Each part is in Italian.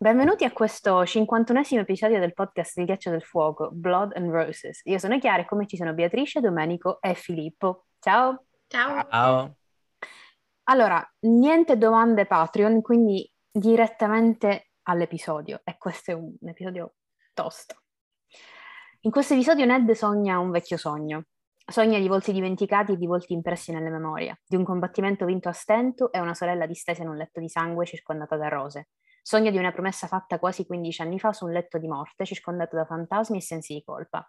Benvenuti a questo 51esimo episodio del podcast Il ghiaccio del fuoco, Blood and Roses. Io sono Chiara e come ci sono Beatrice, Domenico e Filippo. Ciao! Ciao! Ciao. Allora, niente domande Patreon, quindi direttamente all'episodio. E questo è un episodio tosto. In questo episodio Ned sogna un vecchio sogno. Sogna di volti dimenticati e di volti impressi nelle memorie, di un combattimento vinto a stento e una sorella distesa in un letto di sangue circondata da rose. Sogna di una promessa fatta quasi 15 anni fa su un letto di morte, circondato da fantasmi e sensi di colpa.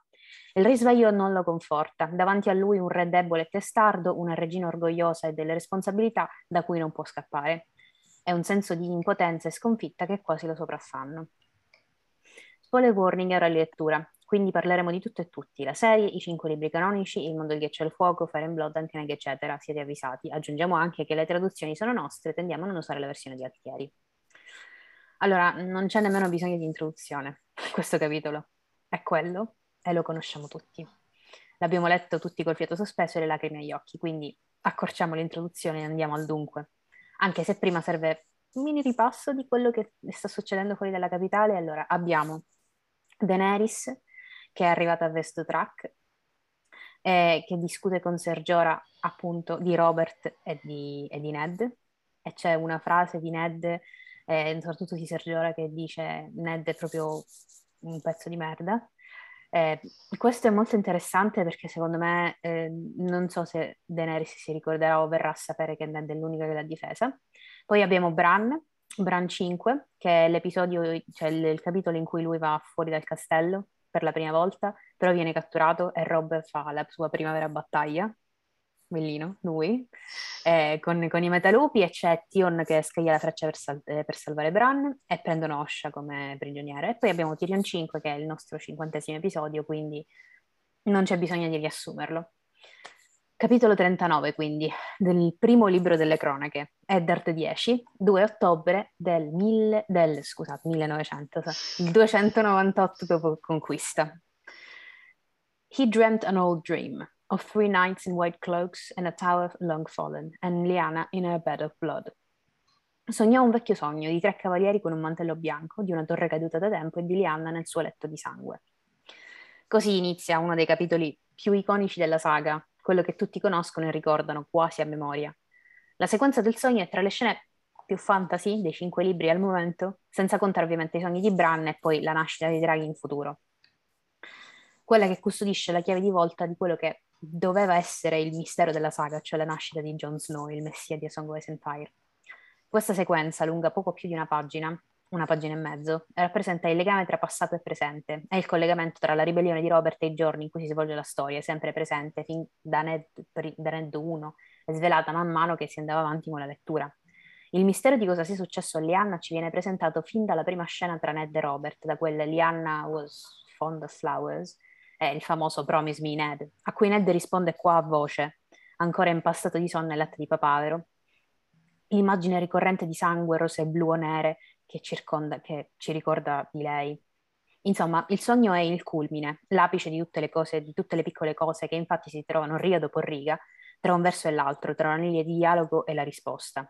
Il risveglio non lo conforta. Davanti a lui un re debole e testardo, una regina orgogliosa e delle responsabilità da cui non può scappare. È un senso di impotenza e sconfitta che quasi lo sopraffanno. Spoiler warning era lettura, quindi parleremo di tutto e tutti, la serie, i cinque libri canonici, il mondo del ghiaccio e il fuoco, Fire and Blood, Antinag, eccetera, siete avvisati. Aggiungiamo anche che le traduzioni sono nostre, tendiamo a non usare la versione di Altieri. Allora, non c'è nemmeno bisogno di introduzione, questo capitolo è quello e lo conosciamo tutti. L'abbiamo letto tutti col fiato sospeso e le lacrime agli occhi, quindi accorciamo l'introduzione e andiamo al dunque. Anche se prima serve un mini ripasso di quello che sta succedendo fuori dalla capitale, allora abbiamo Daenerys che è arrivata a Vestotrak e che discute con Sergiora appunto di Robert e di, e di Ned e c'è una frase di Ned eh, soprattutto di Sergio che dice Ned è proprio un pezzo di merda. Eh, questo è molto interessante perché secondo me eh, non so se Daenerys si ricorderà o verrà a sapere che Ned è l'unica che l'ha difesa. Poi abbiamo Bran, Bran 5, che è l'episodio, cioè il, il capitolo in cui lui va fuori dal castello per la prima volta, però viene catturato e Rob fa la sua prima vera battaglia bellino, lui, eh, con, con, i metalupi e c'è Tion che scaglia la freccia per, sal- eh, per, salvare Bran e prendono Osha come prigioniere. E poi abbiamo Tyrion 5 che è il nostro cinquantesimo episodio, quindi non c'è bisogno di riassumerlo. Capitolo 39, quindi, del primo libro delle cronache, Eddard 10, 2 ottobre del, mille, del scusate, 1900, il 298 dopo conquista. He dreamt an old dream. Of three knights in white cloaks and a tower long fallen, and Liana in her bed of blood. Sognò un vecchio sogno di tre cavalieri con un mantello bianco, di una torre caduta da tempo e di Liana nel suo letto di sangue. Così inizia uno dei capitoli più iconici della saga, quello che tutti conoscono e ricordano quasi a memoria. La sequenza del sogno è tra le scene più fantasy dei cinque libri al momento, senza contare ovviamente i sogni di Bran e poi la nascita dei draghi in futuro. Quella che custodisce la chiave di volta di quello che doveva essere il mistero della saga, cioè la nascita di Jon Snow, il messia di A Song of Ice and Fire. Questa sequenza, lunga poco più di una pagina, una pagina e mezzo, rappresenta il legame tra passato e presente, è il collegamento tra la ribellione di Robert e i giorni in cui si svolge la storia, sempre presente fin da Ned, da Ned 1 e svelata man mano che si andava avanti con la lettura. Il mistero di cosa sia successo a Lianna ci viene presentato fin dalla prima scena tra Ned e Robert, da quel Lianna was fond of flowers, è il famoso Promise Me Ned, a cui Ned risponde qua a voce, ancora impastato di sonno e latte di papavero. L'immagine ricorrente di sangue rose, blu o nere che, circonda, che ci ricorda di lei. Insomma, il sogno è il culmine, l'apice di tutte le cose, di tutte le piccole cose che infatti si trovano riga dopo riga, tra un verso e l'altro, tra una linea di dialogo e la risposta.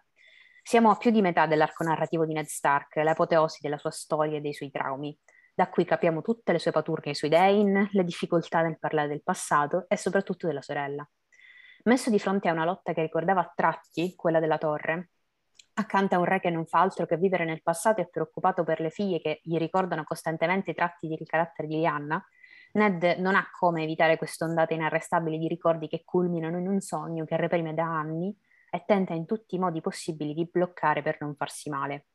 Siamo a più di metà dell'arco narrativo di Ned Stark, l'apoteosi della sua storia e dei suoi traumi. Da qui capiamo tutte le sue paturche sui Dane, le difficoltà nel parlare del passato e soprattutto della sorella. Messo di fronte a una lotta che ricordava a tratti quella della torre, accanto a un re che non fa altro che vivere nel passato e preoccupato per le figlie che gli ricordano costantemente i tratti del carattere di Lianna, Ned non ha come evitare quest'ondata inarrestabile di ricordi che culminano in un sogno che reprime da anni e tenta in tutti i modi possibili di bloccare per non farsi male.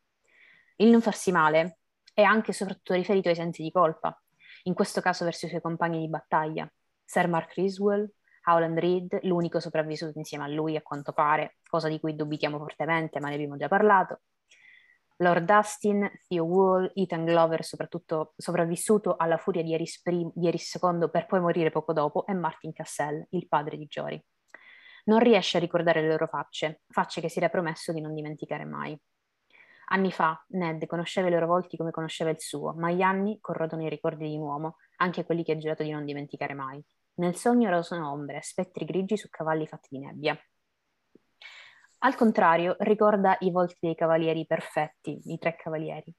Il non farsi male è anche e soprattutto riferito ai sensi di colpa, in questo caso verso i suoi compagni di battaglia, Sir Mark Riswell, Howland Reed, l'unico sopravvissuto insieme a lui a quanto pare, cosa di cui dubitiamo fortemente, ma ne abbiamo già parlato, Lord Dustin, Theo Wall, Ethan Glover, soprattutto sopravvissuto alla furia di Eris, prim- di Eris II per poi morire poco dopo, e Martin Cassell, il padre di Jory. Non riesce a ricordare le loro facce, facce che si era promesso di non dimenticare mai. Anni fa Ned conosceva i loro volti come conosceva il suo, ma gli anni corrodono i ricordi di un uomo, anche quelli che ha giurato di non dimenticare mai. Nel sogno rosano ombre, spettri grigi su cavalli fatti di nebbia. Al contrario, ricorda i volti dei cavalieri perfetti, i tre cavalieri.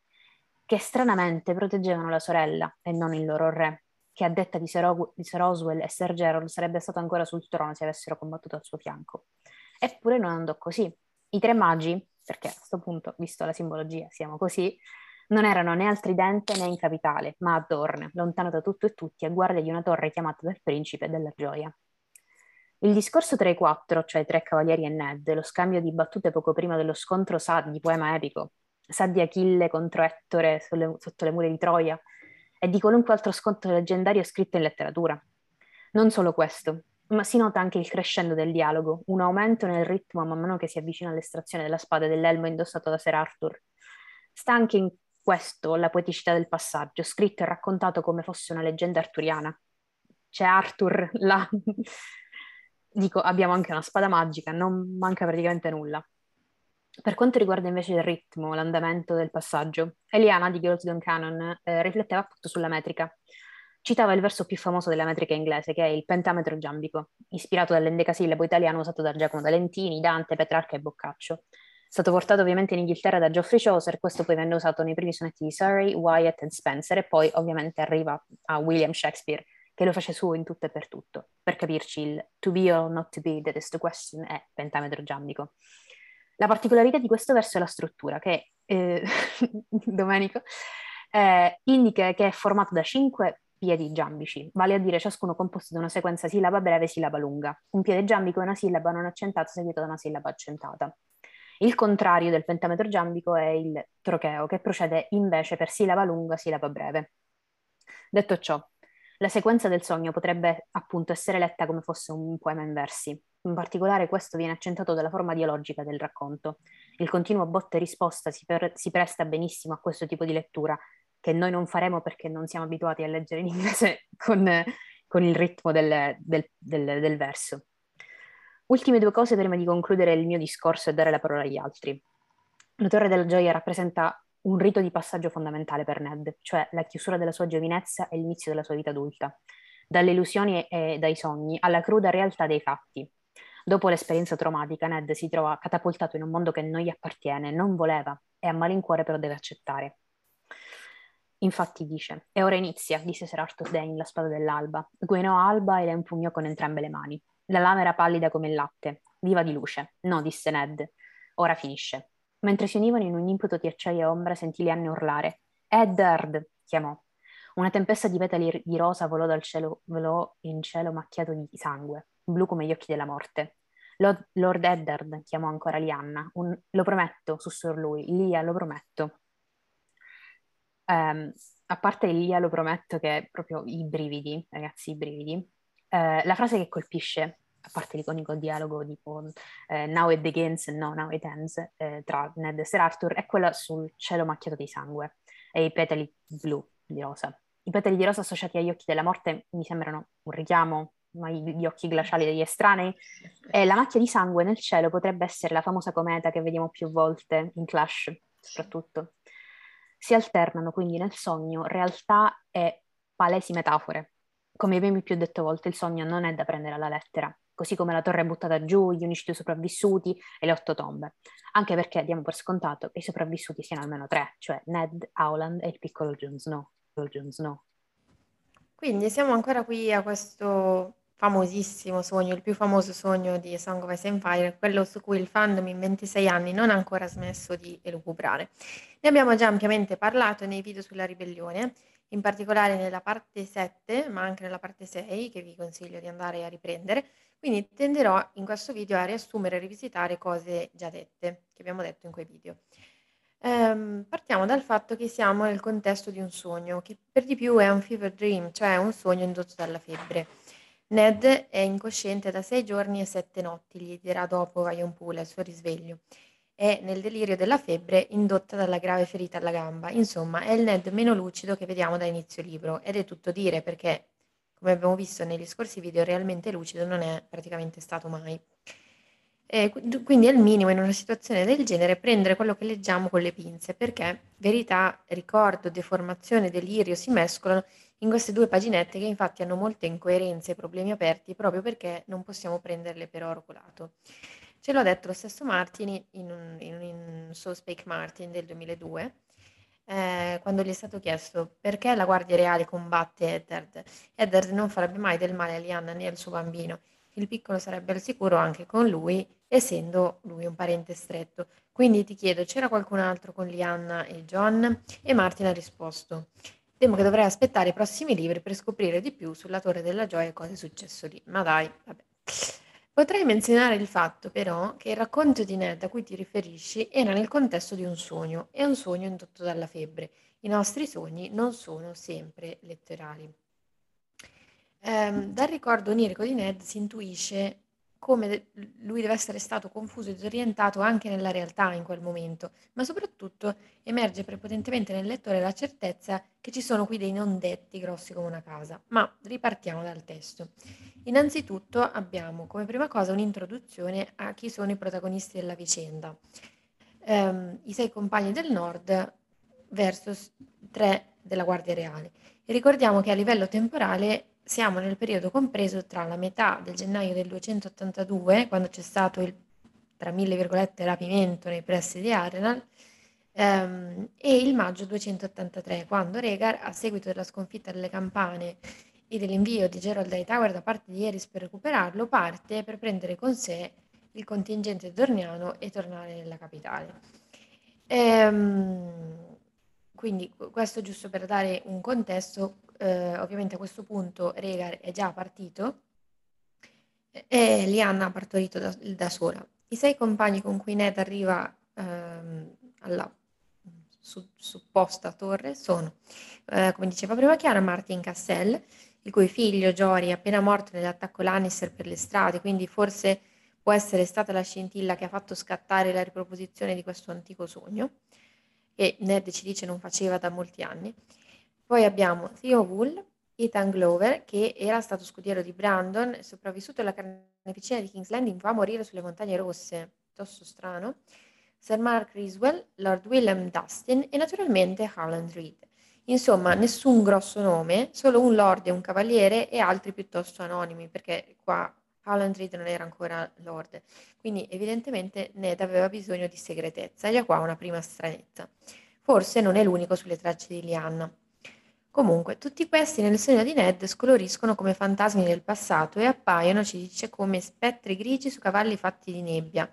che stranamente proteggevano la sorella e non il loro re, che a detta di Sir, o- di Sir Oswell e Sir Gerald sarebbe stato ancora sul trono se avessero combattuto al suo fianco. Eppure non andò così. I tre magi, perché a questo punto, visto la simbologia, siamo così, non erano né al tridente né in capitale, ma a Dorne, lontano da tutto e tutti, a guardia di una torre chiamata dal principe della gioia. Il discorso tra i quattro, cioè i tre cavalieri e Ned, lo scambio di battute poco prima dello scontro sa di poema epico, sa di Achille contro Ettore sulle, sotto le mura di Troia e di qualunque altro scontro leggendario scritto in letteratura. Non solo questo, ma si nota anche il crescendo del dialogo, un aumento nel ritmo man mano che si avvicina all'estrazione della spada dell'elmo indossato da Sir Arthur. Sta anche in questo la poeticità del passaggio, scritto e raccontato come fosse una leggenda arturiana. C'è Arthur là. Dico, abbiamo anche una spada magica, non manca praticamente nulla. Per quanto riguarda invece il ritmo, l'andamento del passaggio, Eliana di Girls Gone Canon eh, rifletteva appunto sulla metrica. Citava il verso più famoso della metrica inglese, che è il pentametro giambico, ispirato dall'endecasillabo italiano usato da Giacomo D'Alentini, Dante, Petrarca e Boccaccio. È stato portato ovviamente in Inghilterra da Geoffrey Chaucer, questo poi venne usato nei primi sonetti di Surrey, Wyatt e Spencer, e poi ovviamente arriva a William Shakespeare, che lo fece suo in tutto e per tutto. Per capirci, il to be or not to be, that is question, è pentametro giambico. La particolarità di questo verso è la struttura, che, eh, Domenico, eh, indica che è formato da cinque piedi giambici, vale a dire ciascuno composto da una sequenza sillaba breve e sillaba lunga. Un piede giambico è una sillaba non accentata seguita da una sillaba accentata. Il contrario del pentametro giambico è il trocheo, che procede invece per sillaba lunga, sillaba breve. Detto ciò, la sequenza del sogno potrebbe appunto essere letta come fosse un poema in versi. In particolare questo viene accentuato dalla forma dialogica del racconto. Il continuo botta e risposta si, per, si presta benissimo a questo tipo di lettura, che noi non faremo perché non siamo abituati a leggere in inglese con, con il ritmo del, del, del, del verso. Ultime due cose prima di concludere il mio discorso e dare la parola agli altri. La Torre della Gioia rappresenta un rito di passaggio fondamentale per Ned, cioè la chiusura della sua giovinezza e l'inizio della sua vita adulta, dalle illusioni e dai sogni alla cruda realtà dei fatti. Dopo l'esperienza traumatica, Ned si trova catapultato in un mondo che non gli appartiene, non voleva e a malincuore però deve accettare. Infatti dice, e ora inizia, disse Sir Arthur Dane, la spada dell'alba. Guinò alba e la impugnò con entrambe le mani. La lama era pallida come il latte, viva di luce. No, disse Ned, ora finisce. Mentre si univano in un impeto di acciaio e ombra, sentì le anne urlare. Eddard! chiamò. Una tempesta di petali di rosa volò dal cielo, volò in cielo macchiato di sangue, blu come gli occhi della morte. Lord, Lord Eddard chiamò ancora Lianna. Un, lo prometto, sussurrò lui. Lia, lo prometto. Um, a parte Lia, lo prometto che proprio i brividi, ragazzi, i brividi. Uh, la frase che colpisce a parte l'iconico dialogo tipo eh, Now it begins, no, now it ends, eh, tra Ned e Sir Arthur, è quella sul cielo macchiato di sangue e i petali blu di rosa. I petali di rosa associati agli occhi della morte mi sembrano un richiamo agli occhi glaciali degli estranei e la macchia di sangue nel cielo potrebbe essere la famosa cometa che vediamo più volte in Clash, soprattutto. Si alternano quindi nel sogno realtà e palesi metafore. Come abbiamo più detto volte, il sogno non è da prendere alla lettera, così come la torre buttata giù, gli unici due sopravvissuti e le otto tombe. Anche perché diamo per scontato che i sopravvissuti siano almeno tre, cioè Ned, Howland e il piccolo Jon Snow. Snow. Quindi siamo ancora qui a questo famosissimo sogno, il più famoso sogno di Song of Ice and Fire, quello su cui il fandom in 26 anni non ha ancora smesso di elucubrare. Ne abbiamo già ampiamente parlato nei video sulla ribellione, in particolare nella parte 7, ma anche nella parte 6, che vi consiglio di andare a riprendere, quindi tenderò in questo video a riassumere e rivisitare cose già dette, che abbiamo detto in quei video. Ehm, partiamo dal fatto che siamo nel contesto di un sogno, che per di più è un fever dream, cioè un sogno indotto dalla febbre. Ned è incosciente da sei giorni e sette notti, gli dirà dopo Ryan Poole al suo risveglio. È nel delirio della febbre indotta dalla grave ferita alla gamba. Insomma, è il Ned meno lucido che vediamo da inizio libro ed è tutto dire perché come abbiamo visto negli scorsi video, realmente lucido non è praticamente stato mai. E quindi al minimo in una situazione del genere prendere quello che leggiamo con le pinze, perché verità, ricordo, deformazione, delirio si mescolano in queste due paginette che infatti hanno molte incoerenze e problemi aperti proprio perché non possiamo prenderle per oro colato. Ce l'ha detto lo stesso Martin in un, in un So Spake Martin del 2002, eh, quando gli è stato chiesto perché la Guardia Reale combatte Eddard, Eddard non farebbe mai del male a Lianna né al suo bambino. Il piccolo sarebbe al sicuro anche con lui, essendo lui un parente stretto. Quindi ti chiedo, c'era qualcun altro con Lianna e John? E Martin ha risposto, temo che dovrei aspettare i prossimi libri per scoprire di più sulla Torre della Gioia e cosa è successo lì. Ma dai, vabbè. Potrei menzionare il fatto però che il racconto di Ned a cui ti riferisci era nel contesto di un sogno, e un sogno indotto dalla febbre. I nostri sogni non sono sempre letterali. Ehm, dal ricordo onirico di Ned si intuisce come lui deve essere stato confuso e disorientato anche nella realtà in quel momento, ma soprattutto emerge prepotentemente nel lettore la certezza che ci sono qui dei non detti grossi come una casa. Ma ripartiamo dal testo. Innanzitutto abbiamo come prima cosa un'introduzione a chi sono i protagonisti della vicenda. Um, I sei compagni del nord versus tre della Guardia Reale. E ricordiamo che a livello temporale siamo nel periodo compreso tra la metà del gennaio del 282, quando c'è stato il, tra mille virgolette, rapimento nei pressi di Arenal, ehm, e il maggio 283, quando Rhaegar, a seguito della sconfitta delle campane e dell'invio di Gerald Hightower da parte di Eris per recuperarlo, parte per prendere con sé il contingente dorniano e tornare nella capitale. Ehm, quindi questo giusto per dare un contesto eh, ovviamente a questo punto Regar è già partito e Lianna ha partorito da, da, sola. I sei compagni con cui Ned arriva ehm, alla su, supposta torre sono, eh, come diceva prima Chiara, Martin Cassell, il cui figlio Jory è appena morto nell'attacco Lannister per le strade, quindi forse può essere stata la scintilla che ha fatto scattare la riproposizione di questo antico sogno, che Ned ci dice non faceva da molti anni. Poi abbiamo Theo Wool, Ethan Glover, che era stato scudiero di Brandon, sopravvissuto alla carneficina di King's Landing, va a morire sulle montagne rosse, piuttosto strano. Sir Mark Riswell, Lord William Dustin e naturalmente Howland Reed. Insomma, nessun grosso nome, solo un lord e un cavaliere e altri piuttosto anonimi, perché qua Howland Reed non era ancora lord. Quindi evidentemente Ned aveva bisogno di segretezza, e già qua una prima stranezza. Forse non è l'unico sulle tracce di Lianna. Comunque, tutti questi nel sogno di Ned scoloriscono come fantasmi del passato e appaiono, ci dice, come spettri grigi su cavalli fatti di nebbia.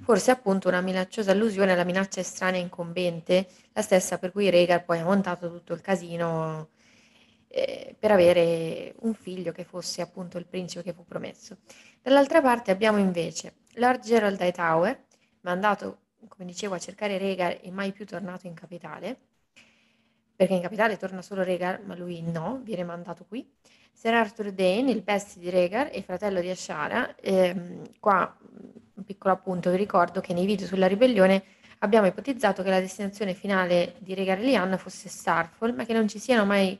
Forse appunto una minacciosa allusione alla minaccia estranea incombente, la stessa per cui Rhaegar poi ha montato tutto il casino eh, per avere un figlio che fosse appunto il principe che fu promesso. Dall'altra parte abbiamo invece Lord Gerald Hightower, mandato, come dicevo, a cercare Rhaegar e mai più tornato in capitale, perché in capitale torna solo Rhaegar, ma lui no, viene mandato qui. Sir Arthur Dane, il bestie di Rhaegar e fratello di Ashara. Ehm, qua un piccolo appunto, vi ricordo che nei video sulla ribellione abbiamo ipotizzato che la destinazione finale di Rhaegar e Lyanna fosse Starfall, ma che non ci siano mai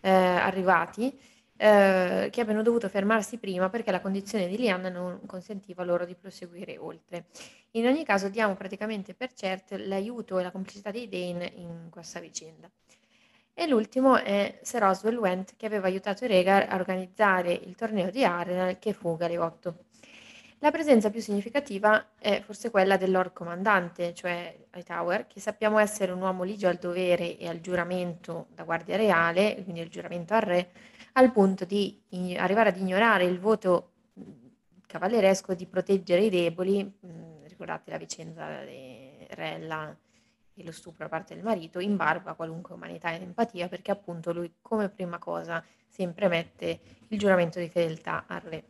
eh, arrivati, eh, che abbiano dovuto fermarsi prima perché la condizione di Lyanna non consentiva loro di proseguire oltre. In ogni caso diamo praticamente per certo l'aiuto e la complicità dei Dane in questa vicenda. E l'ultimo è Sir Oswell Went che aveva aiutato Rhaegar a organizzare il torneo di Arenal che fu Galeotto. La presenza più significativa è forse quella del Lord Comandante, cioè Hightower, che sappiamo essere un uomo ligio al dovere e al giuramento da guardia reale, quindi il giuramento al re, al punto di arrivare ad ignorare il voto cavalleresco di proteggere i deboli, ricordate la vicenda di Rella e lo stupro da parte del marito, in barba a qualunque umanità ed empatia, perché appunto lui come prima cosa sempre mette il giuramento di fedeltà al re.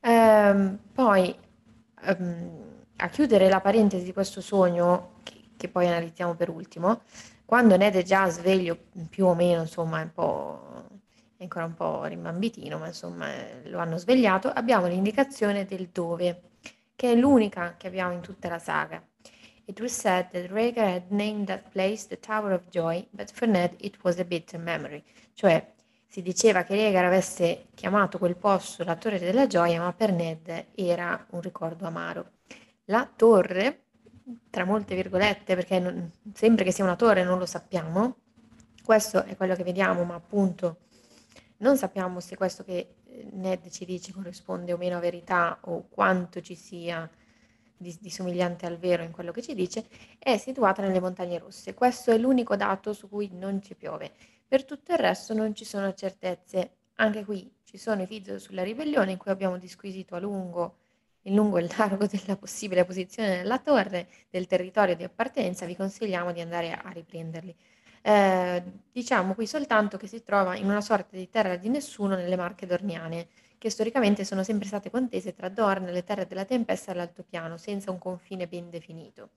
Ehm, poi, ehm, a chiudere la parentesi di questo sogno, che, che, poi analizziamo per ultimo, quando Ned è già sveglio, più o meno, insomma, è un è ancora un po' rimbambitino, ma insomma lo hanno svegliato, abbiamo l'indicazione del dove, che è l'unica che abbiamo in tutta la saga. It was said that Rhaegar had named that place the Tower of Joy, but for Ned it was a bitter memory. Cioè, si diceva che Rhaegar avesse chiamato quel posto la Torre della Gioia, ma per Ned era un ricordo amaro. La torre, tra molte virgolette, perché non, sempre che sia una torre non lo sappiamo, questo è quello che vediamo, ma appunto non sappiamo se questo che Ned ci dice corrisponde o meno a verità o quanto ci sia somigliante al vero in quello che ci dice, è situata nelle montagne rosse. Questo è l'unico dato su cui non ci piove. Per tutto il resto non ci sono certezze. Anche qui ci sono i video sulla ribellione in cui abbiamo disquisito a lungo in lungo e il largo della possibile posizione della torre, del territorio di appartenenza, vi consigliamo di andare a riprenderli. Eh, diciamo qui soltanto che si trova in una sorta di terra di nessuno nelle Marche Dorniane, che storicamente sono sempre state contese tra Dorn, le terre della tempesta e l'altopiano, senza un confine ben definito.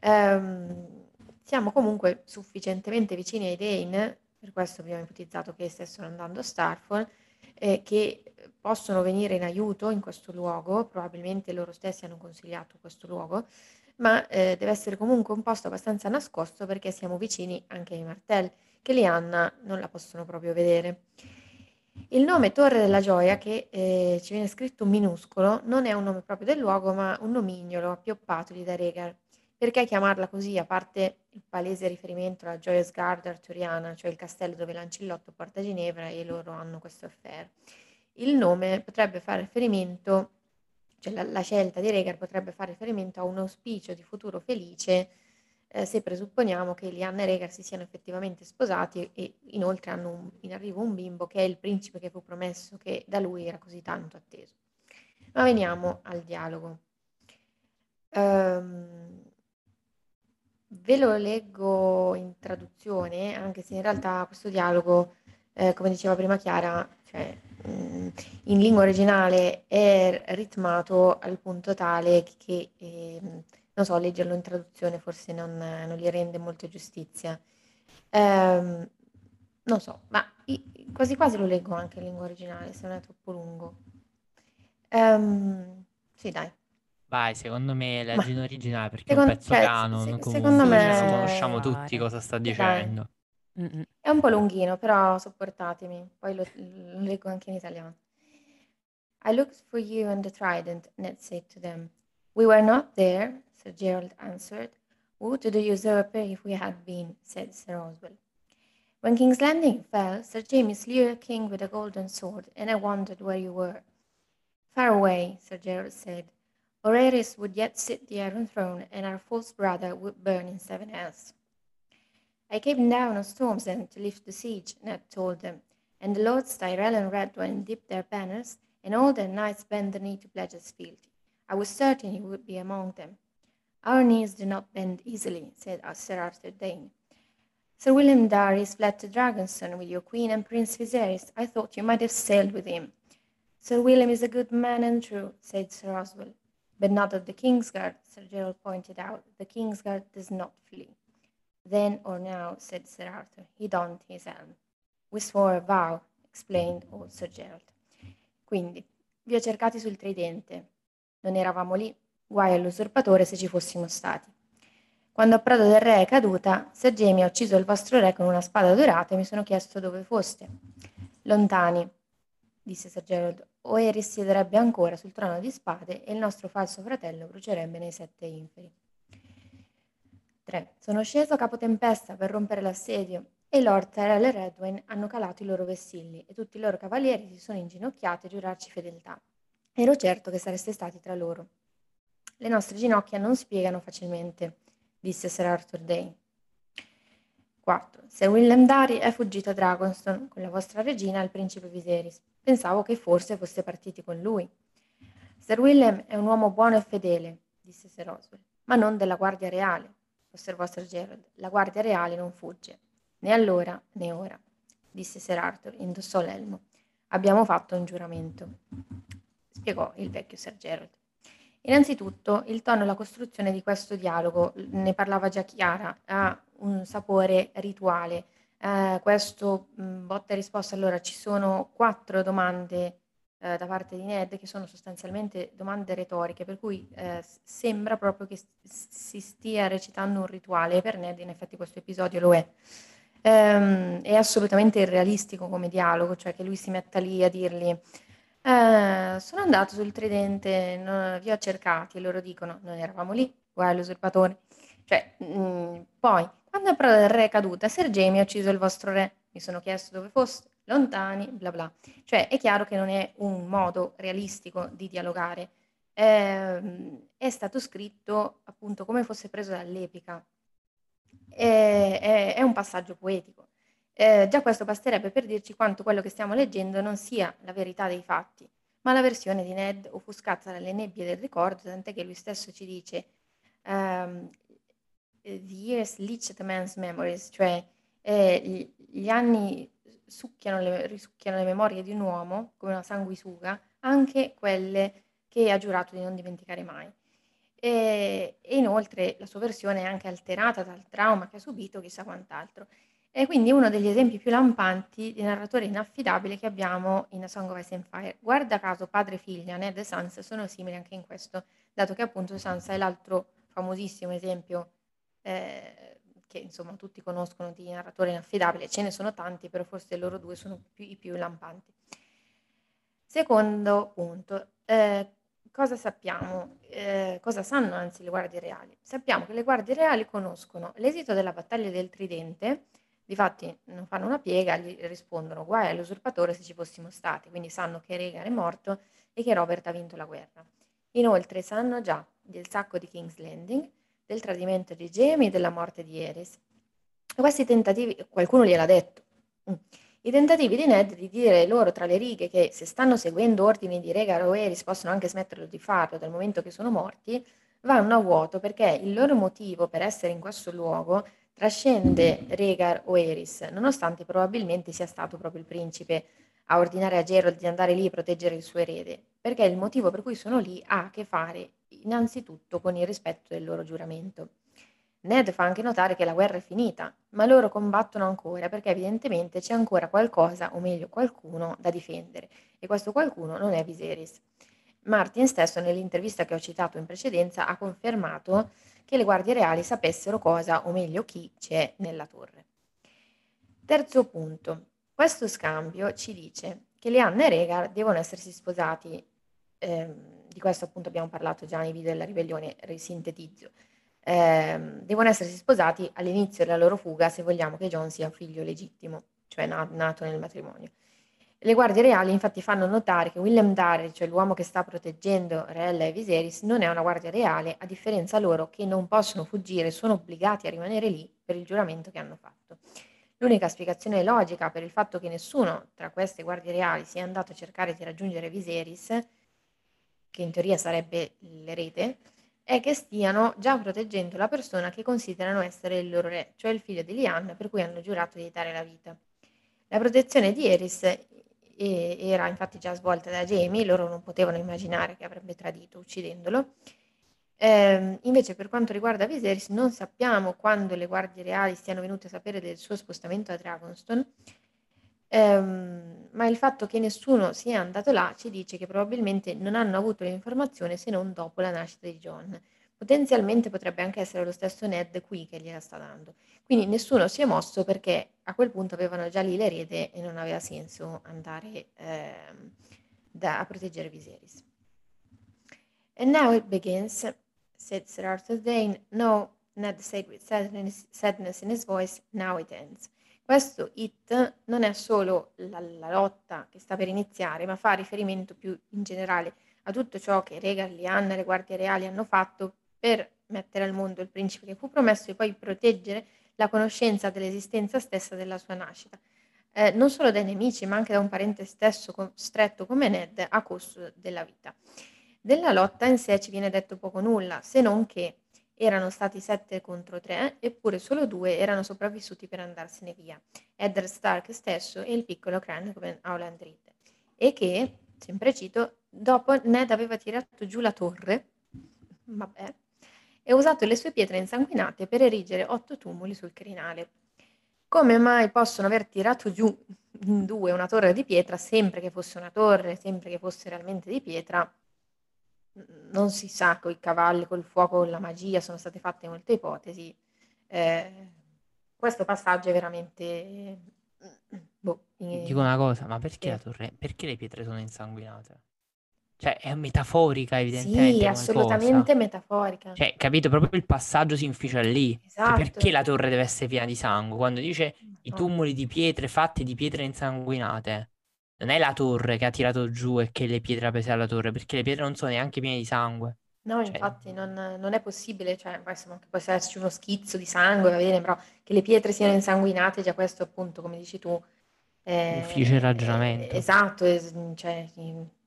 Eh, siamo comunque sufficientemente vicini ai Dane, per questo abbiamo ipotizzato che stessero andando a Starfall, eh, che possono venire in aiuto in questo luogo, probabilmente loro stessi hanno consigliato questo luogo, ma eh, deve essere comunque un posto abbastanza nascosto perché siamo vicini anche ai Martell, che Lianna non la possono proprio vedere. Il nome Torre della Gioia, che eh, ci viene scritto minuscolo, non è un nome proprio del luogo, ma un nomignolo appioppatoli da Regar. Perché chiamarla così, a parte il palese riferimento alla Joyous Guard arturiana, cioè il castello dove Lancillotto porta Ginevra e loro hanno questo affair? Il nome potrebbe fare riferimento cioè la, la scelta di Regar potrebbe fare riferimento a un auspicio di futuro felice eh, se presupponiamo che Lianna e Regar si siano effettivamente sposati e inoltre hanno un, in arrivo un bimbo che è il principe che fu promesso che da lui era così tanto atteso. Ma veniamo al dialogo. Um, ve lo leggo in traduzione, anche se in realtà questo dialogo, eh, come diceva prima Chiara, cioè, in lingua originale è ritmato al punto tale che, eh, non so, leggerlo in traduzione forse non, non gli rende molto giustizia. Um, non so, ma quasi quasi lo leggo anche in lingua originale, se non è troppo lungo. Um, sì, dai. Vai, secondo me leggi in originale perché secondo, è un pezzo cioè, canon, se, comunque, secondo me... conosciamo tutti cosa sta dicendo. Dai. È un po' lunghino, però sopportatemi, poi lo, lo leggo anche in italiano. I looked for you and the trident, Ned said to them. We were not there, Sir Gerald answered. Woe to the usurper if we had been, said Sir Oswell. When King's Landing fell, Sir James slew a king with a golden sword, and I wondered where you were. Far away, Sir Gerald said. Oreris would yet sit the Iron Throne, and our false brother would burn in seven hells. I came down on Storm's End to lift the siege, Ned told them, and the lords Tyrell and Redwine dipped their banners, and all their knights bent the knee to pledge us fealty. I was certain you would be among them. Our knees do not bend easily, said Sir Arthur Dane. Sir William Darys fled to Dragonstone with your queen and Prince Viserys. I thought you might have sailed with him. Sir William is a good man and true, said Sir Oswell. But not of the Kingsguard, Sir Gerald pointed out. The Kingsguard does not flee. Then or now, said Sir Arthur, he donned his helm. We swore a vow, explained old Sir Gerald. Quindi, vi ho cercati sul tridente. Non eravamo lì, guai all'usurpatore se ci fossimo stati. Quando Approdo del Re è caduta, Ser Jamie ha ucciso il vostro re con una spada dorata e mi sono chiesto dove foste. Lontani, disse Sir Gerald, o Eris siederebbe ancora sul trono di spade e il nostro falso fratello brucierebbe nei sette inferi. 3. Sono sceso a capotempesta per rompere l'assedio e Lord Tyrell e Redwine hanno calato i loro vessilli e tutti i loro cavalieri si sono inginocchiati a giurarci fedeltà. Ero certo che sareste stati tra loro. Le nostre ginocchia non spiegano facilmente, disse Sir Arthur Dane. 4. Sir William Dari è fuggito a Dragonstone con la vostra regina e il principe Viserys. Pensavo che forse foste partiti con lui. Sir William è un uomo buono e fedele, disse Sir Oswell, ma non della Guardia Reale, osservò Sir Gerald. La Guardia Reale non fugge. Né allora né ora, disse Sir Arthur, indossò l'elmo. Abbiamo fatto un giuramento, spiegò il vecchio Sir Gerald. Innanzitutto, il tono e la costruzione di questo dialogo, ne parlava già Chiara, ha un sapore rituale. Eh, questo mh, botta e risposta, allora ci sono quattro domande eh, da parte di Ned che sono sostanzialmente domande retoriche, per cui eh, sembra proprio che si stia recitando un rituale. E per Ned in effetti questo episodio lo è. Ehm, è assolutamente irrealistico come dialogo, cioè che lui si metta lì a dirgli eh, sono andato sul tridente, non, vi ho cercati, e loro dicono non eravamo lì, guarda l'usurpatore. Cioè, mm, poi, quando è del re è caduta, Ser Jamie ha ucciso il vostro re, mi sono chiesto dove foste, lontani, bla bla. Cioè, è chiaro che non è un modo realistico di dialogare. eh, è stato scritto appunto come fosse preso dall'epica. È, è, è un passaggio poetico. Eh, già questo basterebbe per dirci quanto quello che stiamo leggendo non sia la verità dei fatti, ma la versione di Ned offuscata dalle nebbie del ricordo, tant'è che lui stesso ci dice um, The years leach the man's memories, cioè eh, gli anni succhiano le, risucchiano le memorie di un uomo come una sanguisuga, anche quelle che ha giurato di non dimenticare mai. E, e inoltre la sua versione è anche alterata dal trauma che ha subito, chissà quant'altro. È quindi uno degli esempi più lampanti di narratore inaffidabile che abbiamo in A Song of Ice and Fire. Guarda caso padre e figlia, Ned e Sansa sono simili anche in questo, dato che appunto Sansa è l'altro famosissimo esempio eh, che insomma tutti conoscono di narratore inaffidabile, ce ne sono tanti, però forse loro due sono più, i più lampanti. Secondo punto, eh, cosa sappiamo? Eh, cosa sanno anzi le guardie reali? Sappiamo che le guardie reali conoscono l'esito della battaglia del Tridente, Difatti non fanno una piega, gli rispondono guai all'usurpatore se ci fossimo stati, quindi sanno che Regan è morto e che Robert ha vinto la guerra. Inoltre sanno già del sacco di King's Landing, del tradimento di Jamie e della morte di Eris. Questi tentativi, qualcuno gliel'ha detto, mm. i tentativi di Ned di dire loro tra le righe che se stanno seguendo ordini di Regan o Eris possono anche smetterlo di farlo dal momento che sono morti, vanno a vuoto perché il loro motivo per essere in questo luogo Trascende Rhaegar o Eris, nonostante probabilmente sia stato proprio il principe a ordinare a Geralt di andare lì a proteggere il suo erede, perché il motivo per cui sono lì ha a che fare innanzitutto con il rispetto del loro giuramento. Ned fa anche notare che la guerra è finita, ma loro combattono ancora perché evidentemente c'è ancora qualcosa, o meglio qualcuno, da difendere, e questo qualcuno non è Viserys. Martin stesso nell'intervista che ho citato in precedenza ha confermato che le guardie reali sapessero cosa, o meglio chi, c'è nella torre. Terzo punto. Questo scambio ci dice che Lianna e Regar devono essersi sposati, eh, di questo appunto abbiamo parlato già nei video della ribellione, risintetizzo, eh, devono essersi sposati all'inizio della loro fuga se vogliamo che John sia un figlio legittimo, cioè nato nel matrimonio. Le guardie reali infatti fanno notare che William Darrell, cioè l'uomo che sta proteggendo Rella e Viserys, non è una guardia reale, a differenza loro che non possono fuggire, sono obbligati a rimanere lì per il giuramento che hanno fatto. L'unica spiegazione logica per il fatto che nessuno tra queste guardie reali sia andato a cercare di raggiungere Viserys, che in teoria sarebbe l'erede, è che stiano già proteggendo la persona che considerano essere il loro re, cioè il figlio di Lian, per cui hanno giurato di dare la vita. La protezione di Eris e era infatti già svolta da Jamie, loro non potevano immaginare che avrebbe tradito uccidendolo. Eh, invece per quanto riguarda Viserys non sappiamo quando le guardie reali siano venute a sapere del suo spostamento a Dragonstone, ehm, ma il fatto che nessuno sia andato là ci dice che probabilmente non hanno avuto l'informazione se non dopo la nascita di John. Potenzialmente potrebbe anche essere lo stesso Ned qui che gliela sta dando. Quindi nessuno si è mosso perché a quel punto avevano già lì l'erede e non aveva senso andare eh, da, a proteggere Viserys. And now it begins, said Sir Arthur Dane. No, Ned said with sadness in his voice, now it ends. Questo it non è solo la, la, lotta che sta per iniziare, ma fa riferimento più in generale a tutto ciò che Rhaegar, Lyanna e le guardie reali hanno fatto per mettere al mondo il principe che fu promesso e poi proteggere la conoscenza dell'esistenza stessa della sua nascita, eh, non solo dai nemici, ma anche da un parente stesso com- stretto come Ned a costo della vita. Della lotta in sé ci viene detto poco nulla, se non che erano stati sette contro tre, eppure solo due erano sopravvissuti per andarsene via, Eddard Stark stesso e il piccolo Cran come Howland Reed, e che, sempre cito, dopo Ned aveva tirato giù la torre, vabbè, e usato le sue pietre insanguinate per erigere otto tumuli sul crinale. Come mai possono aver tirato giù in due una torre di pietra, sempre che fosse una torre, sempre che fosse realmente di pietra? Non si sa, con i cavalli, col fuoco, con la magia, sono state fatte molte ipotesi. Eh, questo passaggio è veramente... Boh, Dico una cosa, ma perché la torre, perché le pietre sono insanguinate? Cioè, è metaforica, evidentemente. Sì, assolutamente cosa. metaforica. Cioè, capito? Proprio il passaggio si inficia lì. Cioè, esatto. Cioè, perché la torre deve essere piena di sangue? Quando dice i tumuli di pietre fatti di pietre insanguinate. non è la torre che ha tirato giù e che le pietre ha prese alla torre, perché le pietre non sono neanche piene di sangue. No, cioè... infatti non, non, è possibile, cioè, può esserci uno schizzo di sangue, va bene, però che le pietre siano insanguinate, già questo appunto, come dici tu, è, difficile ragionamento. È, esatto, è, cioè,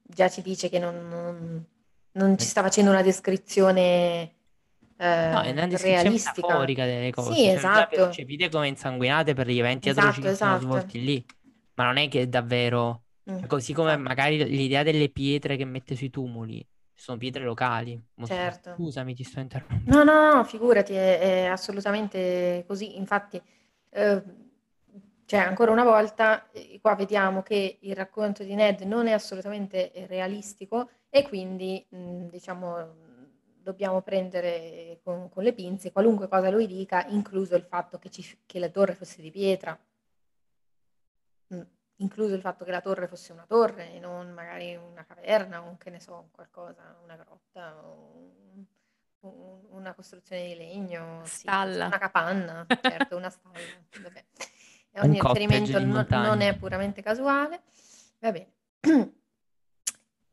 già ci dice che non, non, non, ci sta facendo una descrizione eh, no, è una descrizione realistica. metaforica delle cose. Sì, cioè, esatto. Percepite come insanguinate per gli eventi esatto, atroci che esatto. sono svolti lì, ma non è che davvero... Mm, così come esatto. magari l'idea delle pietre che mette sui tumuli sono pietre locali. Certo. Scusami, ti sto interrompendo. No, no, no, figurati, è, è assolutamente così. Infatti, eh, cioè, ancora una volta, eh, qua vediamo che il racconto di Ned non è assolutamente realistico e quindi, mh, mm, diciamo, dobbiamo prendere con, con, le pinze qualunque cosa lui dica, incluso il fatto che, ci, che la torre fosse di pietra. Mm incluso il fatto che la torre fosse una torre e non magari una caverna o che ne so, qualcosa, una grotta o un, una costruzione di legno. Sì, una capanna, certo, una stalla. Vabbè. Ogni riferimento non, non, è puramente casuale. Va bene.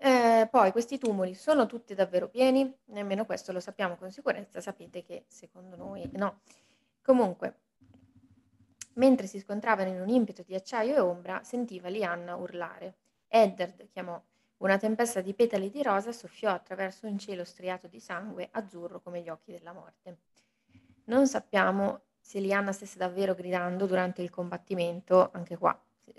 Eh, poi questi tumuli sono tutti davvero pieni, nemmeno questo lo sappiamo con sicurezza, sapete che secondo noi no. Comunque, Mentre si scontravano in un impeto di acciaio e ombra, sentiva Lianna urlare. Eddard chiamò. Una tempesta di petali di rosa soffiò attraverso un cielo striato di sangue, azzurro come gli occhi della morte. Non sappiamo se Lianna stesse davvero gridando durante il combattimento, anche qua,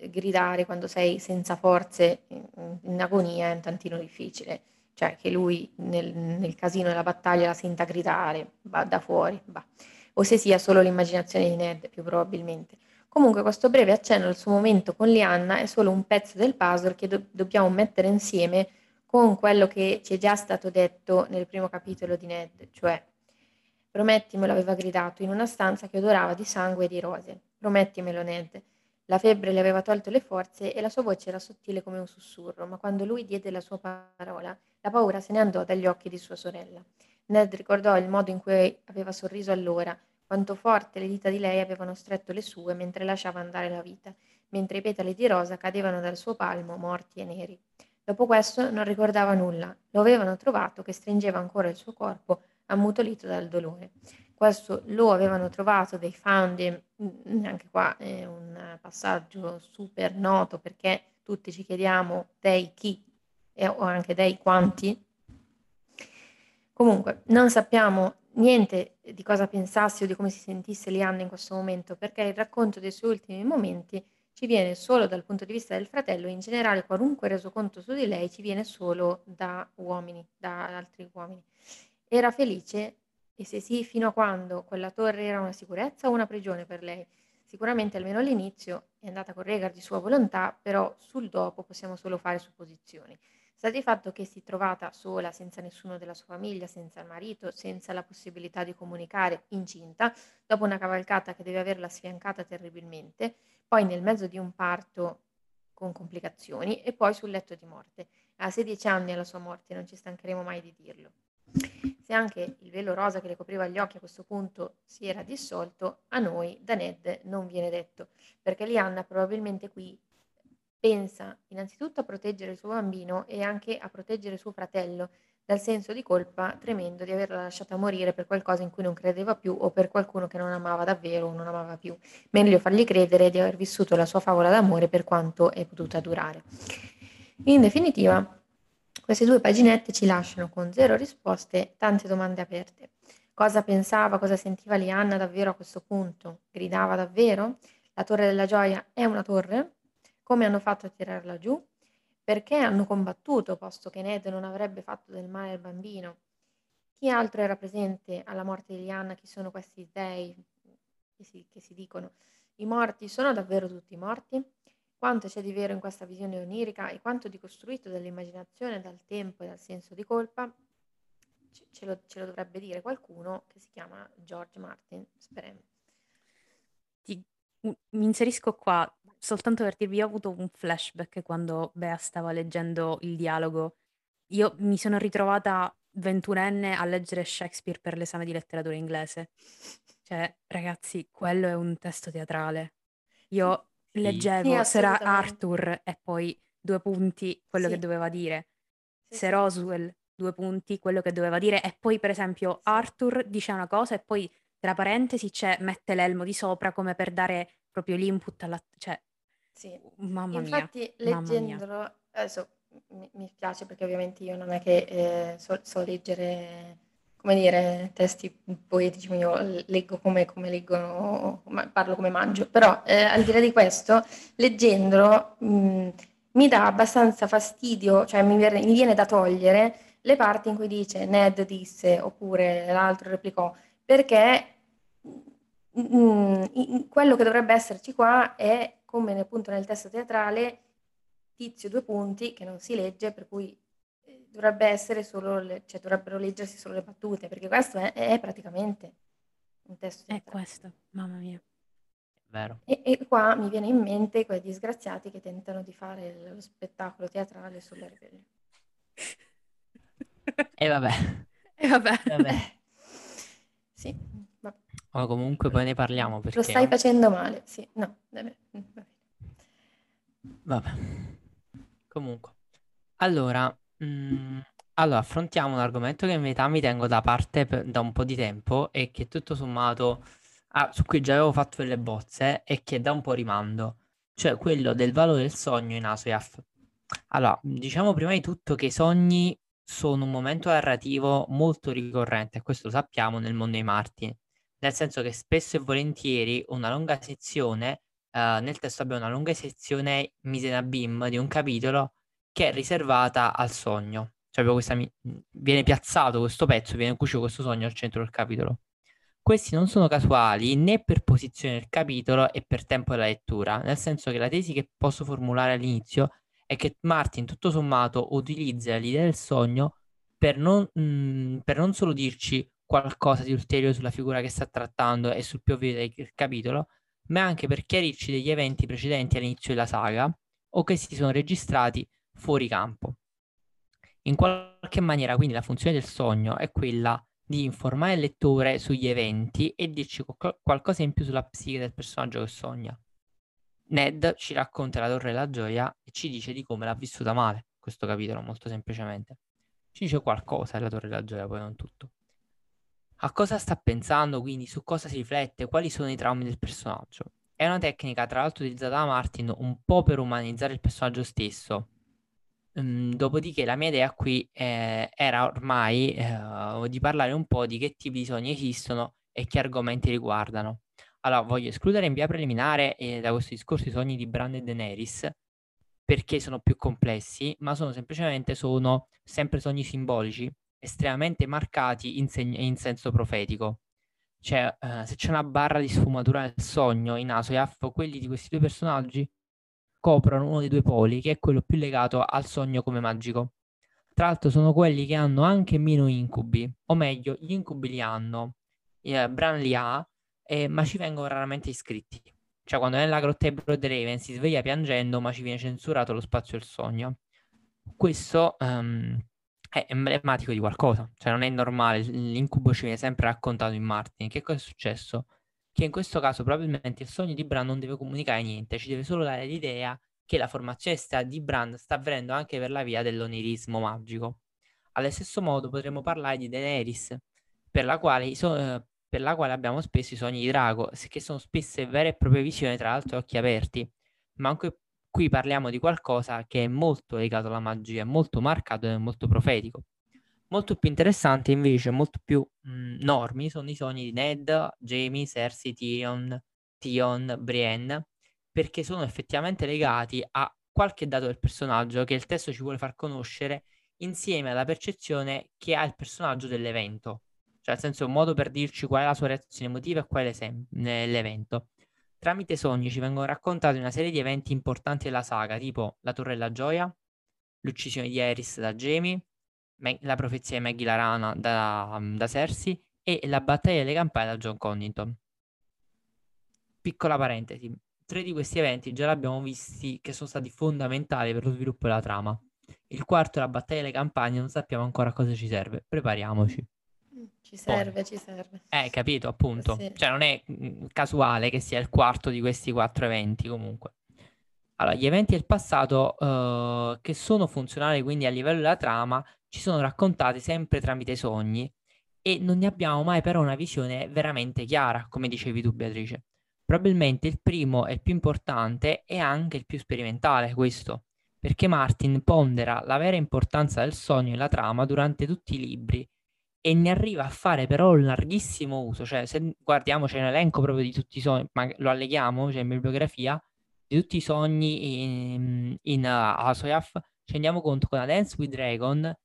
gridare quando sei senza forze, in, in agonia, è un tantino difficile. Cioè che lui nel, nel casino della battaglia la senta gridare, va da fuori, va o se sia solo l'immaginazione di Ned, più probabilmente. Comunque questo breve accenno al suo momento con Lianna è solo un pezzo del puzzle che do- dobbiamo mettere insieme con quello che ci è già stato detto nel primo capitolo di Ned, cioè Promettimelo aveva gridato in una stanza che odorava di sangue e di rose. Promettimelo, Ned. La febbre le aveva tolto le forze e la sua voce era sottile come un sussurro, ma quando lui diede la sua parola, la paura se ne andò dagli occhi di sua sorella. Ned ricordò il modo in cui aveva sorriso allora, quanto forte le dita di lei avevano stretto le sue mentre lasciava andare la vita, mentre i petali di rosa cadevano dal suo palmo morti e neri. Dopo questo non ricordava nulla, lo avevano trovato che stringeva ancora il suo corpo, ammutolito dal dolore. Questo lo avevano trovato dei found, mm, anche qua è un passaggio super noto perché tutti ci chiediamo dei chi o anche dei quanti Comunque, non sappiamo niente di cosa pensassi o di come si sentisse Lianna in questo momento, perché il racconto dei suoi ultimi momenti ci viene solo dal punto di vista del fratello e in generale qualunque resoconto su di lei ci viene solo da uomini, da altri uomini. Era felice e se sì, fino a quando quella torre era una sicurezza o una prigione per lei? Sicuramente almeno all'inizio è andata con Regar di sua volontà, però sul dopo possiamo solo fare supposizioni. Sta di fatto che si è trovata sola, senza nessuno della sua famiglia, senza il marito, senza la possibilità di comunicare, incinta, dopo una cavalcata che deve averla sfiancata terribilmente, poi nel mezzo di un parto con complicazioni e poi sul letto di morte. A 16 anni alla sua morte, non ci stancheremo mai di dirlo. Se anche il velo rosa che le copriva gli occhi a questo punto si era dissolto, a noi da Ned non viene detto, perché Lianna probabilmente qui pensa innanzitutto a proteggere il suo bambino e anche a proteggere suo fratello dal senso di colpa tremendo di averla lasciata morire per qualcosa in cui non credeva più o per qualcuno che non amava davvero o non amava più. Meglio fargli credere di aver vissuto la sua favola d'amore per quanto è potuta durare. In definitiva, queste due paginette ci lasciano con zero risposte tante domande aperte. Cosa pensava, cosa sentiva Lianna davvero a questo punto? Gridava davvero? La torre della gioia è una torre? Come hanno fatto a tirarla giù? Perché hanno combattuto, posto che Ned non avrebbe fatto del male al bambino? Chi altro era presente alla morte di Lianna? Chi sono questi dei che si, che si dicono? I morti sono davvero tutti morti? Quanto c'è di vero in questa visione onirica e quanto di costruito dall'immaginazione, dal tempo e dal senso di colpa? Ce lo, ce lo dovrebbe dire qualcuno che si chiama George Martin, speriamo. Ti, mi inserisco qua soltanto per dirvi, ho avuto un flashback quando Bea stava leggendo il dialogo. Io mi sono ritrovata ventunenne a leggere Shakespeare per l'esame di letteratura inglese. Cioè, ragazzi, quello è un testo teatrale. Io leggevo, Sì, c'era Arthur e poi due punti, quello sì. che doveva dire. Sì, Se Roswell, due punti, quello che doveva dire. E poi, per esempio, Arthur dice una cosa e poi tra parentesi c'è, mette l'elmo di sopra come per dare proprio l'input alla... Cioè, sì. mamma Infatti, mia. Infatti, leggendolo, adesso mi, mi, spiace perché ovviamente io non è che eh, so, so, leggere, come dire, testi poetici, io leggo come, come leggono, parlo come mangio, però eh, al di là di questo, leggendolo mh, mi dà abbastanza fastidio, cioè mi viene, mi viene da togliere le parti in cui dice Ned disse oppure l'altro replicò, perché mh, quello che dovrebbe esserci qua è come appunto nel testo teatrale tizio due punti che non si legge, per cui dovrebbe essere solo le, cioè dovrebbero leggersi solo le battute, perché questo è, è praticamente un testo. È questo, mamma mia. Vero. E, e, qua mi viene in mente quei disgraziati che tentano di fare lo spettacolo teatrale sulle ribellioni. E vabbè. E vabbè. vabbè. Sì, vabbè. O comunque poi ne parliamo perché... Lo stai facendo male, sì. No, vabbè. Vabbè. Comunque, allora, mm, allora, affrontiamo un argomento che in verità mi tengo da parte per- da un po' di tempo e che tutto sommato, ah, su cui già avevo fatto delle bozze e che da un po' rimando, cioè quello del valore del sogno in ASOIAF. Allora, diciamo prima di tutto che i sogni sono un momento narrativo molto ricorrente, questo lo sappiamo nel mondo dei martiri, nel senso che spesso e volentieri una lunga sezione uh, nel testo abbiamo una lunga sezione mise in bim di un capitolo che è riservata al sogno. Cioè, questa, viene piazzato questo pezzo, viene cucito questo sogno al centro del capitolo. Questi non sono casuali né per posizione del capitolo e per tempo della lettura, nel senso che la tesi che posso formulare all'inizio è che Martin, tutto sommato, utilizza l'idea del sogno per non, mh, per non solo dirci qualcosa di ulteriore sulla figura che sta trattando e sul POV del capitolo, ma anche per chiarirci degli eventi precedenti all'inizio della saga o che si sono registrati fuori campo. In qualche maniera, quindi, la funzione del sogno è quella di informare il lettore sugli eventi e dirci qual- qualcosa in più sulla psiche del personaggio che sogna. Ned ci racconta la Torre della Gioia e ci dice di come l'ha vissuta male, questo capitolo, molto semplicemente. Ci dice qualcosa della Torre della Gioia, poi non tutto a cosa sta pensando, quindi su cosa si riflette, quali sono i traumi del personaggio. È una tecnica, tra l'altro, utilizzata da Martin un po' per umanizzare il personaggio stesso. Um, dopodiché la mia idea qui eh, era ormai eh, di parlare un po' di che tipi di sogni esistono e che argomenti riguardano. Allora, voglio escludere in via preliminare eh, da questo discorso i sogni di Bran e Daenerys, perché sono più complessi, ma sono semplicemente sono sempre sogni simbolici estremamente marcati in, seg- in senso profetico. Cioè, eh, se c'è una barra di sfumatura nel sogno in Asoyaf, quelli di questi due personaggi coprono uno dei due poli, che è quello più legato al sogno come magico. Tra l'altro sono quelli che hanno anche meno incubi, o meglio, gli incubi li hanno, eh, Bran li ha, eh, ma ci vengono raramente iscritti. Cioè, quando nella grotta di Broad Raven si sveglia piangendo, ma ci viene censurato lo spazio del sogno. Questo um, è emblematico di qualcosa, cioè non è normale, l'incubo ci viene sempre raccontato in Martin. Che cosa è successo? Che in questo caso probabilmente il sogno di Bran non deve comunicare niente, ci deve solo dare l'idea che la formazione di Bran sta avvenendo anche per la via dell'onirismo magico. Allo stesso modo potremmo parlare di Daenerys, per la quale, so- eh, per la quale abbiamo spesso i sogni di Drago, che sono spesse vere e proprie visioni, tra l'altro occhi aperti, ma anche Qui parliamo di qualcosa che è molto legato alla magia, è molto marcato e molto profetico. Molto più interessante invece, molto più mh, normi, sono i sogni di Ned, Jamie, Cersei, Tyrion, Tion, Brienne, perché sono effettivamente legati a qualche dato del personaggio che il testo ci vuole far conoscere insieme alla percezione che ha il personaggio dell'evento. Cioè, nel senso, un modo per dirci qual è la sua reazione emotiva e qual è l'evento. Tramite sogni ci vengono raccontati una serie di eventi importanti della saga, tipo la Torre della Gioia, l'uccisione di Eris da Jamie, la profezia di Maggie Larana da, da Cersei e la battaglia delle campane da John Connington. Piccola parentesi, tre di questi eventi già li abbiamo visti che sono stati fondamentali per lo sviluppo della trama. Il quarto, la battaglia delle campagne, non sappiamo ancora a cosa ci serve. Prepariamoci. Ci serve, Poi. ci serve. Eh, capito, appunto. Sì. Cioè non è mm, casuale che sia il quarto di questi quattro eventi comunque. Allora, gli eventi del passato eh, che sono funzionali quindi a livello della trama ci sono raccontati sempre tramite sogni e non ne abbiamo mai però una visione veramente chiara, come dicevi tu Beatrice. Probabilmente il primo e il più importante è anche il più sperimentale, questo, perché Martin pondera la vera importanza del sogno e la trama durante tutti i libri e ne arriva a fare però un larghissimo uso, cioè se guardiamo c'è un elenco proprio di tutti i sogni, ma lo alleghiamo, c'è cioè in bibliografia, di tutti i sogni in, in uh, Asoyaf, ci rendiamo conto che la Dance with Dragon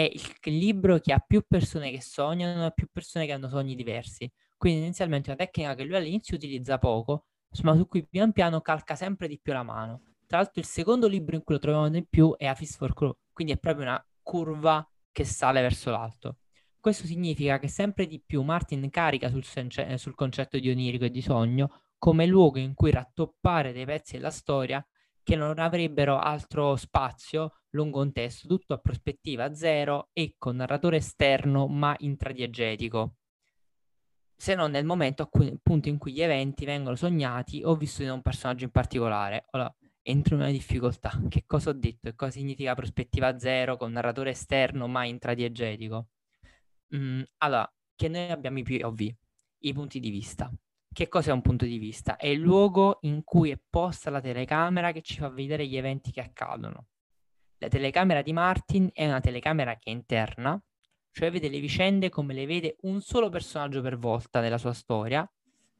è il, libro che ha più persone che sognano più persone che hanno sogni diversi. Quindi inizialmente è una tecnica che lui all'inizio utilizza poco, ma su cui pian piano calca sempre di più la mano. Tra l'altro il secondo libro in cui lo troviamo di più è A Fist for Crow, quindi è proprio una curva che sale verso l'alto. Questo significa che sempre di più Martin carica sul, sence- sul concetto di onirico e di sogno come luogo in cui rattoppare dei pezzi della storia che non avrebbero altro spazio lungo un testo, tutto a prospettiva zero e con narratore esterno ma intradiegetico, se non nel momento appunto in cui gli eventi vengono sognati o vissuti da un personaggio in particolare. Ora, entro in una difficoltà. Che cosa ho detto e cosa significa prospettiva zero con narratore esterno ma intradiegetico? Mm, allora, che noi abbiamo i POV, i punti di vista. Che cos'è un punto di vista? È il luogo in cui è posta la telecamera che ci fa vedere gli eventi che accadono. La telecamera di Martin è una telecamera che è interna, cioè vede le vicende come le vede un solo personaggio per volta nella sua storia,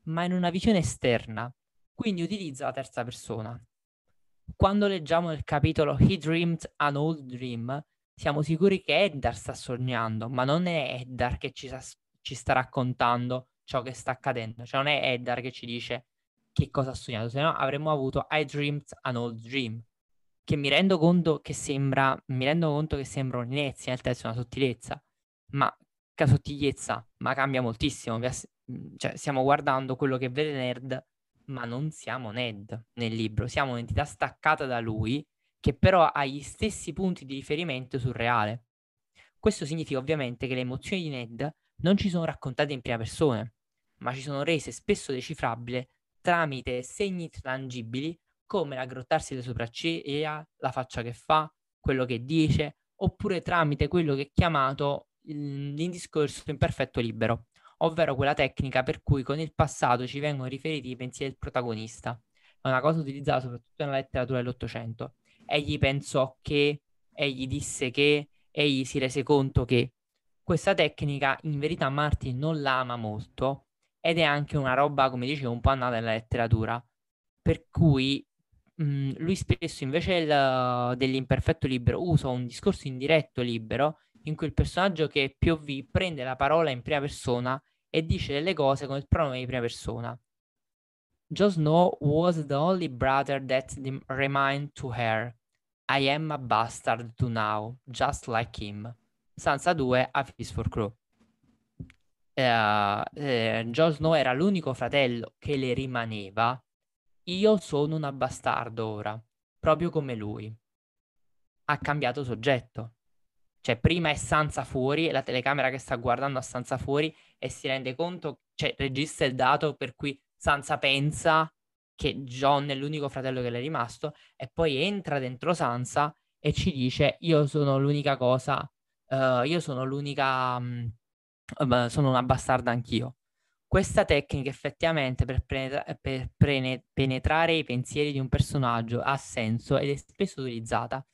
ma in una visione esterna, quindi utilizza la terza persona. Quando leggiamo nel capitolo He Dreamed an Old Dream, siamo sicuri che Eddar sta sognando, ma non è Eddar che ci, sa- ci sta raccontando ciò che sta accadendo. Cioè non è Eddar che ci dice che cosa ha sognato, se no avremmo avuto I dreamed an old dream, che mi rendo conto che sembra, mi rendo conto che sembra un'inezia, nel testo una sottilezza, ma che sottigliezza, ma cambia moltissimo. Cioè, stiamo guardando quello che vede Nerd, ma non siamo Ned nel libro, siamo un'entità staccata da lui, che però ha gli stessi punti di riferimento sul reale. Questo significa ovviamente che le emozioni di Ned non ci sono raccontate in prima persona, ma ci sono rese spesso decifrabili tramite segni tangibili come l'aggrottarsi delle sopracciglia, la faccia che fa, quello che dice, oppure tramite quello che è chiamato l'indiscorso imperfetto libero, ovvero quella tecnica per cui con il passato ci vengono riferiti i pensieri del protagonista. È una cosa utilizzata soprattutto nella letteratura dell'Ottocento. Egli pensò che, egli disse che, egli si rese conto che. Questa tecnica in verità Martin non la ama molto ed è anche una roba, come dicevo, un po' annata nella letteratura, per cui mh, mm, lui spesso invece il, dell'imperfetto libero usa un discorso indiretto libero in cui il personaggio che è POV prende la parola in prima persona e dice delle cose con il pronome di prima persona. Jon Snow was the only brother that remained to her. I am a bastard to now, just like him. Sansa 2, A Feast for Crow eh, eh, Jon Snow era l'unico fratello che le rimaneva, io sono una bastardo ora, proprio come lui. Ha cambiato soggetto. Cioè, prima è Sansa fuori, la telecamera che sta guardando a Sansa fuori e si rende conto, cioè, registra il dato per cui Sansa pensa che John è l'unico fratello che le è rimasto, e poi entra dentro Sansa e ci dice: Io sono l'unica cosa, uh, io sono l'unica. Mh, sono una bastarda anch'io. Questa tecnica effettivamente per, penetra- per prene- penetrare i pensieri di un personaggio ha senso ed è spesso utilizzata,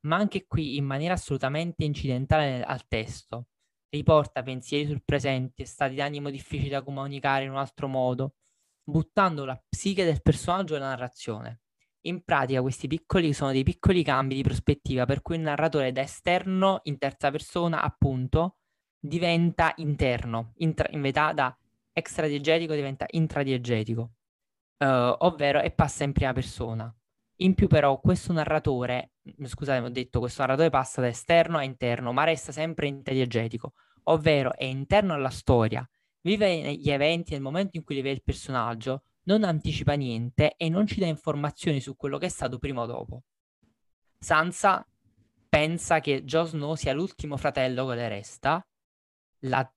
ma anche qui in maniera assolutamente incidentale al testo. Riporta pensieri sul presente, stati d'animo difficili da comunicare in un altro modo, buttando la psiche del personaggio nella narrazione. In pratica questi piccoli sono dei piccoli cambi di prospettiva per cui il narratore da esterno in terza persona, appunto, diventa interno, intra- in verità da extradiegetico diventa intradiegetico, uh, ovvero e passa in prima persona. In più però questo narratore, scusate, ho detto questo narratore passa da esterno a interno, ma resta sempre intradiegetico, ovvero è interno alla storia, vive gli eventi nel momento in cui li vede il personaggio, non anticipa niente e non ci dà informazioni su quello che è stato prima o dopo. Sansa pensa che Jon Snow sia l'ultimo fratello che le resta la,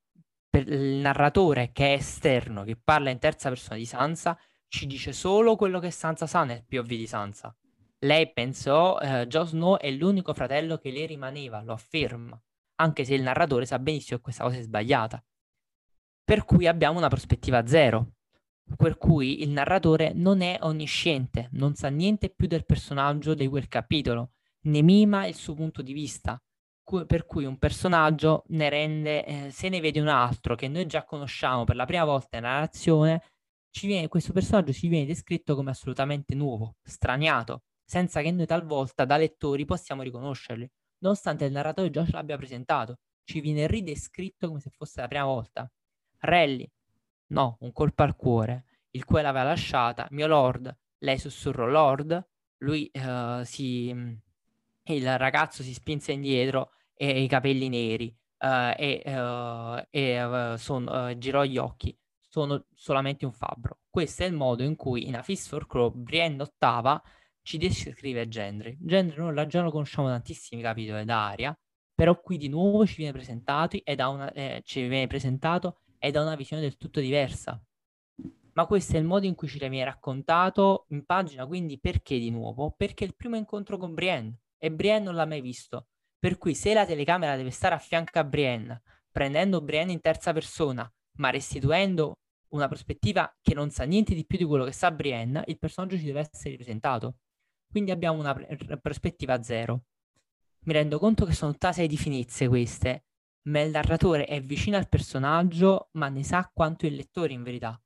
il narratore che è esterno, che parla in terza persona di Sansa, ci dice solo quello che Sansa sa nel POV di Sansa. Lei pensò, eh, Jon Snow è l'unico fratello che le rimaneva, lo afferma, anche se il narratore sa benissimo che questa cosa è sbagliata. Per cui abbiamo una prospettiva zero, per cui il narratore non è onnisciente, non sa niente più del personaggio di quel capitolo, ne mima il suo punto di vista, per cui un personaggio ne rende, eh, se ne vede un altro che noi già conosciamo per la prima volta nella narrazione, viene, questo personaggio ci viene descritto come assolutamente nuovo, straniato, senza che noi talvolta da lettori possiamo riconoscerli, nonostante il narratore già ce l'abbia presentato, ci viene ridescritto come se fosse la prima volta. Rally, no, un colpo al cuore, il quale l'aveva lasciata, mio lord, lei sussurrò lord, lui uh, si il ragazzo si spinse indietro e i capelli neri uh, e, uh, e uh, son, girò gli occhi. Sono solamente un fabbro. Questo è il modo in cui in A Fist for Crow Brienne ottava ci descrive Gendry. Gendry noi la già lo conosciamo tantissimi capitoli da Aria, però qui di nuovo ci viene presentato ed ha una, eh, ci viene presentato ed ha una visione del tutto diversa. Ma questo è il modo in cui ci viene raccontato in pagina, quindi perché di nuovo? Perché il primo incontro con Brienne e Brienne non l'ha mai visto. Per cui se la telecamera deve stare a fianco a Brienne, prendendo Brienne in terza persona, ma restituendo una prospettiva che non sa niente di più di quello che sa Brienne, il personaggio ci deve essere ripresentato. Quindi abbiamo una pr- prospettiva zero. Mi rendo conto che sono tutta serie di finezze queste, ma il narratore è vicino al personaggio, ma ne sa quanto il lettore in verità.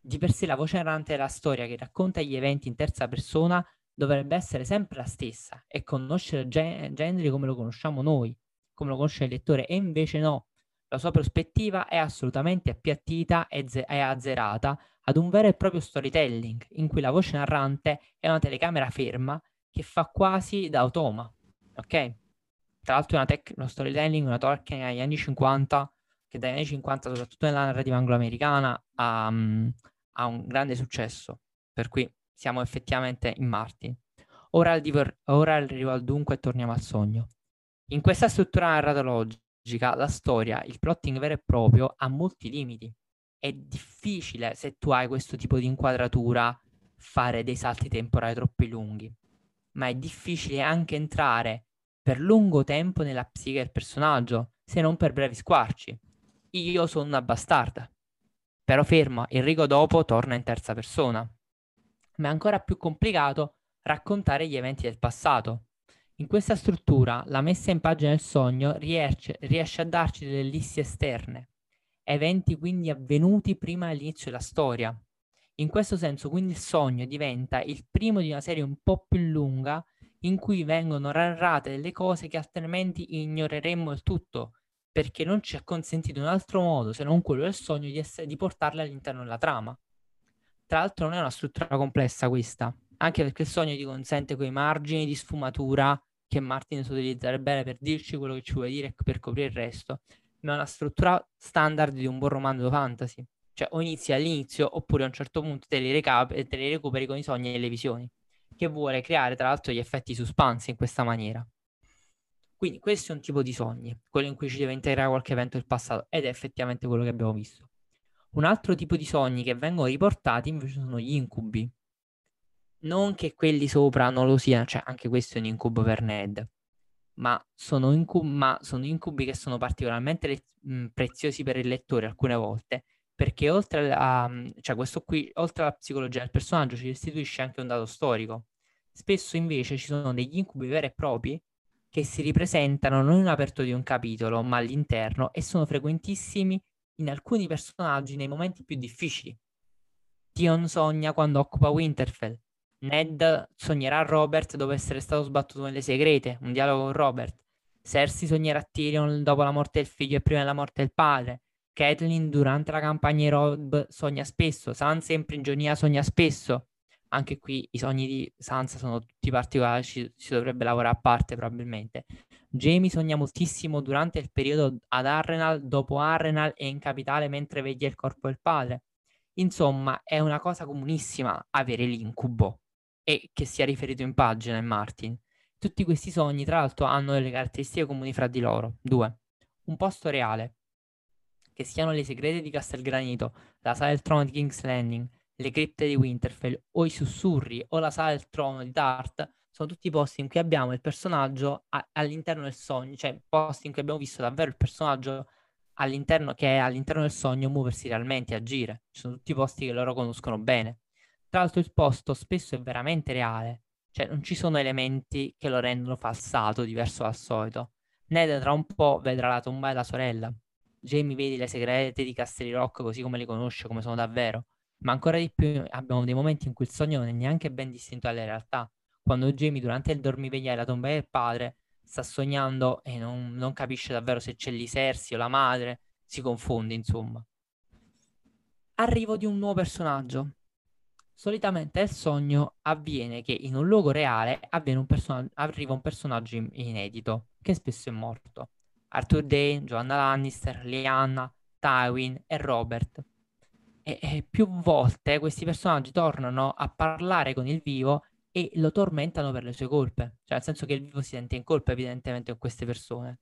Di per sé la voce narrante della storia che racconta gli eventi in terza persona dovrebbe essere sempre la stessa e conoscere gen- Gendry come lo conosciamo noi, come lo conosce il lettore, e invece no. La sua prospettiva è assolutamente appiattita e, ze- azzerata ad un vero e proprio storytelling, in cui la voce narrante è una telecamera ferma che fa quasi da automa, ok? Tra l'altro è tec- uno storytelling, una Tolkien agli anni 50, che dagli anni 50, soprattutto nella narrativa angloamericana, ha, um, ha un grande successo. Per cui siamo effettivamente in al ora arrivo al dunque e torniamo al sogno. In questa struttura narratologica, la storia, il plotting vero e proprio, ha molti limiti. È difficile, se tu hai questo tipo di inquadratura, fare dei salti temporali troppo lunghi. Ma è difficile anche entrare per lungo tempo nella psiche del personaggio, se non per brevi squarci. Io sono una bastarda. Però ferma, Enrico dopo torna in terza persona ma è ancora più complicato raccontare gli eventi del passato. In questa struttura, la messa in pagina del sogno riesce, riesce a darci delle lissi esterne, eventi quindi avvenuti prima dell'inizio della storia. In questo senso, quindi, il sogno diventa il primo di una serie un po' più lunga in cui vengono narrate delle cose che altrimenti ignoreremmo del tutto, perché non ci è consentito un altro modo se non quello del sogno di, essere, di portarle all'interno della trama. Tra l'altro non è una struttura complessa questa, anche perché il sogno ti consente quei margini di sfumatura che Martin sa utilizzare bene per dirci quello che ci vuole dire e per coprire il resto, ma è una struttura standard di un buon romanzo fantasy. Cioè o inizi all'inizio oppure a un certo punto te li, recap- te li recuperi con i sogni e le visioni, che vuole creare tra l'altro gli effetti suspense in questa maniera. Quindi questo è un tipo di sogni, quello in cui ci deve integrare qualche evento del passato ed è effettivamente quello che abbiamo visto. Un altro tipo di sogni che vengono riportati invece sono gli incubi. Non che quelli sopra non lo siano, cioè anche questo è un incubo per Ned, ma sono, incubi, ma sono incubi che sono particolarmente le- mh, preziosi per il lettore alcune volte, perché oltre a, cioè questo qui, oltre alla psicologia del personaggio, ci restituisce anche un dato storico. Spesso invece ci sono degli incubi veri e propri che si ripresentano non in aperto di un capitolo, ma all'interno e sono frequentissimi in alcuni personaggi nei momenti più difficili. Tion sogna quando occupa Winterfell. Ned sognerà Robert dopo essere stato sbattuto nelle segrete, un dialogo con Robert. Cersei sognerà Tyrion dopo la morte del figlio e prima della morte del padre. Catelyn durante la campagna di Rob sogna spesso. Sansa in prigionia sogna spesso. Anche qui i sogni di Sansa sono tutti particolari, ci, si dovrebbe lavorare a parte probabilmente. Jamie sogna moltissimo durante il periodo ad Arrenal, dopo Arrenal e in capitale mentre veglia il corpo del padre. Insomma, è una cosa comunissima avere l'incubo e che sia riferito in pagina in Martin. Tutti questi sogni, tra l'altro, hanno delle caratteristiche comuni fra di loro. Due, un posto reale, che siano le segrete di Castelgranito, la sala del trono di King's Landing, le cripte di Winterfell o i sussurri o la sala del trono di Tart sono tutti posti in cui abbiamo il personaggio a- all'interno del sogno, cioè posti in cui abbiamo visto davvero il personaggio all'interno, che è all'interno del sogno muoversi realmente, agire. Ci sono tutti posti che loro conoscono bene. Tra l'altro il posto spesso è veramente reale, cioè non ci sono elementi che lo rendono falsato, diverso dal solito. Ned tra un po' vedrà la tomba della sorella. Jamie vedi le segrete di Castelli Rock così come li conosce, come sono davvero. Ma ancora di più abbiamo dei momenti in cui il sogno non è neanche ben distinto dalle realtà quando Jamie durante il dormiveglia la tomba del padre sta sognando e non, non capisce davvero se c'è lì Cersei o la madre, si confonde insomma. Arrivo di un nuovo personaggio. Solitamente nel sogno avviene che in un luogo reale un person- arriva un personaggio inedito, che spesso è morto. Arthur Dane, Joanna Lannister, Lyanna, Tywin e Robert. E, e più volte questi personaggi tornano a parlare con il vivo e lo tormentano per le sue colpe, cioè nel senso che il vivo si sente in colpa evidentemente con queste persone.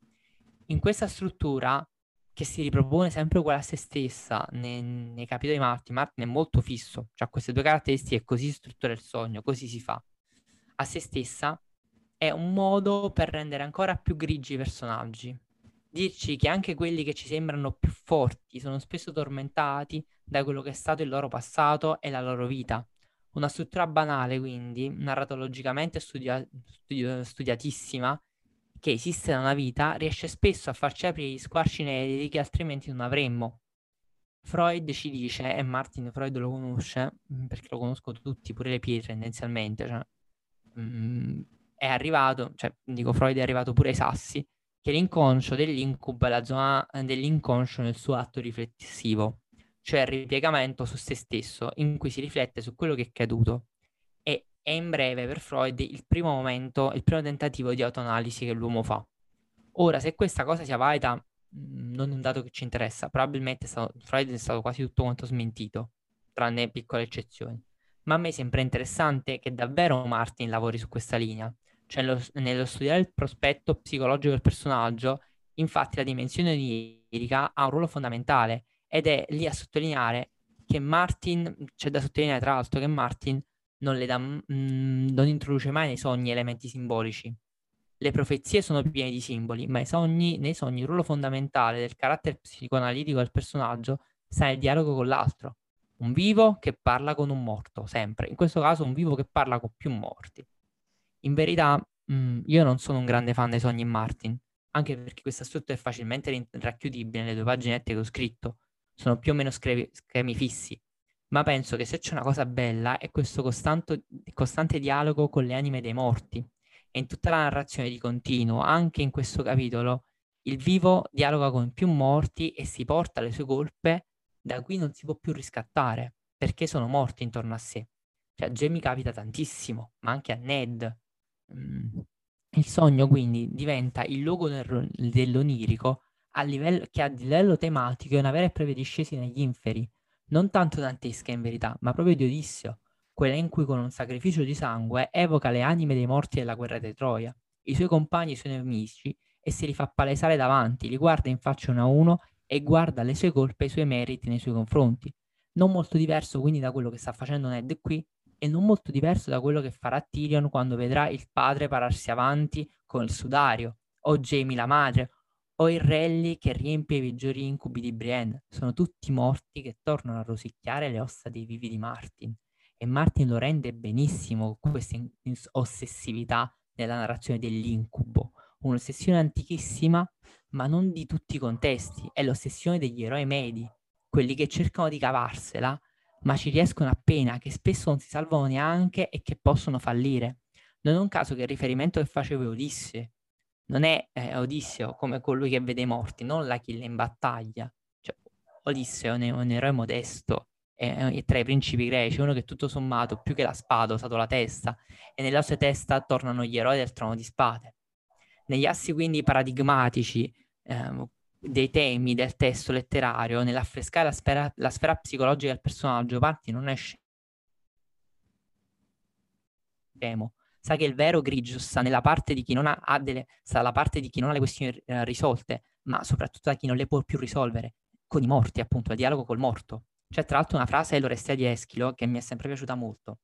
In questa struttura che si ripropone sempre uguale a se stessa nei, nei capitoli di Martin, Martin è molto fisso, cioè queste due caratteristiche, così struttura il sogno, così si fa. A se stessa è un modo per rendere ancora più grigi i personaggi, dirci che anche quelli che ci sembrano più forti sono spesso tormentati da quello che è stato il loro passato e la loro vita una struttura banale, quindi, narratologicamente studia- studi- studiatissima, che esiste da una vita, riesce spesso a farci aprire gli squarci inediti che altrimenti non avremmo. Freud ci dice, e Martin Freud lo conosce, mm, perché lo conoscono tutti, pure le pietre tendenzialmente, cioè, mm, è arrivato, cioè dico Freud è arrivato pure ai sassi, che l'inconscio dell'incubo è la zona dell'inconscio nel suo atto riflessivo cioè il ripiegamento su se stesso, in cui si riflette su quello che è caduto. E è in breve per Freud il primo momento, il primo tentativo di autoanalisi che l'uomo fa. Ora, se questa cosa sia valida, mm, non è un dato che ci interessa, probabilmente è stato, Freud è stato quasi tutto quanto smentito, tranne piccole eccezioni. Ma a me sembra interessante che davvero Martin lavori su questa linea, cioè nello, nello studiare il prospetto psicologico del personaggio, infatti la dimensione onirica ha un ruolo fondamentale ed è lì a sottolineare che Martin, c'è da sottolineare tra l'altro che Martin non, dà, mh, mm, non introduce mai nei sogni elementi simbolici. Le profezie sono piene di simboli, ma sogni, nei sogni il ruolo fondamentale del carattere psicoanalitico del personaggio sta nel dialogo con l'altro. Un vivo che parla con un morto, sempre. In questo caso un vivo che parla con più morti. In verità, mh, mm, io non sono un grande fan dei sogni in Martin, anche perché questa struttura è facilmente racchiudibile nelle due paginette che ho scritto, sono più o meno schemi, schemi fissi, ma penso che se c'è una cosa bella è questo costante, costante dialogo con le anime dei morti. E in tutta la narrazione di continuo, anche in questo capitolo, il vivo dialoga con più morti e si porta le sue colpe da cui non si può più riscattare, perché sono morti intorno a sé. Cioè a Jamie capita tantissimo, ma anche a Ned. Mm. Il sogno quindi diventa il luogo dell'onirico a livello, che a livello tematico è una vera e propria discesa negli inferi, non tanto dantesca in verità, ma proprio di Odisseo, quella in cui con un sacrificio di sangue evoca le anime dei morti della guerra di Troia, i suoi compagni i suoi nemici, e si li fa palesare davanti, li guarda in faccia uno a uno e guarda le sue colpe e i suoi meriti nei suoi confronti. Non molto diverso quindi da quello che sta facendo Ned qui, e non molto diverso da quello che farà Tyrion quando vedrà il padre pararsi avanti con il sudario, o Jamie la madre, o il Rally che riempie i peggiori incubi di Brienne. Sono tutti morti che tornano a rosicchiare le ossa dei vivi di Martin. E Martin lo rende benissimo con questa ossessività nella narrazione dell'incubo. Un'ossessione antichissima, ma non di tutti i contesti. È l'ossessione degli eroi medi, quelli che cercano di cavarsela, ma ci riescono appena, che spesso non si salvano neanche e che possono fallire. Non è un caso che il riferimento che facevo Ulisse non è eh, Odisseo come colui che vede i morti, non l'Achille in battaglia. Cioè, Odisseo è un, eroe modesto, è, è, tra i principi greci, uno che tutto sommato, più che la spada, ha usato la testa, e nella sua testa tornano gli eroi del trono di spade. Negli assi quindi paradigmatici eh, dei temi del testo letterario, nell'affrescare la sfera, la sfera psicologica del personaggio, Parti non esce sa che il vero grigio sta nella parte di chi non ha, ha delle, sta dalla parte di chi non ha le questioni eh, risolte, ma soprattutto da chi non le può più risolvere, con i morti, appunto, il dialogo col morto. C'è tra l'altro una frase dell'Orestia di Eschilo che mi è sempre piaciuta molto.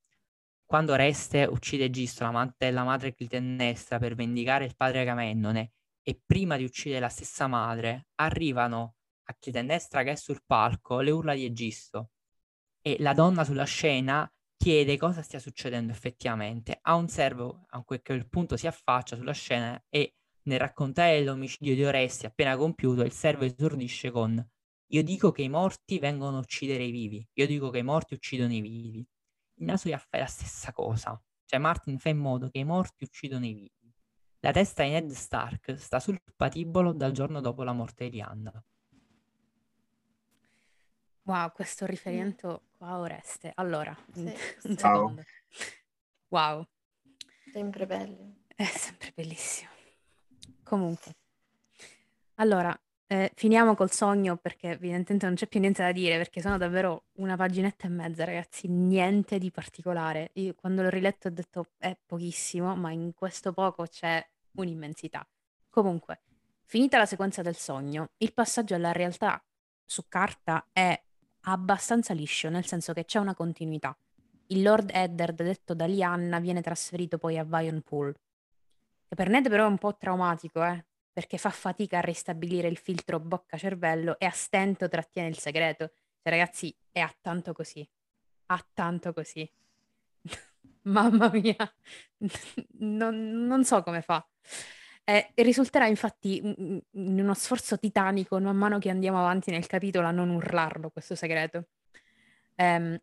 Quando Oreste uccide Gisto, l'amante della madre Clitennestra, per vendicare il padre Agamennone, e prima di uccidere la stessa madre, arrivano a Clitennestra che è sul palco le urla di Egisto e la donna sulla scena chiede cosa stia succedendo effettivamente. Ha un servo a quel punto si affaccia sulla scena e nel raccontare l'omicidio di Oresti appena compiuto, il servo esordisce con io dico che i morti vengono a uccidere i vivi, io dico che i morti uccidono i vivi. Il naso Affa è la stessa cosa, cioè Martin fa in modo che i morti uccidono i vivi. La testa di Ned Stark sta sul patibolo dal giorno dopo la morte di Anna. Wow, questo riferimento qua a Oreste. Allora, Sì, un sì. secondo. Wow, Sempre bello. è sempre bellissimo. Comunque, allora, eh, finiamo col sogno perché evidentemente non c'è più niente da dire perché sono davvero una paginetta e mezza, ragazzi, niente di particolare. Io quando l'ho riletto ho detto è pochissimo, ma in questo poco c'è un'immensità. Comunque, finita la sequenza del sogno, il passaggio alla realtà su carta è abbastanza liscio, nel senso che c'è una continuità. Il Lord Eddard, detto da Lianna, viene trasferito poi a Vion Pool. Che per Ned però è un po' traumatico, eh? Perché fa fatica a ristabilire il filtro bocca-cervello e a stento trattiene il segreto. Cioè, ragazzi, è a tanto così. A tanto così. Mamma mia, non, non so come fa. Eh, risulterà infatti in uno sforzo titanico man mano che andiamo avanti nel capitolo a non urlarlo questo segreto. Ehm,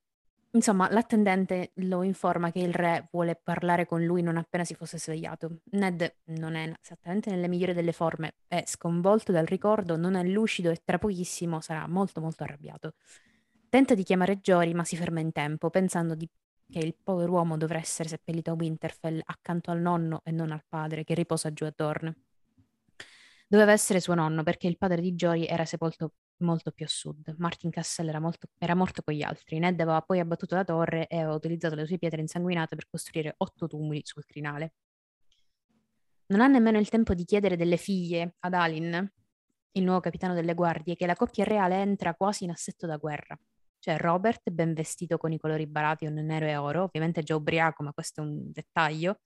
insomma, l'attendente lo informa che il re vuole parlare con lui non appena si fosse svegliato. Ned non è esattamente nelle migliori delle forme, è sconvolto dal ricordo, non è lucido e tra pochissimo sarà molto molto arrabbiato. Tenta di chiamare Jory, ma si ferma in tempo, pensando di- che il pover'uomo dovrà essere seppellito a Winterfell accanto al nonno e non al padre che riposa giù a Dorne. Doveva essere suo nonno perché il padre di Jory era sepolto molto più a sud. Martin Cassell era, molto- era morto con gli altri. Ned aveva poi abbattuto la torre e aveva utilizzato le sue pietre insanguinate per costruire otto tumuli sul crinale. Non ha nemmeno il tempo di chiedere delle figlie ad Alin, il nuovo capitano delle guardie, che la coppia reale entra quasi in assetto da guerra. C'è Robert, ben vestito con i colori barati, un nero e oro, ovviamente già ubriaco, ma questo è un dettaglio,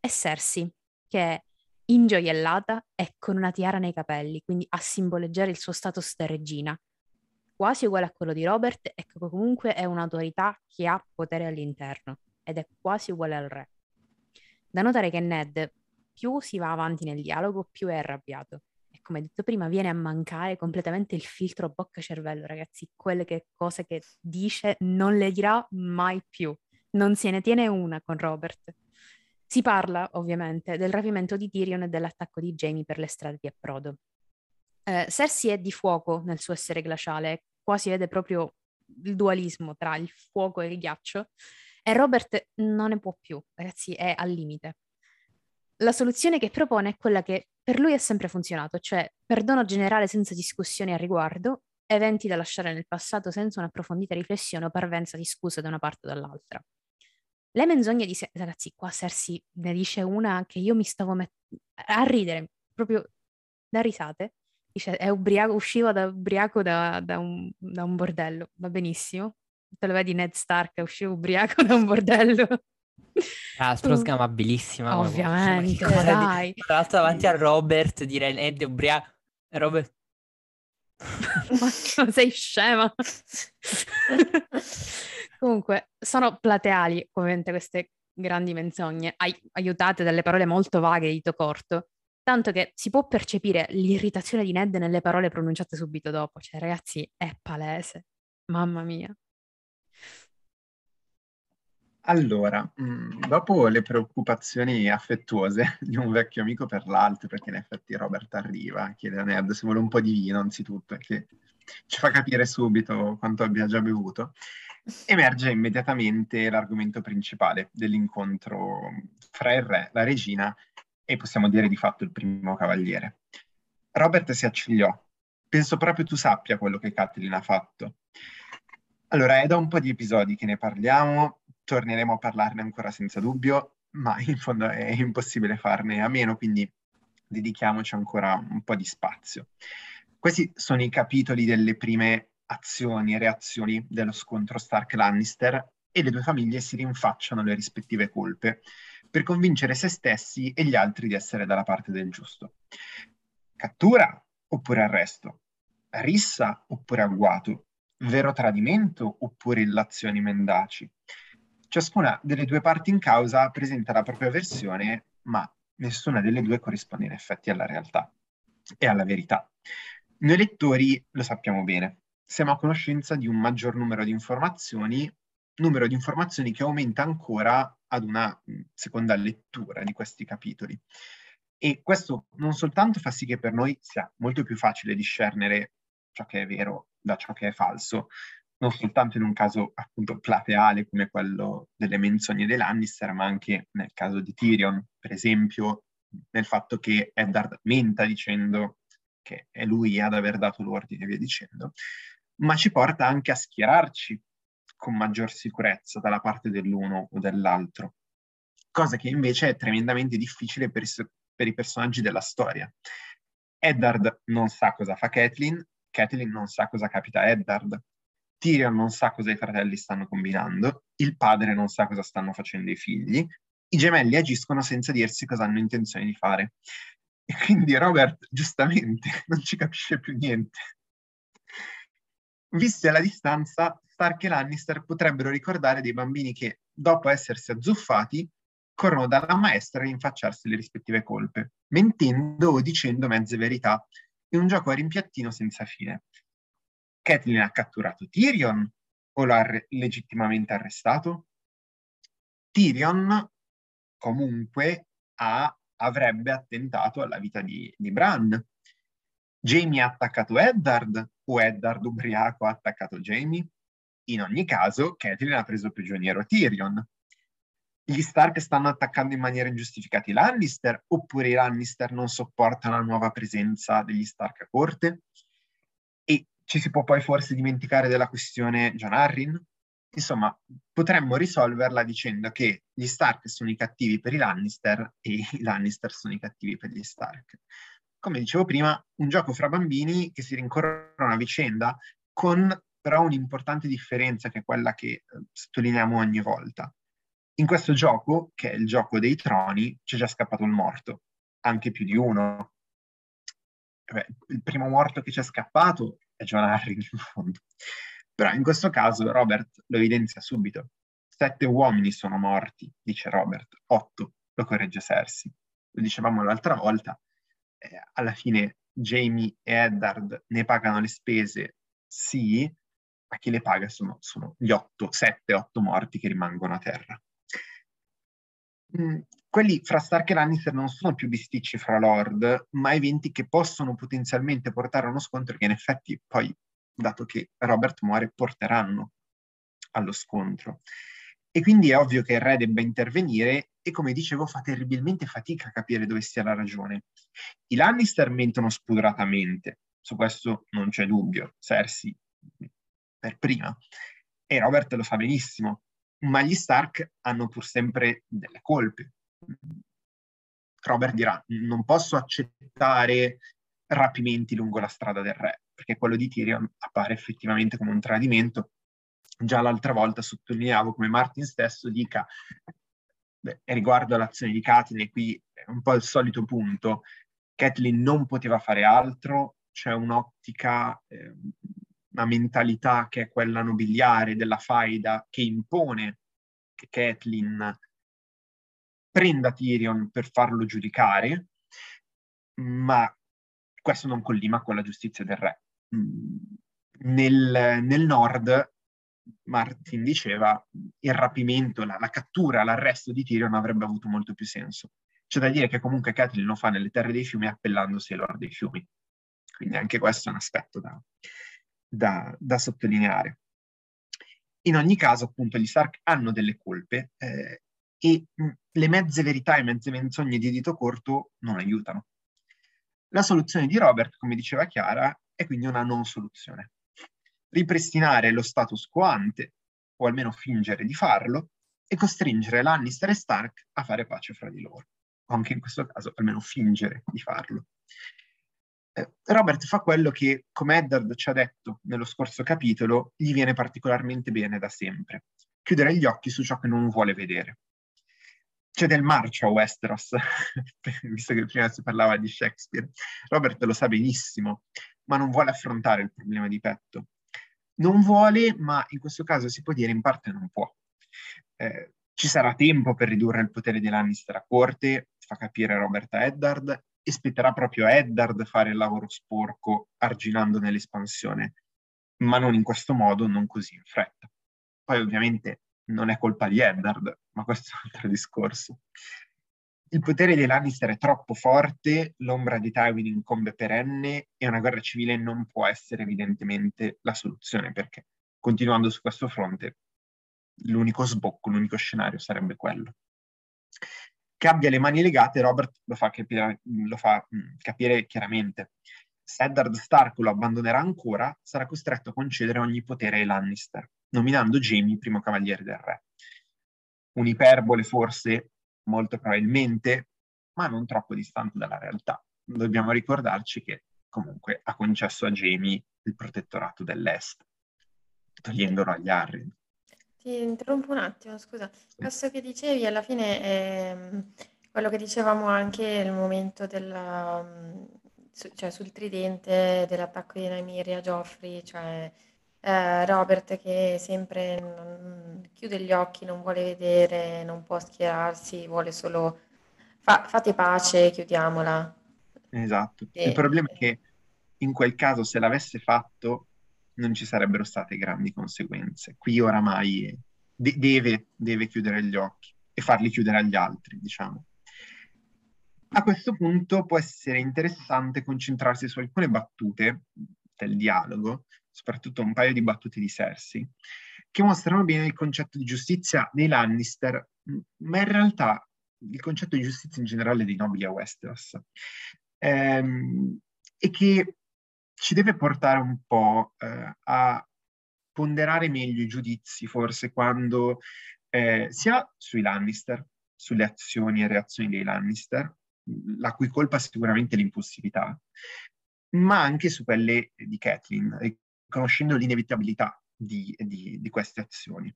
e Cersei, che è ingioiellata e con una tiara nei capelli, quindi a simboleggiare il suo status da regina, quasi uguale a quello di Robert e che comunque è un'autorità che ha potere all'interno ed è quasi uguale al re. Da notare che Ned più si va avanti nel dialogo, più è arrabbiato. Come detto prima, viene a mancare completamente il filtro bocca-cervello, ragazzi. Quelle che, cose che dice non le dirà mai più. Non se ne tiene una con Robert. Si parla, ovviamente, del rapimento di Tyrion e dell'attacco di Jaime per le strade di approdo. Eh, Cersei è di fuoco nel suo essere glaciale, qua si vede proprio il dualismo tra il fuoco e il ghiaccio, e Robert non ne può più, ragazzi, è al limite. La soluzione che propone è quella che per lui ha sempre funzionato, cioè perdono generale senza discussioni a riguardo, eventi da lasciare nel passato senza un'approfondita riflessione o parvenza di scuse da una parte o dall'altra. Le menzogne di Se- ragazzi, qua Cersei ne dice una che io mi stavo met- a ridere, proprio da risate. Dice, è ubriaco, usciva da ubriaco da, da un, da un bordello, va benissimo. Te lo vedi Ned Stark, usciva ubriaco da un bordello. Tu- sgamabilissima. come cosa. Ovviamente, di- dai. Tra l'altro davanti a Robert dire Ned è ubriaco. Robert... Ma sei scema? Comunque, sono plateali, ovviamente, queste grandi menzogne, ai- aiutate dalle parole molto vaghe di Tocorto, tanto che si può percepire l'irritazione di Ned nelle parole pronunciate subito dopo. Cioè, ragazzi, è palese. Mamma mia. Allora, mh, dopo le preoccupazioni affettuose di un vecchio amico per l'altro, perché in effetti Robert arriva, chiede a Ned se vuole un po' di vino anzitutto, che ci fa capire subito quanto abbia già bevuto, emerge immediatamente l'argomento principale dell'incontro fra il re, la regina e possiamo dire di fatto il primo cavaliere. Robert si accigliò. Penso proprio tu sappia quello che Catelyn ha fatto. Allora, è da un po' di episodi che ne parliamo, torneremo a parlarne ancora senza dubbio, ma in fondo è impossibile farne a meno, quindi dedichiamoci ancora un po' di spazio. Questi sono i capitoli delle prime azioni e reazioni dello scontro Stark-Lannister e le due famiglie si rinfacciano le rispettive colpe per convincere se stessi e gli altri di essere dalla parte del giusto. Cattura oppure arresto? Rissa oppure agguato? Vero tradimento oppure illazioni mendaci? Ciascuna delle due parti in causa presenta la propria versione, ma nessuna delle due corrisponde in effetti alla realtà e alla verità. Noi lettori lo sappiamo bene, siamo a conoscenza di un maggior numero di informazioni, numero di informazioni che aumenta ancora ad una seconda lettura di questi capitoli. E questo non soltanto fa sì che per noi sia molto più facile discernere ciò che è vero da ciò che è falso, non soltanto in un caso appunto plateale come quello delle menzogne dei Lannister, ma anche nel caso di Tyrion, per esempio nel fatto che Eddard menta dicendo che è lui ad aver dato l'ordine e via dicendo, ma ci porta anche a schierarci con maggior sicurezza dalla parte dell'uno o dell'altro, cosa che invece è tremendamente difficile per i, per i personaggi della storia. Eddard non sa cosa fa Catelyn, Catelyn non sa cosa capita a Eddard, Tyrion non sa cosa i fratelli stanno combinando, il padre non sa cosa stanno facendo i figli, i gemelli agiscono senza dirsi cosa hanno intenzione di fare. E quindi Robert, giustamente, non ci capisce più niente. Visti alla distanza, Stark e Lannister potrebbero ricordare dei bambini che, dopo essersi azzuffati, corrono dalla maestra a rinfacciarsi le rispettive colpe, mentendo o dicendo mezze verità, in un gioco a rimpiattino senza fine. Catelyn ha catturato Tyrion o l'ha re- legittimamente arrestato? Tyrion comunque ha, avrebbe attentato alla vita di, di Bran. Jamie ha attaccato Eddard o Eddard ubriaco ha attaccato Jamie? In ogni caso, Catelyn ha preso prigioniero Tyrion. Gli Stark stanno attaccando in maniera ingiustificata i Lannister oppure i Lannister non sopportano la nuova presenza degli Stark a corte? Ci si può poi forse dimenticare della questione John Arryn? Insomma, potremmo risolverla dicendo che gli Stark sono i cattivi per i Lannister e i Lannister sono i cattivi per gli Stark. Come dicevo prima, un gioco fra bambini che si rincorrono a vicenda, con però un'importante differenza che è quella che eh, sottolineiamo ogni volta. In questo gioco, che è il gioco dei troni, c'è già scappato un morto, anche più di uno. Beh, il primo morto che c'è scappato è John Harry in fondo. Però in questo caso Robert lo evidenzia subito. Sette uomini sono morti, dice Robert, otto, lo corregge Cersei. Lo dicevamo l'altra volta, eh, alla fine Jamie e Eddard ne pagano le spese, sì, ma chi le paga sono, sono gli otto, sette, otto morti che rimangono a terra. Mm, quelli fra Stark e Lannister non sono più bisticci fra Lord, ma eventi che possono potenzialmente portare a uno scontro che in effetti poi, dato che Robert muore, porteranno allo scontro. E quindi è ovvio che il re debba intervenire e come dicevo fa terribilmente fatica a capire dove sia la ragione. I Lannister mentono spudoratamente, su questo non c'è dubbio, Cersei per prima, e Robert lo fa benissimo, ma gli Stark hanno pur sempre delle colpe, Robert dirà, non posso accettare rapimenti lungo la strada del re, perché quello di Tyrion appare effettivamente come un tradimento. Già l'altra volta sottolineavo come Martin stesso dica, beh, riguardo all'azione di Catelyn, qui è un po' il solito punto, Catelyn non poteva fare altro, c'è un'ottica, eh, una mentalità che è quella nobiliare della faida che impone che Catelyn prenda Tyrion per farlo giudicare, ma questo non collima con la giustizia del re. Mm, nel, nel nord, Martin diceva, il rapimento, la, la, cattura, l'arresto di Tyrion avrebbe avuto molto più senso. C'è da dire che comunque Catelyn lo fa nelle terre dei fiumi appellandosi ai lord dei fiumi. Quindi anche questo è un aspetto da, da, da sottolineare. In ogni caso, appunto, gli Stark hanno delle colpe eh, e mh, le mezze verità e mezze menzogne di dito corto non aiutano. La soluzione di Robert, come diceva Chiara, è quindi una non soluzione. Ripristinare lo status quo ante, o almeno fingere di farlo, e costringere Lannister e Stark a fare pace fra di loro. O anche in questo caso, almeno fingere di farlo. Eh, Robert fa quello che, come Eddard ci ha detto nello scorso capitolo, gli viene particolarmente bene da sempre. Chiudere gli occhi su ciò che non vuole vedere. C'è del marcio a Westeros, visto che prima si parlava di Shakespeare. Robert lo sa benissimo, ma non vuole affrontare il problema di petto. Non vuole, ma in questo caso si può dire in parte non può. Eh, ci sarà tempo per ridurre il potere di Lannister a corte, fa capire Robert a Eddard, e spetterà proprio a Eddard fare il lavoro sporco arginando nell'espansione, ma non in questo modo, non così in fretta. Poi ovviamente non è colpa di Eddard, ma questo è un altro discorso. Il potere dei Lannister è troppo forte, l'ombra di Tywin incombe perenne e una guerra civile non può essere evidentemente la soluzione, perché continuando su questo fronte l'unico sbocco, l'unico scenario sarebbe quello che abbia le mani legate, Robert lo fa capire, lo fa, mm, capire chiaramente. Se Eddard Stark lo abbandonerà ancora, sarà costretto a concedere ogni potere ai Lannister, nominando Jamie primo cavaliere del re. Un'iperbole forse, molto probabilmente, ma non troppo distante dalla realtà. Dobbiamo ricordarci che comunque ha concesso a Jamie il protettorato dell'Est, togliendolo agli Arryn. Ti interrompo un attimo, scusa. Questo che dicevi alla fine è mm, quello che dicevamo anche nel momento della, mm, cioè sul tridente dell'attacco di Nymeria a Joffrey, cioè eh, Robert che sempre non- chiude gli occhi, non vuole vedere, non può schierarsi, vuole solo fa- fate pace, chiudiamola. Esatto. Il problema è che in quel caso se l'avesse fatto non ci sarebbero state grandi conseguenze. Qui oramai de- deve, deve chiudere gli occhi e farli chiudere agli altri, diciamo. A questo punto può essere interessante concentrarsi su alcune battute del dialogo, soprattutto un paio di battute di Cersei, che mostrano bene il concetto di giustizia dei Lannister, ma in realtà il concetto di giustizia in generale dei nobili a Westeros, ehm, e che ci deve portare un po' eh, a ponderare meglio i giudizi, forse, quando eh, sia sui Lannister, sulle azioni e reazioni dei Lannister, la cui colpa sicuramente è l'impulsività, ma anche su quelle di Catelyn, riconoscendo l'inevitabilità di, di, di queste azioni.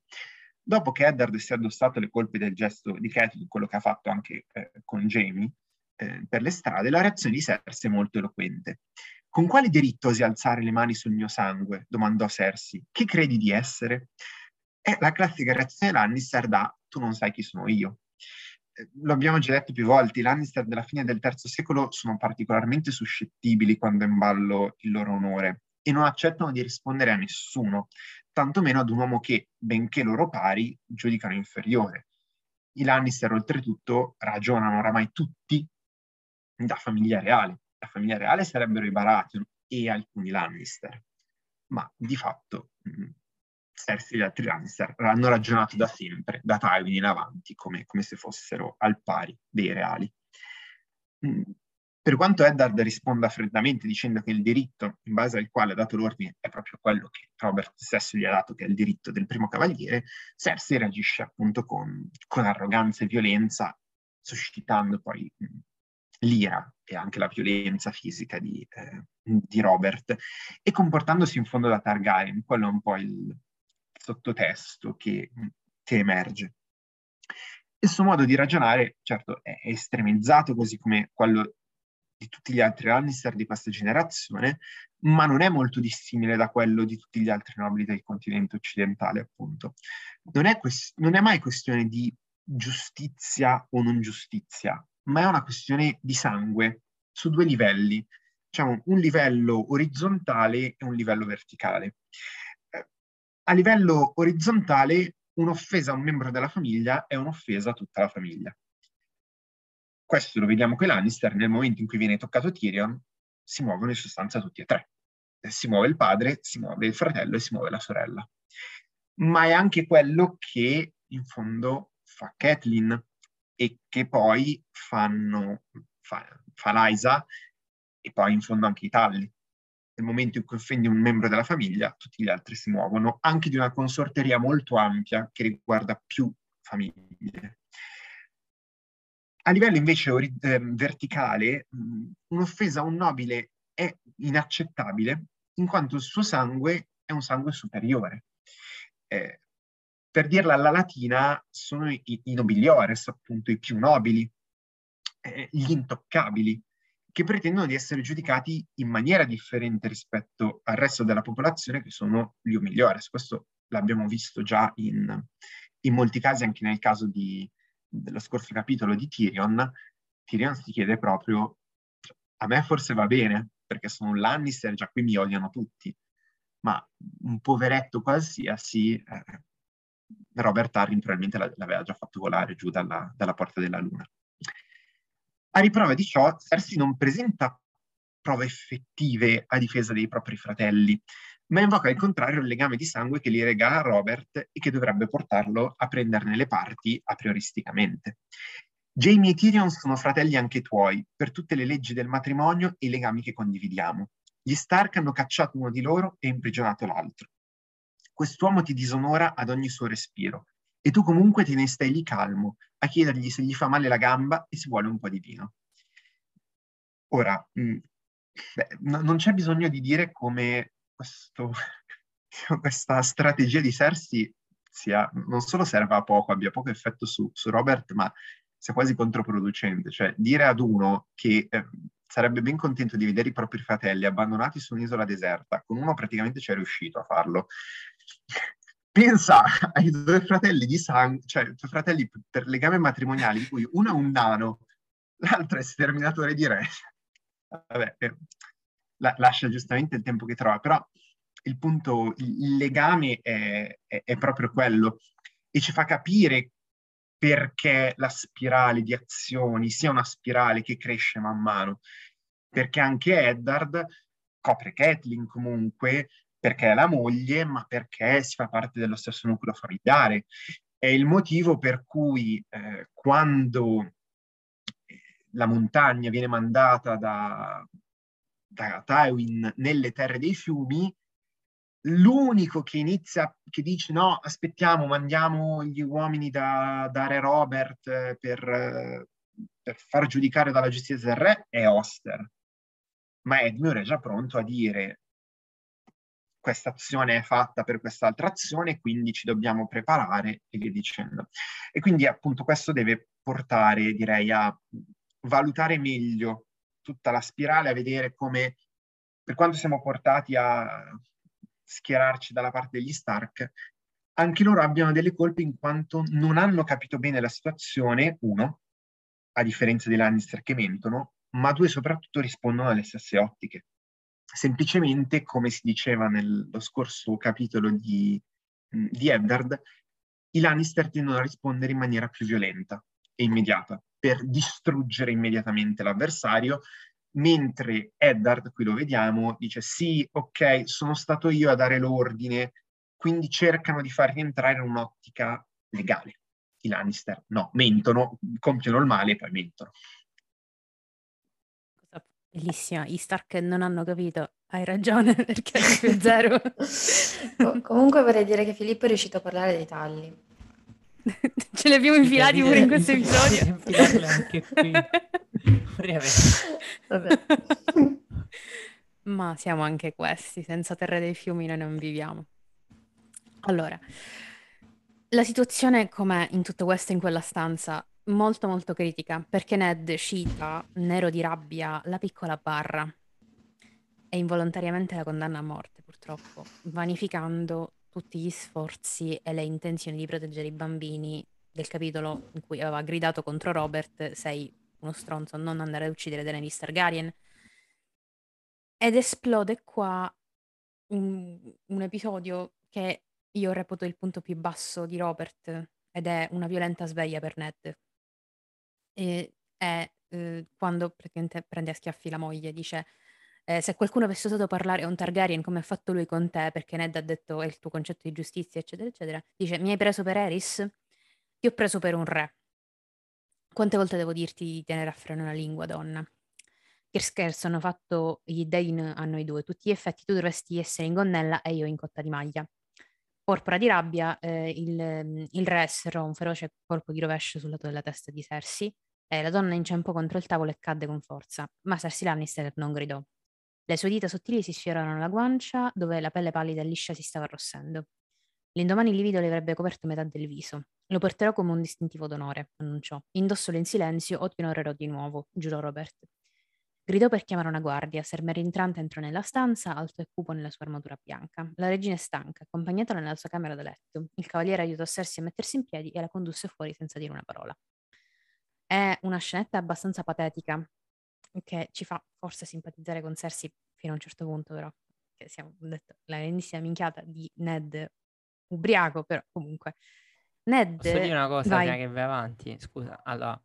Dopo che Eddard si è addossato le colpe del gesto di Catelyn, quello che ha fatto anche eh, con Jamie eh, per le strade, la reazione di Cersei è molto eloquente. Con quale diritto osi alzare le mani sul mio sangue? domandò Cersei. Chi credi di essere? È la classica reazione Lannister da tu non sai chi sono io. Eh, lo abbiamo già detto più volte, i Lannister della fine del III secolo sono particolarmente suscettibili quando è in ballo il loro onore e non accettano di rispondere a nessuno, tantomeno ad un uomo che, benché loro pari, giudicano inferiore. I Lannister oltretutto ragionano oramai tutti da famiglia reale la famiglia reale sarebbero i Baratheon e alcuni Lannister, ma di fatto mm, Cersei e gli altri Lannister hanno ragionato da sempre, da Tywin in avanti, come, come se fossero al pari dei reali. Per quanto Eddard risponda freddamente dicendo che il diritto in base al quale ha dato l'ordine è proprio quello che Robert stesso gli ha dato, che è il diritto del primo cavaliere, Cersei reagisce appunto con, con arroganza e violenza, suscitando poi l'ira e anche la violenza fisica di, eh, di, Robert e comportandosi in fondo da Targaryen, quello è un po' il sottotesto che, che emerge. Il suo modo di ragionare, certo, è estremizzato così come quello di tutti gli altri Lannister di questa generazione, ma non è molto dissimile da quello di tutti gli altri nobili del continente occidentale, appunto. Non è, quest- non è mai questione di giustizia o non giustizia, ma è una questione di sangue su due livelli, diciamo un livello orizzontale e un livello verticale. Eh, a livello orizzontale, un'offesa a un membro della famiglia è un'offesa a tutta la famiglia. Questo lo vediamo con Lannister, nel momento in cui viene toccato Tyrion, si muovono in sostanza tutti e tre. Eh, si muove il padre, si muove il fratello e si muove la sorella. Ma è anche quello che in fondo fa Catelyn, e che poi fanno, fa, fa Liza e poi in fondo anche i talli. Nel momento in cui offendi un membro della famiglia, tutti gli altri si muovono, anche di una consorteria molto ampia che riguarda più famiglie. A livello invece ori- eh, verticale, un'offesa a un nobile è inaccettabile in quanto il suo sangue è un sangue superiore. Eh, per dirla alla latina, sono i, i nobiliores, appunto i più nobili, eh, gli intoccabili, che pretendono di essere giudicati in maniera differente rispetto al resto della popolazione, che sono gli migliores. Questo l'abbiamo visto già in, in molti casi, anche nel caso di, dello scorso capitolo di Tyrion. Tyrion si chiede proprio, a me forse va bene, perché sono un Lannister, già qui mi odiano tutti, ma un poveretto qualsiasi, eh, Robert Arryn probabilmente l'aveva già fatto volare giù dalla, dalla porta della luna. A riprova di ciò, Cersei non presenta prove effettive a difesa dei propri fratelli, ma invoca al contrario il legame di sangue che li regala Robert e che dovrebbe portarlo a prenderne le parti a prioristicamente. Jamie e Tyrion sono fratelli anche tuoi, per tutte le leggi del matrimonio e i legami che condividiamo. Gli Stark hanno cacciato uno di loro e imprigionato l'altro. Quest'uomo ti disonora ad ogni suo respiro, e tu comunque te ne stai lì calmo, a chiedergli se gli fa male la gamba e se vuole un po' di vino. Ora, mh, mm, beh, no, non c'è bisogno di dire come questo, questa strategia di Cersei sia, non solo serva a poco, abbia poco effetto su, su Robert, ma sia quasi controproducente. Cioè, dire ad uno che eh, sarebbe ben contento di vedere i propri fratelli abbandonati su un'isola deserta, con uno praticamente ci è riuscito a farlo, pensa ai due fratelli di sangue, cioè due fratelli per legame matrimoniale, di cui uno è un nano, l'altro è sterminatore di re. Vabbè, la, lascia giustamente il tempo che trova, però il punto, il legame è, è, è proprio quello e ci fa capire perché la spirale di azioni sia una spirale che cresce man mano, perché anche Eddard copre Kathleen comunque, perché è la moglie, ma perché si fa parte dello stesso nucleo familiare. È il motivo per cui eh, quando eh, la montagna viene mandata da, da Tywin nelle terre dei fiumi, l'unico che inizia, che dice no, aspettiamo, mandiamo gli uomini da, da Re Robert eh, per, eh, per far giudicare dalla giustizia del re è Oster. Ma Edmure è già pronto a dire questa azione è fatta per quest'altra azione, quindi ci dobbiamo preparare e via dicendo. E quindi appunto questo deve portare, direi, a valutare meglio tutta la spirale, a vedere come, per quanto siamo portati a schierarci dalla parte degli Stark, anche loro abbiano delle colpe in quanto non hanno capito bene la situazione, uno, a differenza dei Lannister che mentono, ma due soprattutto rispondono alle stesse ottiche. Semplicemente, come si diceva nello scorso capitolo di, di Eddard, i Lannister tendono a rispondere in maniera più violenta e immediata, per distruggere immediatamente l'avversario, mentre Eddard, qui lo vediamo, dice sì, ok, sono stato io a dare l'ordine, quindi cercano di far rientrare in un'ottica legale. I Lannister no, mentono, compiono il male e poi mentono. Bellissima, i Stark non hanno capito, hai ragione perché è più zero. comunque vorrei dire che Filippo è riuscito a parlare dei talli. Ce li abbiamo infilati pure in questo episodio. Anche qui. Vabbè. Ma siamo anche questi, senza terra dei fiumi noi non viviamo. Allora, la situazione com'è in tutto questo in quella stanza molto molto critica perché Ned cita, nero di rabbia, la piccola barra e involontariamente la condanna a morte purtroppo, vanificando tutti gli sforzi e le intenzioni di proteggere i bambini del capitolo in cui aveva gridato contro Robert sei uno stronzo, non andare ad uccidere Daenerys Targaryen. Ed esplode qua un, un episodio che io reputo il punto più basso di Robert ed è una violenta sveglia per Ned e è, uhm, quando praticamente prende a schiaffi la moglie, dice, ehm: "Se qualcuno avesse osato parlare a un Targaryen come ha fatto lui con te, perché Ned ha detto: "È il tuo concetto di giustizia", eccetera, eccetera", dice: "Mi hai preso per Eris? Ti ho preso per un re. Quante volte devo dirti di tenere a freno la lingua, donna? Che scherzo hanno fatto gli dei a noi due. tutti gli effetti tu dovresti essere in gonnella e io in cotta di maglia". Porpora di rabbia, ehm, il il re serrò un feroce colpo di rovescio sul lato della testa di Cersei eh, la donna inciampò contro il tavolo e cadde con forza, ma Cersei Lannister non gridò. Le sue dita sottili si sfioravano la guancia, dove la pelle pallida e liscia si stava arrossendo. L'indomani livido le avrebbe coperto metà del viso. Lo porterò come un distintivo d'onore, annunciò. Indossolo in silenzio o ti onorerò di nuovo, giurò Robert. Gridò per chiamare una guardia. Ser entrante entrò nella stanza, alto e cupo nella sua armatura bianca. La regina è stanca, accompagnatela nella sua camera da letto. Il cavaliere aiutò Cersei a mettersi in piedi e la condusse fuori senza dire una parola. È una scenetta abbastanza patetica, che ci fa forse simpatizzare con Cersei fino a un certo punto, però. Che siamo detto, la grandissima minchiata di Ned ubriaco, però comunque. Ned... Posso dire una cosa vai. prima che vai avanti? Scusa, allora,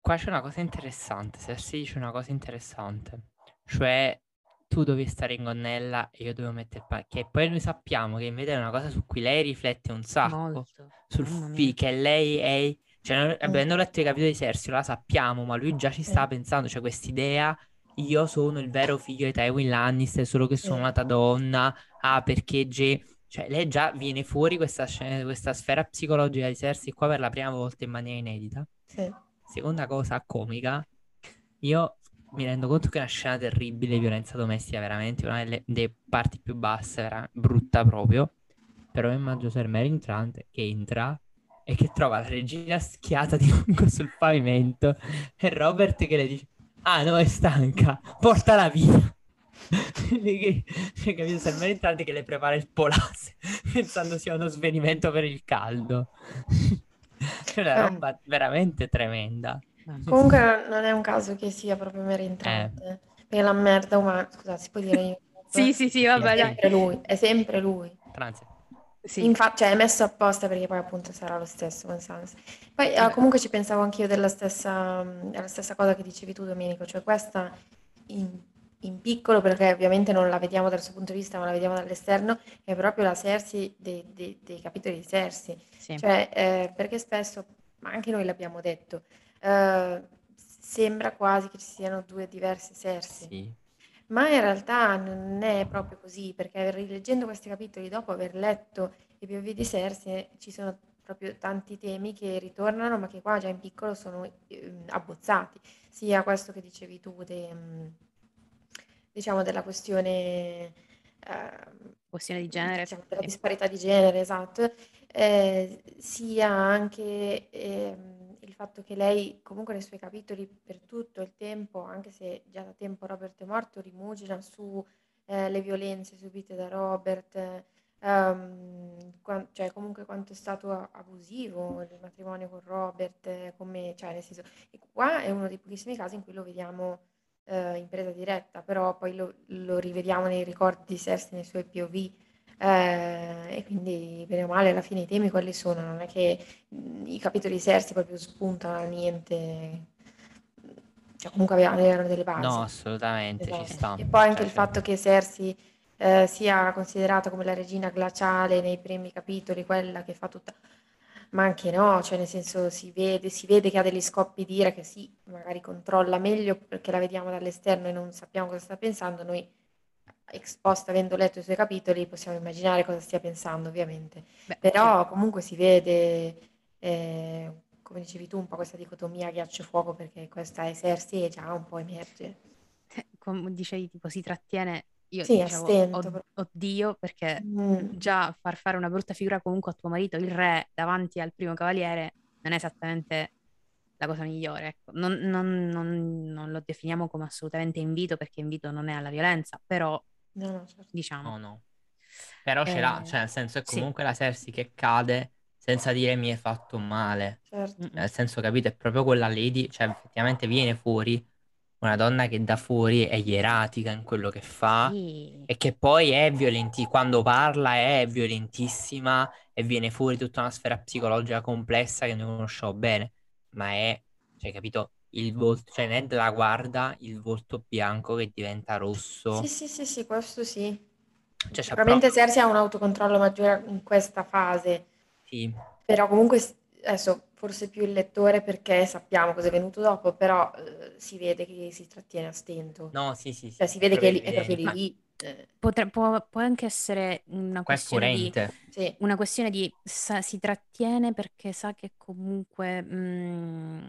qua c'è una cosa interessante, se si dice una cosa interessante, cioè tu dovevi stare in gonnella e io dovevo mettere il pane, che poi noi sappiamo che invece è una cosa su cui lei riflette un sacco, Molto. sul fi- che lei è... Cioè, noi, avendo letto i capitoli di Cersei, la sappiamo, ma lui già ci sta pensando, cioè quest'idea, io sono il vero figlio di Tywin Lannister, solo che sono nata donna, ah perché G... Cioè, lei già viene fuori questa, questa sfera psicologica di Cersei qua per la prima volta in maniera inedita. Sì. Seconda cosa comica, io mi rendo conto che è una scena terribile violenza domestica, veramente una delle, delle parti più basse, brutta proprio. Però immagino Ser entrante che entra e che trova la regina schiata di lungo sul pavimento e Robert che le dice ah no è stanca, portala via. cioè, capito? Sembra entrante che le prepara il polase pensando sia uno svenimento per il caldo. È una eh. roba veramente tremenda. Comunque non è un caso che sia proprio merentrante. Eh. Perché la merda umana, scusa, si può dire io. sì, sì, sì, vabbè. È sempre lui, è sempre lui. Transe. Sì. Infatti, cioè, è messo apposta perché poi appunto sarà lo stesso con Sans. Poi eh, comunque ci pensavo anch'io della stessa, della stessa cosa che dicevi tu, Domenico, cioè questa in in piccolo, perché ovviamente non la vediamo dal suo punto di vista, ma la vediamo dall'esterno, è proprio la Cersei dei, dei, dei capitoli di Cersei. Sì. Cioè, eh, perché spesso, ma anche noi l'abbiamo detto, eh, sembra quasi che ci siano due diverse Cersei. Sì. Ma in realtà non è proprio così, perché rileggendo questi capitoli, dopo aver letto i POV di Cersei, ci sono proprio tanti temi che ritornano, ma che qua già in piccolo sono eh, abbozzati. Sia questo che dicevi tu, de, diciamo, della questione, eh, questione di genere, diciamo, della disparità di genere, esatto, eh, sia anche eh, il fatto che lei comunque nei suoi capitoli per tutto il tempo, anche se già da tempo Robert è morto, rimugina su eh, le violenze subite da Robert, um, qua- cioè comunque quanto è stato abusivo il matrimonio con Robert, come, cioè nel senso, qua è uno dei pochissimi casi in cui lo vediamo eh, in presa diretta, però poi lo, lo, rivediamo nei ricordi di Cersei nei suoi POV eh, e quindi bene o male alla fine i temi quelli sono, non è che mh, i capitoli Cersei proprio spuntano a niente, cioè comunque avevano delle basi. No, assolutamente, ci sta. E poi anche cioè, il fatto che Cersei eh, sia considerata come la regina glaciale nei primi capitoli, quella che fa tutta ma anche no, cioè nel senso si vede, si vede che ha degli scoppi di ira che sì, magari controlla meglio perché la vediamo dall'esterno e non sappiamo cosa sta pensando, noi ex post avendo letto i suoi capitoli possiamo immaginare cosa stia pensando ovviamente, Beh, però sì. comunque si vede, eh, come dicevi tu, un po' questa dicotomia ghiaccio-fuoco perché questa e già un po' emerge. Eh, come dicevi, tipo si trattiene io Sì, dicevo, stento. oddio, perché Mm. già far fare una brutta figura comunque a tuo marito, il re, davanti al primo cavaliere, non è esattamente la cosa migliore. Ecco. Non, non- non- non lo definiamo come assolutamente invito, perché invito non è alla violenza, però No, no, certo. diciamo, No, no. Però ce l'ha, cioè nel senso è sì, comunque la Cersei che cade senza dire mi hai fatto male. certo. Nel senso, capito, è proprio quella lady, cioè effettivamente viene fuori una donna che da fuori è ieratica in quello che fa Sì. e che poi è violenti, quando parla è violentissima e viene fuori tutta una sfera psicologica complessa che noi conosciamo bene, ma è, cioè, capito, il volto, cioè Ned la guarda, il volto bianco che diventa rosso. Sì, sì, sì, sì, questo sì. Cioè, Sicuramente proprio... Cersei ha un autocontrollo maggiore in questa fase. Sì. Però comunque adesso forse più il lettore perché sappiamo cosa è venuto dopo, però eh, si vede che si trattiene a stento. No, sì, sì, sì. Cioè, si vede che è, è proprio lì. Eh. Potre, può, può, anche essere una questione di, sì. una questione di sa, si trattiene perché sa che comunque mh, mm,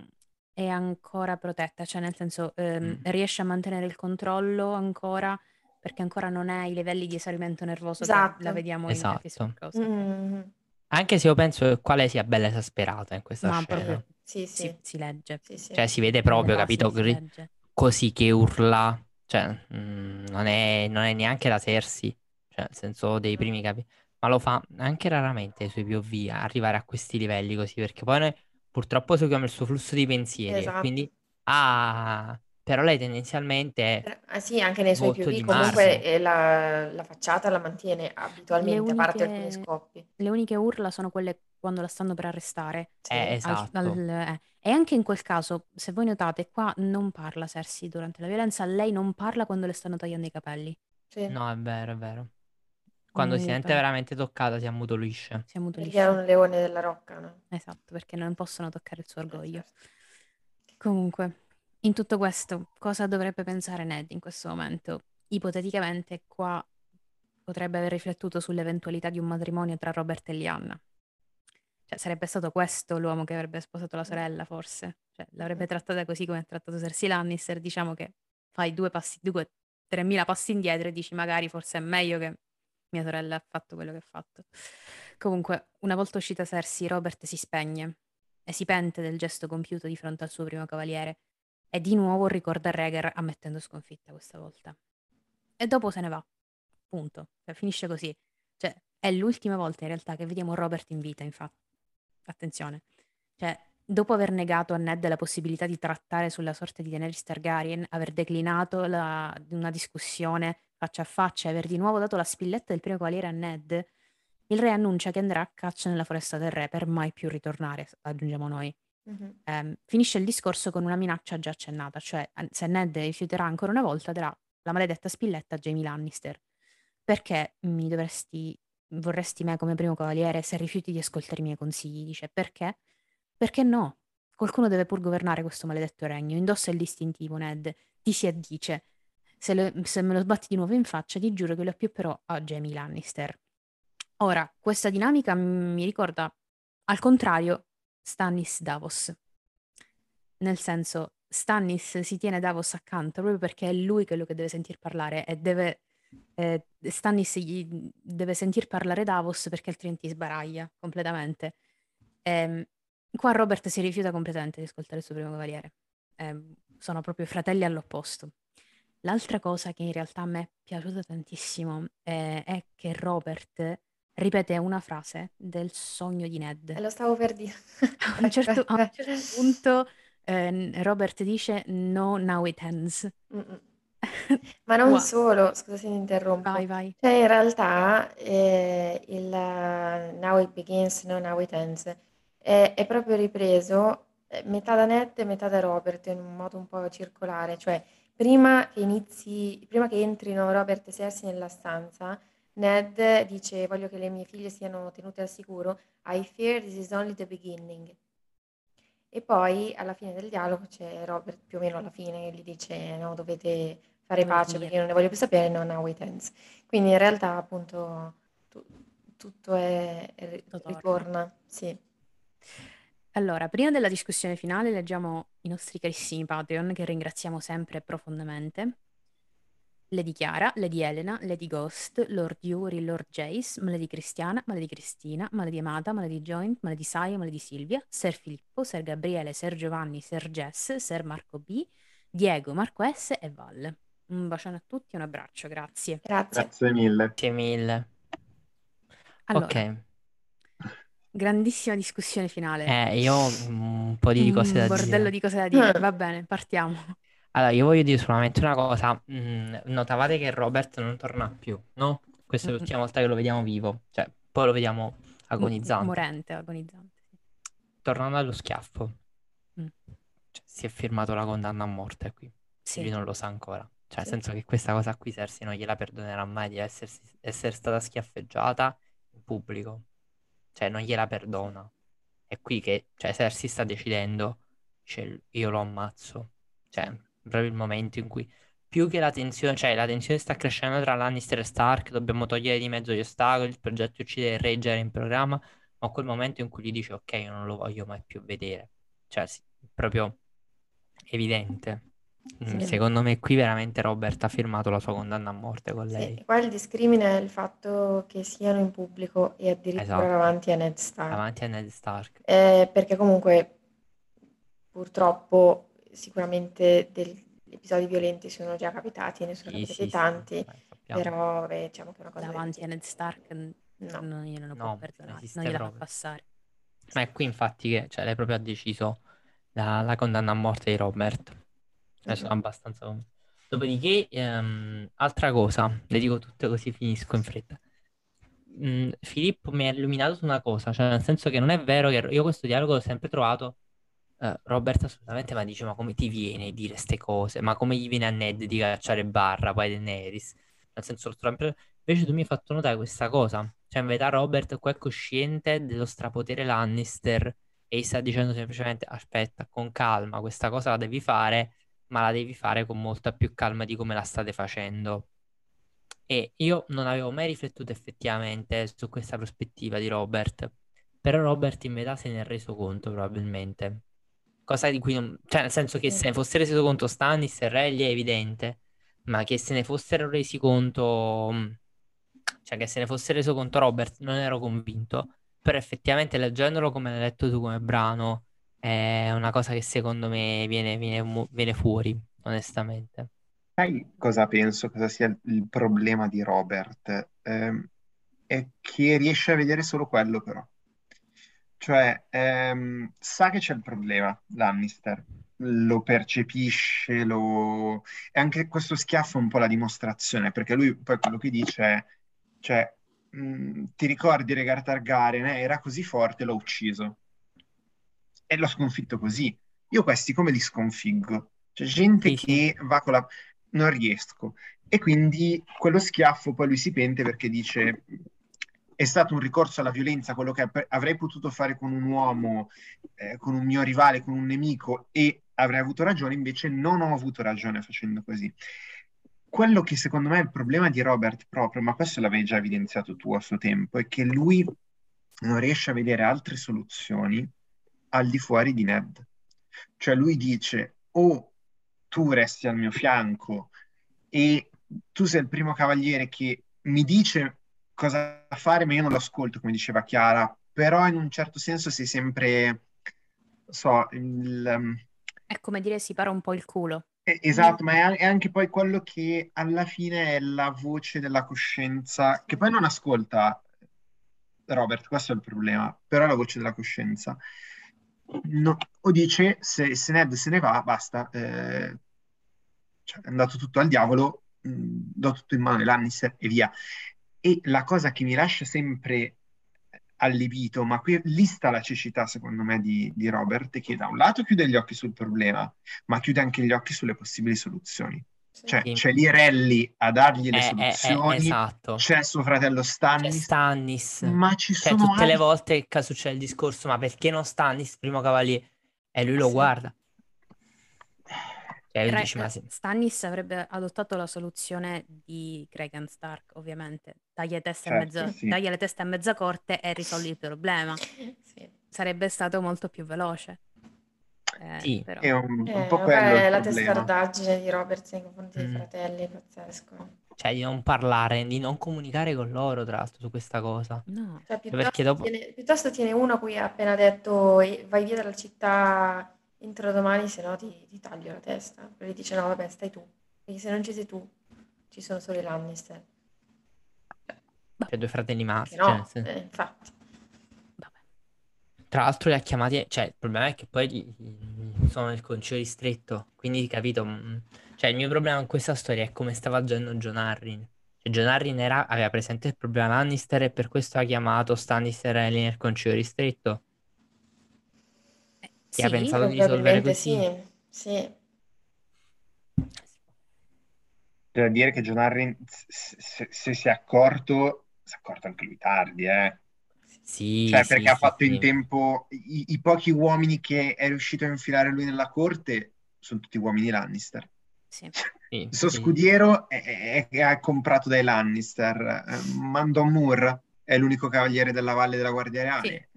è ancora protetta, cioè nel senso ehm, Mm. riesce a mantenere il controllo ancora perché ancora non ha i livelli di esaurimento nervoso che Esatto. la vediamo in Esatto. Close. Mm, Anche se io penso che quale sia bella esasperata in questa Ma scena. proprio Sì, si, sì, si legge. sì, sì. Cioè si vede proprio, Nelle capito? si Così, che urla. Cioè, mm, non è, non è neanche la Cersei. Cioè, nel senso dei Mm. primi capi. Ma lo fa anche raramente ai suoi POV arrivare a questi livelli così. Perché poi noi purtroppo seguiamo il suo flusso di pensieri. Esatto. quindi, ah, però lei tendenzialmente è Però- ah, sì, anche nei suoi POV di comunque eh, la, la facciata la mantiene abitualmente, a parte uniche- alcuni scoppi. Le uniche urla sono quelle quando la stanno per arrestare. Sì. Eh, Al- esatto. al- eh. E anche in quel caso, se voi notate, qua non parla Cersei durante la violenza, lei non parla quando le stanno tagliando i capelli. Sì. No, è vero, è vero. Quando si sente veramente toccata si ammutolisce. Si è Perché era un leone della rocca, no? Esatto, perché non possono toccare il suo orgoglio. certo. Comunque, in tutto questo, cosa dovrebbe pensare Ned in questo momento? Ipoteticamente, qua potrebbe aver riflettuto sull'eventualità di un matrimonio tra Robert e Lyanna. Cioè, sarebbe stato questo l'uomo che avrebbe sposato la sorella, forse. Cioè, l'avrebbe trattata così come ha trattato Cersei Lannister. Diciamo che fai due passi, due, tremila passi indietro e dici magari forse è meglio che mia sorella ha fatto quello che ha fatto. Comunque, una volta uscita Cersei, Robert si spegne e si pente del gesto compiuto di fronte al suo primo cavaliere e di nuovo ricorda Rhaegar ammettendo sconfitta questa volta. E dopo se ne va. Punto. Cioè, finisce così. Cioè, è l'ultima volta in realtà che vediamo Robert in vita, infatti. Attenzione. Cioè, dopo aver negato a Ned la possibilità di trattare sulla sorte di Daenerys Targaryen, aver declinato la- una discussione faccia a faccia e aver di nuovo dato la spilletta del primo cavaliere a Ned, il re annuncia che andrà a caccia nella foresta del re per mai più ritornare, aggiungiamo noi. Mhm. Ehm, finisce il discorso con una minaccia già accennata, cioè se Ned rifiuterà ancora una volta darà la maledetta spilletta a Jamie Lannister. Perché mi dovresti, vorresti me come primo cavaliere se rifiuti di ascoltare i miei consigli? Dice, perché? Perché no? Qualcuno deve pur governare questo maledetto regno. Indossa il distintivo, Ned. Ti si addice. Se, lo- se me lo sbatti di nuovo in faccia, ti giuro che lo appiopperò a Jamie Lannister. Ora, questa dinamica mi ricorda, al contrario, Stannis Davos. Nel senso, Stannis si tiene Davos accanto proprio perché è lui quello che deve sentir parlare e deve... eh, Stannis deve sentir parlare Davos perché altrimenti sbaraglia completamente. Ehm, qua Robert si rifiuta completamente di ascoltare il suo primo cavaliere. Ehm, sono proprio fratelli all'opposto. L'altra cosa che in realtà a me è piaciuta tantissimo eh, è che Robert ripete una frase del sogno di Ned. E lo stavo per dire. A un certo, a un certo punto eh, Robert dice no, now it ends. Mm-mm. Ma non Wow. solo, scusa se mi interrompo. Vai, vai. Cioè, in realtà eh, il eh, Now It Begins, no Now It Ends, è, è proprio ripreso eh, metà da Ned e metà da Robert in un modo un po' circolare. Cioè, prima che inizi, prima che entrino Robert e Cersei nella stanza, Ned dice: Voglio che le mie figlie siano tenute al sicuro. I fear this is only the beginning. E poi alla fine del dialogo c'è Robert, più o meno alla fine, che gli dice: No, dovete fare pace finire." perché io non ne voglio più sapere. No, now it ends. Quindi in realtà, appunto, tu- tutto è, ritorna. Sì. Allora, prima della discussione finale leggiamo i nostri carissimi Patreon che ringraziamo sempre profondamente. Lady Chiara, Lady Elena, Lady Ghost, Lord Yuri, Lord Jace, Maledi Cristiana, Maledi Cristina, Maledi Amata, Maledi Joint, Maledi Saia, Maledi Silvia, Ser Filippo, Ser Gabriele, Ser Giovanni, Ser Jess, Ser Marco B, Diego, Marco S e Val. Un bacione a tutti e un abbraccio, grazie. Grazie. Grazie mille. Grazie mille. Allora, Ok, grandissima discussione finale. eh, io ho un po' di cose Un da bordello dire. di cose da dire. Mm. Va bene, partiamo. Allora, io voglio dire solamente una cosa. Mm, notavate che Robert non torna più, no? Questa è Mm-mm. l'ultima volta che lo vediamo vivo, cioè poi lo vediamo agonizzante. morente, agonizzante. Tornando allo schiaffo, Mm. cioè, si è firmato la condanna a morte qui. Sì. Lui non lo sa ancora. Cioè, nel Sì. senso che questa cosa qui Cersei non gliela perdonerà mai di essersi- essere stata schiaffeggiata in pubblico. Cioè, non gliela perdona. È qui che, cioè, Cersei sta decidendo, dice, io lo ammazzo. Cioè, proprio il momento in cui, più che la tensione, cioè, la tensione sta crescendo tra Lannister e Stark, dobbiamo togliere di mezzo gli ostacoli, il progetto uccidere il re era in programma, ma quel momento in cui gli dice, ok, io non lo voglio mai più vedere. Cioè, sì, proprio evidente. Mm, Sì. Secondo me qui veramente Robert ha firmato la sua condanna a morte con Sì, lei, qua il discrimine è il fatto che siano in pubblico e addirittura Esatto. davanti a Ned Stark. davanti a Ned Stark. Eh, perché comunque purtroppo sicuramente degli episodi violenti sono già capitati, ne sono Sì, capitati sì, sì, tanti, però vabbè, diciamo che è una cosa Davanti a Ned Stark No. non, glielo No, può non perdonare, non gliela fa passare. Ma è qui infatti che cioè, lei proprio ha deciso la, la condanna a morte di Robert. Ne sono abbastanza convinto. Dopodiché, ehm, altra cosa, le dico tutte così finisco in fretta. Mm, Filippo mi ha illuminato su una cosa, cioè nel senso che non è vero che io questo dialogo l'ho sempre trovato, eh, Robert assolutamente, ma dice, ma come ti viene dire queste cose? Ma come gli viene a Ned di cacciare Barra, poi Daenerys? Nel senso. Invece tu mi hai fatto notare questa cosa, cioè in verità Robert qua è cosciente dello strapotere Lannister e gli sta dicendo semplicemente, aspetta, con calma, questa cosa la devi fare, ma la devi fare con molta più calma di come la state facendo. E io non avevo mai riflettuto effettivamente su questa prospettiva di Robert, però Robert in verità se ne è reso conto probabilmente. Cosa di cui non... cioè nel senso che se ne fosse reso conto Stannis e Ragli è evidente, ma che se ne fossero resi conto, mh, cioè che se ne fosse reso conto Robert non ero convinto, però effettivamente leggendolo come l'hai letto tu come brano è una cosa che secondo me viene, viene viene fuori, onestamente. Sai cosa penso, cosa sia il- problema di Robert? Ehm, è che riesce a vedere solo quello, però. Cioè, ehm, sa che c'è il problema, Lannister, lo percepisce, lo... e anche questo schiaffo è un po' la dimostrazione, perché lui poi quello che dice è, cioè, mh, ti ricordi Rhaegar Targaryen, eh, era così forte, l'ho ucciso. E l'ho sconfitto così. Io questi come li sconfiggo? C'è gente Sì, che va con la... non riesco. E quindi quello schiaffo poi lui si pente perché dice è stato un ricorso alla violenza, quello che avrei potuto fare con un uomo, eh, con un mio rivale, con un nemico e avrei avuto ragione, invece non ho avuto ragione facendo così. Quello che secondo me è il problema di Robert proprio, ma questo l'avevi già evidenziato tu a suo tempo, è che lui non riesce a vedere altre soluzioni al di fuori di Ned. Cioè lui dice o tu resti al mio fianco e tu sei il primo cavaliere che mi dice cosa fare, ma io non lo ascolto, come diceva Chiara, però in un certo senso sei sempre, so, il, um, È come dire si para un po' il culo. esatto, ma è anche poi quello che alla fine è la voce della coscienza, che poi non ascolta Robert, questo è il problema, però è la voce della coscienza. No- o dice, se, se Ned se ne va, basta, eh, cioè, è andato tutto al diavolo, mh, do tutto in mano ai e via. E la cosa che mi lascia sempre allibito, ma qui lì sta la cecità, secondo me, di, di Robert, che da un lato chiude gli occhi sul problema, ma chiude anche gli occhi sulle possibili soluzioni. Cioè, Sì. c'è lì Rally a dargli le Eh, eh, eh, soluzioni, esatto. c'è suo fratello C'è Stannis, Stannis. ma ci Cioè, sono tutte le altri... volte che succede il discorso, ma perché non Stannis, primo cavaliere? E lui lo Sì. guarda. Cioè, dice, ma sì. Stannis avrebbe adottato la soluzione di Cregan Stark, ovviamente. Taglia, testa e Certo, mezza, sì. taglia le teste a mezza corte e risolvi il problema. Sì. Sarebbe stato molto più veloce. Eh, Sì. però. È un, un Eh, po' vabbè, quello il la problema. testardaggine di Roberts nei confronti dei Mm. fratelli è pazzesco. Cioè, di non parlare, di non comunicare con loro, tra l'altro, su questa cosa. No. Cioè, piuttosto dopo- tiene, piuttosto tiene uno a cui ha appena detto "Eh, vai via dalla città entro domani, se no ti, ti taglio la testa. E gli dice no, vabbè, stai tu. Perché se non ci sei tu, ci sono solo i Lannister. Cioè, due fratelli maschi. cioè, no, senso- eh, infatti. Tra l'altro li ha chiamati, cioè il problema è che poi gli- gli- sono nel concilio ristretto, quindi capito, mm, cioè il mio problema in questa storia è come stava agendo John Arryn. Cioè John Arryn era- aveva presente il problema Lannister e per questo ha chiamato Stannis e Renly nel concilio ristretto. Eh, Chi ha sì, pensato di risolvere così? sì, sì. Da dire che John Arryn, se, se- se si è accorto, si è accorto anche lui tardi, eh. Sì, Cioè, sì, perché ha sì, fatto in sì. tempo i, i pochi uomini che è riuscito a infilare lui nella corte sono tutti uomini Lannister. sì. Sì, Il suo sì. scudiero è, è- è comprato dai Lannister. Eh, Mandon Moore è l'unico cavaliere della Valle della Guardia Reale.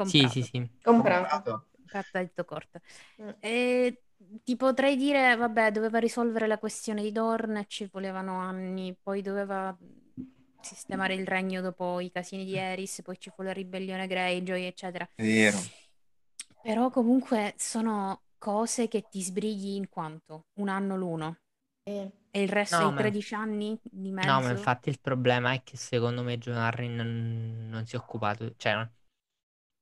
Sì, Comprato. sì, sì. Comprato. carta detto corta. Mm. E ti potrei dire, vabbè, doveva risolvere la questione di Dorn e ci volevano anni, poi doveva sistemare il regno dopo i casini di Eris, poi ci fu la ribellione Greyjoy, eccetera. È vero. Però comunque sono cose che ti sbrighi in quanto? Un anno l'uno. Sì. E il resto No, dei ma- 13 anni di mezzo? No, ma infatti il problema è che secondo me John Arryn non, non si è occupato, cioè non-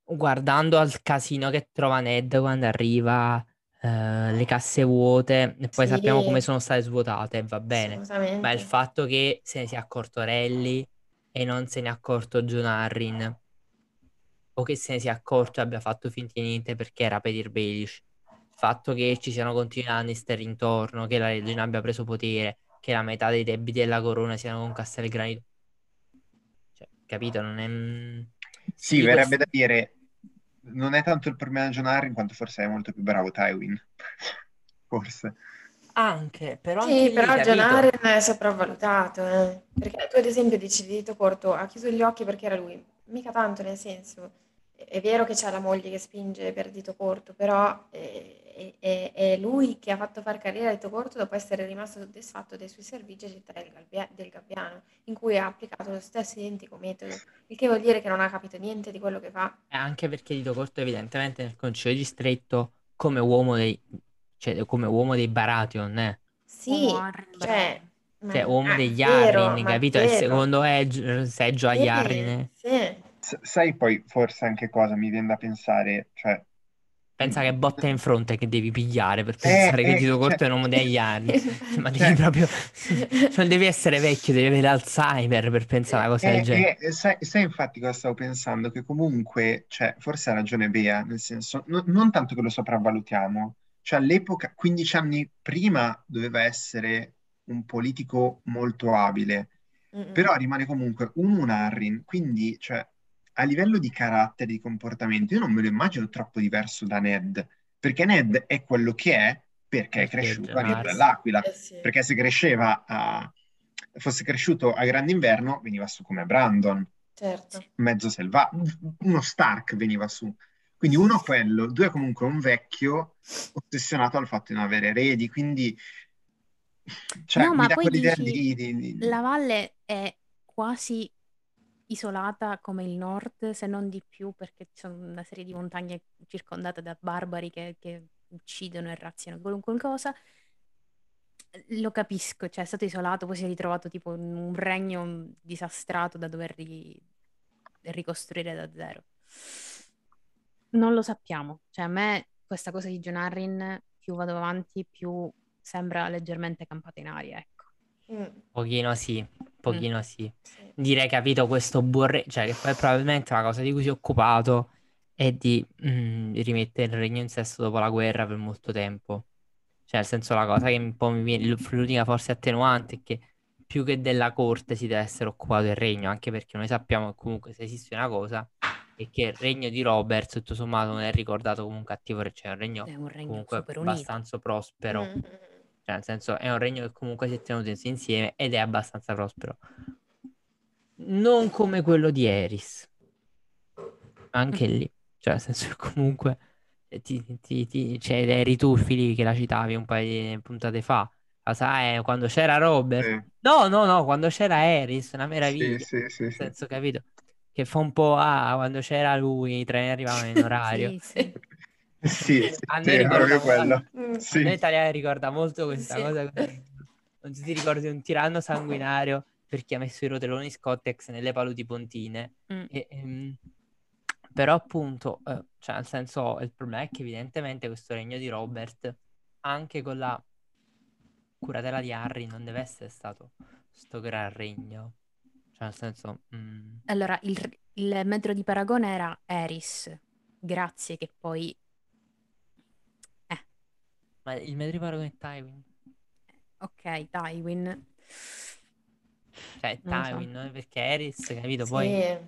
guardando al casino che trova Ned quando arriva, eh, le casse vuote, e poi Sì. sappiamo come sono state svuotate, va bene. Ma il fatto che se ne sia accorto Relly e non se ne è accorto John Arryn, o che se ne sia accorto e abbia fatto finta di niente perché era Peter Baelish, il fatto che ci siano continui Lannister intorno, che la regina abbia preso potere, che la metà dei debiti della corona siano con Castelgranito. Cioè, capito? Non è... mm, Sì, verrebbe questo- da dire, non è tanto il problema di John Arryn quanto forse è molto più bravo Tywin. Forse. Anche, però Sì, anche lì, però? Arryn è sopravvalutato, eh. Perché tu ad esempio dici di Dito Corto, ha chiuso gli occhi perché era lui. Mica tanto, nel senso, è vero che c'è la moglie che spinge per Dito Corto, però è, è- è- è lui che ha fatto far carriera a Dito Corto dopo essere rimasto soddisfatto dei suoi servigi a Città del, Galbia- del Gabbiano, in cui ha applicato lo stesso identico metodo, il che vuol dire che non ha capito niente di quello che fa. Eh, Anche perché Dito Corto evidentemente nel concilio di stretto come uomo dei, cioè, come uomo dei Baratheon, eh. Sì, cioè, ma- Cioè, uomo ah, degli vero, ma capito? È il vero. secondo eg- seggio agli eh. sì. S- sai poi forse anche cosa mi viene da pensare, cioè... Pensa che botta in fronte che devi pigliare per pensare che eh, Dito Corto cioè- è un uomo degli Arryn. Ma Cioè- devi proprio... Non devi essere vecchio, devi avere Alzheimer per pensare a una cosa del Eh, genere. eh, sai, sai infatti cosa stavo pensando? Che comunque, cioè, forse ha ragione Bea, nel senso, no- non tanto che lo sopravvalutiamo, cioè all'epoca, 15 anni prima, doveva essere un politico molto abile, Mm-mm. però rimane comunque un Unarrin, quindi, cioè, a livello di carattere, di comportamento, io non me lo immagino troppo diverso da Ned, perché Ned è quello che è perché è cresciuto a John Riva Arryn. dell'Aquila, Eh sì. perché se cresceva a... fosse cresciuto a Grande Inverno, veniva su come Brandon, Certo. mezzo selvaggio, uno Stark veniva su. Quindi uno quello, due comunque un vecchio ossessionato al fatto di non avere eredi, quindi cioè, No, mi ma dà poi quell'idea dici, di, di- di- la valle è quasi isolata come il nord, se non di più, perché ci sono una serie di montagne circondate da barbari che, che uccidono e razziano qualunque cosa. Lo capisco, cioè è stato isolato, poi si è ritrovato tipo un regno disastrato da dover ri- ricostruire da zero. Non lo sappiamo, cioè a me questa cosa di John Arryn, più vado avanti, più sembra leggermente campata in aria, ecco. Mm, Pochino sì, pochino sì. sì. Direi, capito, questo borre... Cioè, che poi probabilmente la cosa di cui si è occupato è di mm, rimettere il regno in sesto dopo la guerra per molto tempo. Cioè, nel senso, la cosa che un po' mi viene... L'unica forse attenuante è che più che della corte si deve essere occupato del regno, anche perché noi sappiamo che comunque se esiste una cosa è che il regno di Robert, tutto sommato, non è ricordato come un cattivo re, cioè un regno È un regno comunque abbastanza prospero. Mm, mm, mm. Cioè, nel senso, è un regno che comunque si è tenuto insieme ed è abbastanza prospero. Non come quello di Eris. Anche lì. Cioè, nel senso che comunque eh, ti, ti, ti, cioè, eri tu, Fili, che la citavi un paio di puntate fa. La sai, quando c'era Robert. Sì, No, no, no, quando c'era Eris, una meraviglia. sì, sì, Nel senso, capito? Che fa un po', ah, quando c'era lui, i treni arrivavano in orario. Sì, A sì, ricorda quello. Mm. A Sì. noi italiani ricorda molto questa Sì. cosa. Non ti ricordi un tiranno sanguinario perché ha messo i rotelloni Scottex nelle paludi pontine. Mm. E, ehm, però appunto, eh, cioè nel senso, il problema è che evidentemente questo regno di Robert, anche con la curatela di Harry, non deve essere stato sto gran regno. Cioè nel senso... mm, Allora, il, il metro di paragone era Eris, grazie che poi... ma il metro di paragone è Tywin. Ok, Tywin. Cioè Non lo so. Tywin, no? perché Eris, capito? Sì. Poi...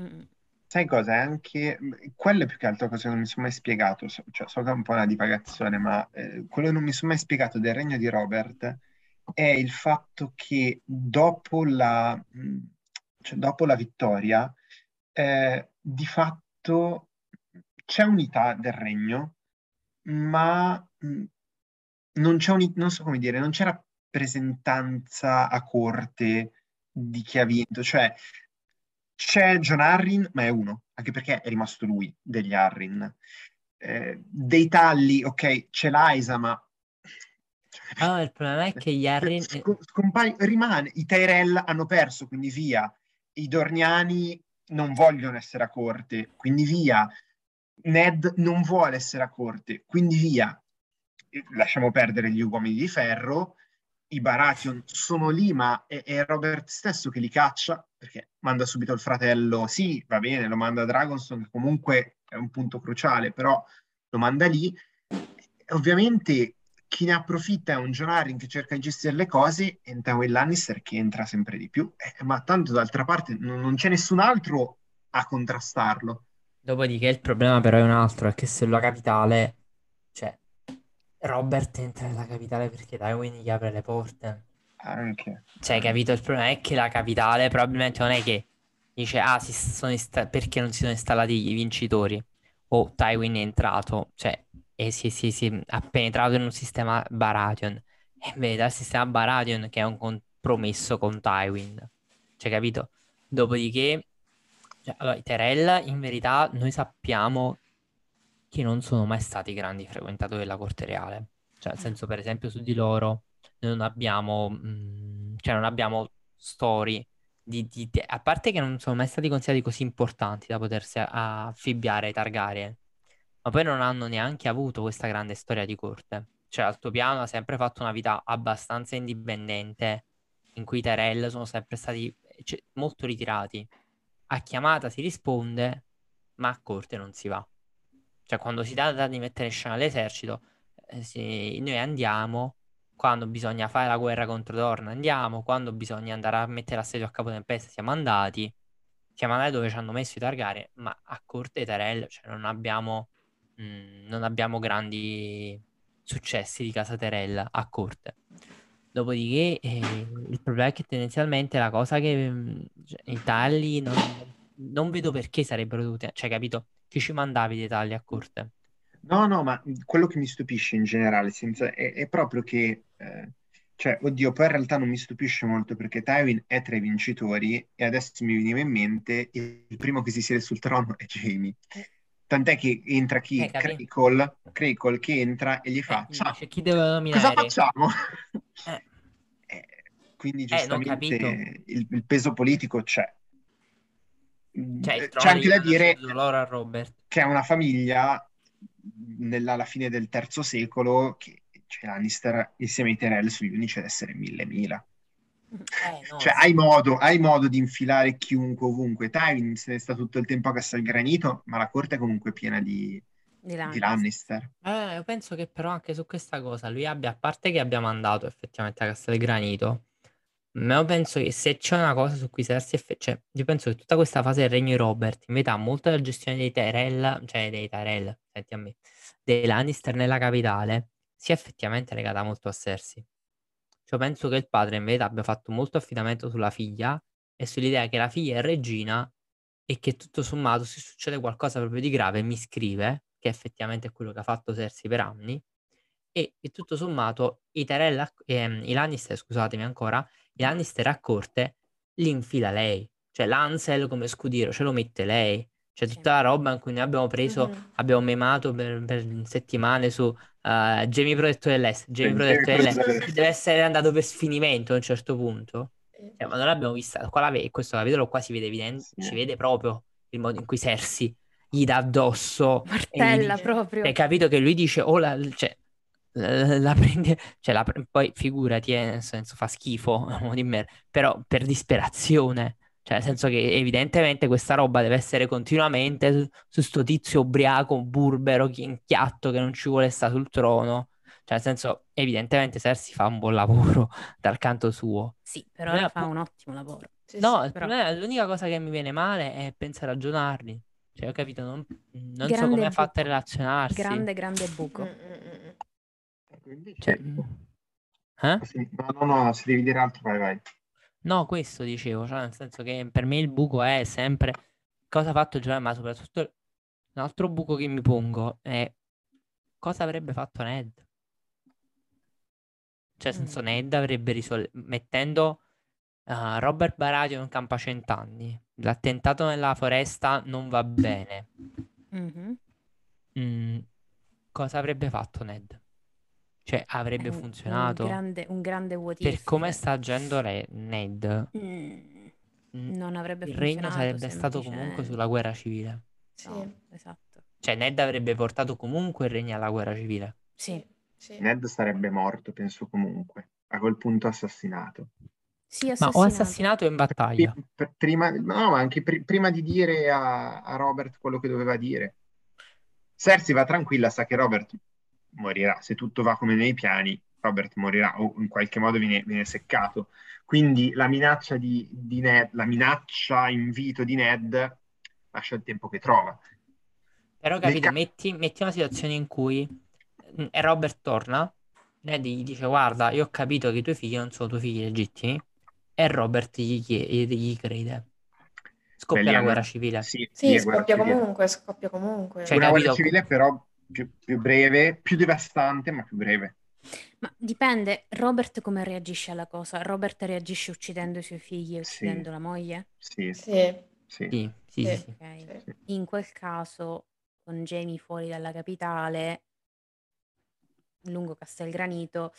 Mm. Sai cosa? È anche quello è più che altro cosa che non mi sono mai spiegato. So, cioè, so che è un po' una divagazione, ma eh, quello che non mi sono mai spiegato del regno di Robert è il fatto che dopo la, mh, cioè, dopo la vittoria, eh, di fatto c'è unità del regno, ma non c'è uni- non so come dire, non c'è rappresentanza a corte di chi ha vinto, cioè c'è John Arryn, ma è uno, anche perché è rimasto lui degli Arryn. Eh, dei Talli, ok, c'è l'Aisa, ma Allora, il problema è che gli Arryn... Sc- scompare- rimane, i Tyrell hanno perso, quindi via. I Dorniani non vogliono essere a corte, quindi via. Ned non vuole essere a corte, quindi via. Lasciamo perdere gli uomini di ferro. I Baratheon sono lì, ma è, è Robert stesso che li caccia, perché manda subito il fratello. Sì, va bene, lo manda a Dragonstone, che comunque è un punto cruciale, però lo manda lì. Ovviamente chi ne approfitta è un John Arryn che cerca di gestire le cose e Tywin Lannister che entra sempre di più. Eh, ma tanto d'altra parte non, non c'è nessun altro a contrastarlo. Dopodiché il problema però è un altro, è che se la capitale, cioè, Robert entra nella capitale perché Tywin gli apre le porte. Anche. Cioè, capito? Il problema è che la capitale probabilmente non è che dice, ah, si sono insta- perché non si sono installati i vincitori? O Tywin è entrato, cioè, e si, si- si- ha penetrato in un sistema Baratheon. E in verità il sistema Baratheon che è un compromesso con Tywin. Cioè, capito? Dopodiché, cioè, allora, i Tyrell, in verità, noi sappiamo che non sono mai stati grandi frequentatori della corte reale. Cioè, nel senso, per esempio, su di loro non abbiamo, mm, cioè non abbiamo storie di, di- di- a parte che non sono mai stati considerati così importanti da potersi affibbiare ai Targaryen, ma poi non hanno neanche avuto questa grande storia di corte. Cioè, Altopiano ha sempre fatto una vita abbastanza indipendente, in cui i Tyrell sono sempre stati cioè, molto ritirati. A chiamata si risponde, ma a corte non si va. Cioè, quando si tratta di mettere in scena l'esercito, eh, noi andiamo, quando bisogna fare la guerra contro Dorne andiamo, quando bisogna andare a mettere assedio a Capotempesta siamo andati, siamo andati dove ci hanno messo i Targaryen, ma a corte Tyrell, cioè non abbiamo, mm, non abbiamo grandi successi di casa Tyrell a corte. Dopodiché eh, il problema è che tendenzialmente la cosa che mm, cioè, i tagli non, non vedo perché sarebbero dovuti, cioè capito? Chi ci mandavi dei tagli a corte? No, no, ma quello che mi stupisce in generale senza- è, è proprio che, eh, cioè, oddio, poi in realtà non mi stupisce molto perché Tywin è tra i vincitori e adesso mi veniva in mente il, primo che si siede sul trono è Jamie. Tant'è che entra chi? Eh, Crackle, Crackle che entra e gli Eh, fa, ciao, dice chi deve cosa facciamo? Eh, Eh, quindi eh, giustamente il, il peso politico c'è. Mm, Cioè, il C'è anche da dire che è una famiglia nella, alla fine del terzo secolo che c'è Lannister insieme ai Tyrell sugli unici ad essere mille mila. Eh, no, Cioè, sì. hai modo, hai modo di infilare chiunque ovunque. Tywin se ne sta tutto il tempo a Castelgranito, ma la corte è comunque piena di, Di di Lannister. Lannister. Eh, io penso che però anche su questa cosa lui abbia, a parte che abbia mandato effettivamente a Castelgranito, ma io penso che se c'è una cosa su cui Cersei, effe- cioè, io penso che tutta questa fase del regno di Robert, in verità, molta della gestione dei Tyrell, cioè dei Tyrell, senti a me, dei Lannister nella capitale, sia effettivamente legata molto a Cersei. Cioè, penso che il padre in verità abbia fatto molto affidamento sulla figlia e sull'idea che la figlia è regina e che tutto sommato se succede qualcosa proprio di grave mi scrive, che effettivamente è quello che ha fatto Cersei per anni, e, e tutto sommato i Tyrell, ehm, i Lannister, scusatemi ancora, i Lannister a corte li infila lei, cioè l'Ansel come scudiero ce lo mette lei, cioè Sì. tutta la roba in cui noi abbiamo preso, Mhm. abbiamo memato per, per settimane su eh, Jamie Protetto dell'Est, Jamie Protetto dell'Est, deve essere andato per sfinimento a un certo punto. Eh, ma non l'abbiamo vista. Qua la ve- questo capitolo qua si vede evidente, Sì. si vede proprio il modo in cui Cersei gli dà addosso e gli Martella dice- proprio. hai capito che lui dice o la, cioè, la, la prende, cioè la poi figurati, eh, nel senso fa schifo, però per disperazione. Cioè, nel senso che evidentemente questa roba deve essere continuamente su, su sto tizio ubriaco, burbero, chiacchiatto che non ci vuole stare sul trono. Cioè, nel senso, evidentemente Cersei fa un buon lavoro dal canto suo. Sì, però fa pu- un ottimo lavoro. sì, No, sì. però- problema- l'unica cosa che mi viene male è pensare a Arryn. Cioè, ho capito, non, non so come ha fatto a relazionarsi. Grande, grande buco. Mm, mm, mm. Cioè, mm. eh? Sì, no, no, no, se devi dire altro, vai, vai. No, questo dicevo, cioè nel senso che per me il buco è sempre cosa ha fatto Giovanni, ma soprattutto un altro buco che mi pongo è cosa avrebbe fatto Ned? Cioè, nel senso, Mm. Ned avrebbe risolto mettendo uh, Robert Baratheon in campo a cent'anni. L'attentato nella foresta non va bene. Mhm. Mm, cosa avrebbe fatto Ned? Cioè, avrebbe un- funzionato? Un grande, un grande what Per come sta agendo Re- Ned, Mm, non avrebbe il regno sarebbe stato comunque sulla guerra civile. Sì, No, esatto. Cioè, Ned avrebbe portato comunque il regno alla guerra civile. Sì, sì. Ned sarebbe morto, penso comunque. A quel punto assassinato. sì, Ma o assassinato. assassinato in battaglia. Pri- pr- Prima, no, ma anche pri- prima di dire a, a Robert quello che doveva dire. Cersei va tranquilla, sa che Robert morirà. Se tutto va come nei piani, Robert morirà o in qualche modo viene, viene seccato. Quindi la minaccia di, di Ned, la minaccia invito di Ned lascia il tempo che trova. Però, capito, ca- metti, metti una situazione in cui mm, e Robert torna, Ned gli dice, guarda, io ho capito che i tuoi figli non sono tuoi figli legittimi, e Robert gli, chie- gli crede. Scoppia Beh, la guerra civile. Sì, Sì, è guerra scoppia comunque, scoppia comunque. Cioè, Una guerra capito? civile però più, più breve, più devastante, ma più breve. Ma dipende, Robert come reagisce alla cosa? Robert reagisce uccidendo i suoi figli e Sì. uccidendo la moglie? Sì, Sì, sì. Sì, sì, sì, Sì. sì. Ok. sì. In quel caso, con Jamie fuori dalla capitale, lungo Castelgranito,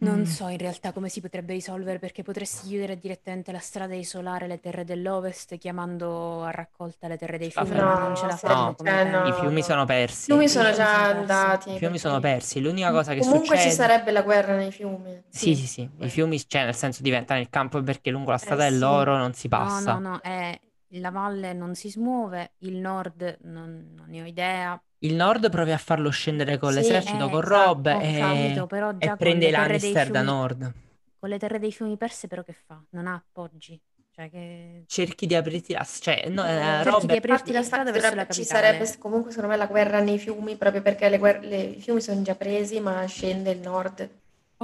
non Mm. so in realtà come si potrebbe risolvere perché potresti chiudere direttamente la strada e isolare le terre dell'ovest chiamando a raccolta le terre dei fiumi, ma non ce la No, fanno sì, come cioè, tempo. no. I fiumi sono persi. I fiumi sono già sono andati. I fiumi sono persi. L'unica cosa che Comunque ci succede... sarebbe la guerra nei fiumi. Sì, sì, sì. I fiumi, cioè, nel senso diventano il campo perché lungo la strada Eh, sì. dell'oro non si No, passa. no, no, è la valle non si smuove, il nord non, non ne ho idea. Il nord prova a farlo scendere con Sì, l'esercito, eh, con esatto, Rob e, capito, però e già con prende Lannister da fiumi- nord. Con le terre dei fiumi perse però che fa? Non ha appoggi. Cioè che... Cerchi di aprirti la... Cioè, no, eh, Cerchi Rob di aprirti la strada verso la ci capitale. sarebbe comunque secondo me la guerra nei fiumi proprio perché le guer- le- i fiumi sono già presi ma scende il nord.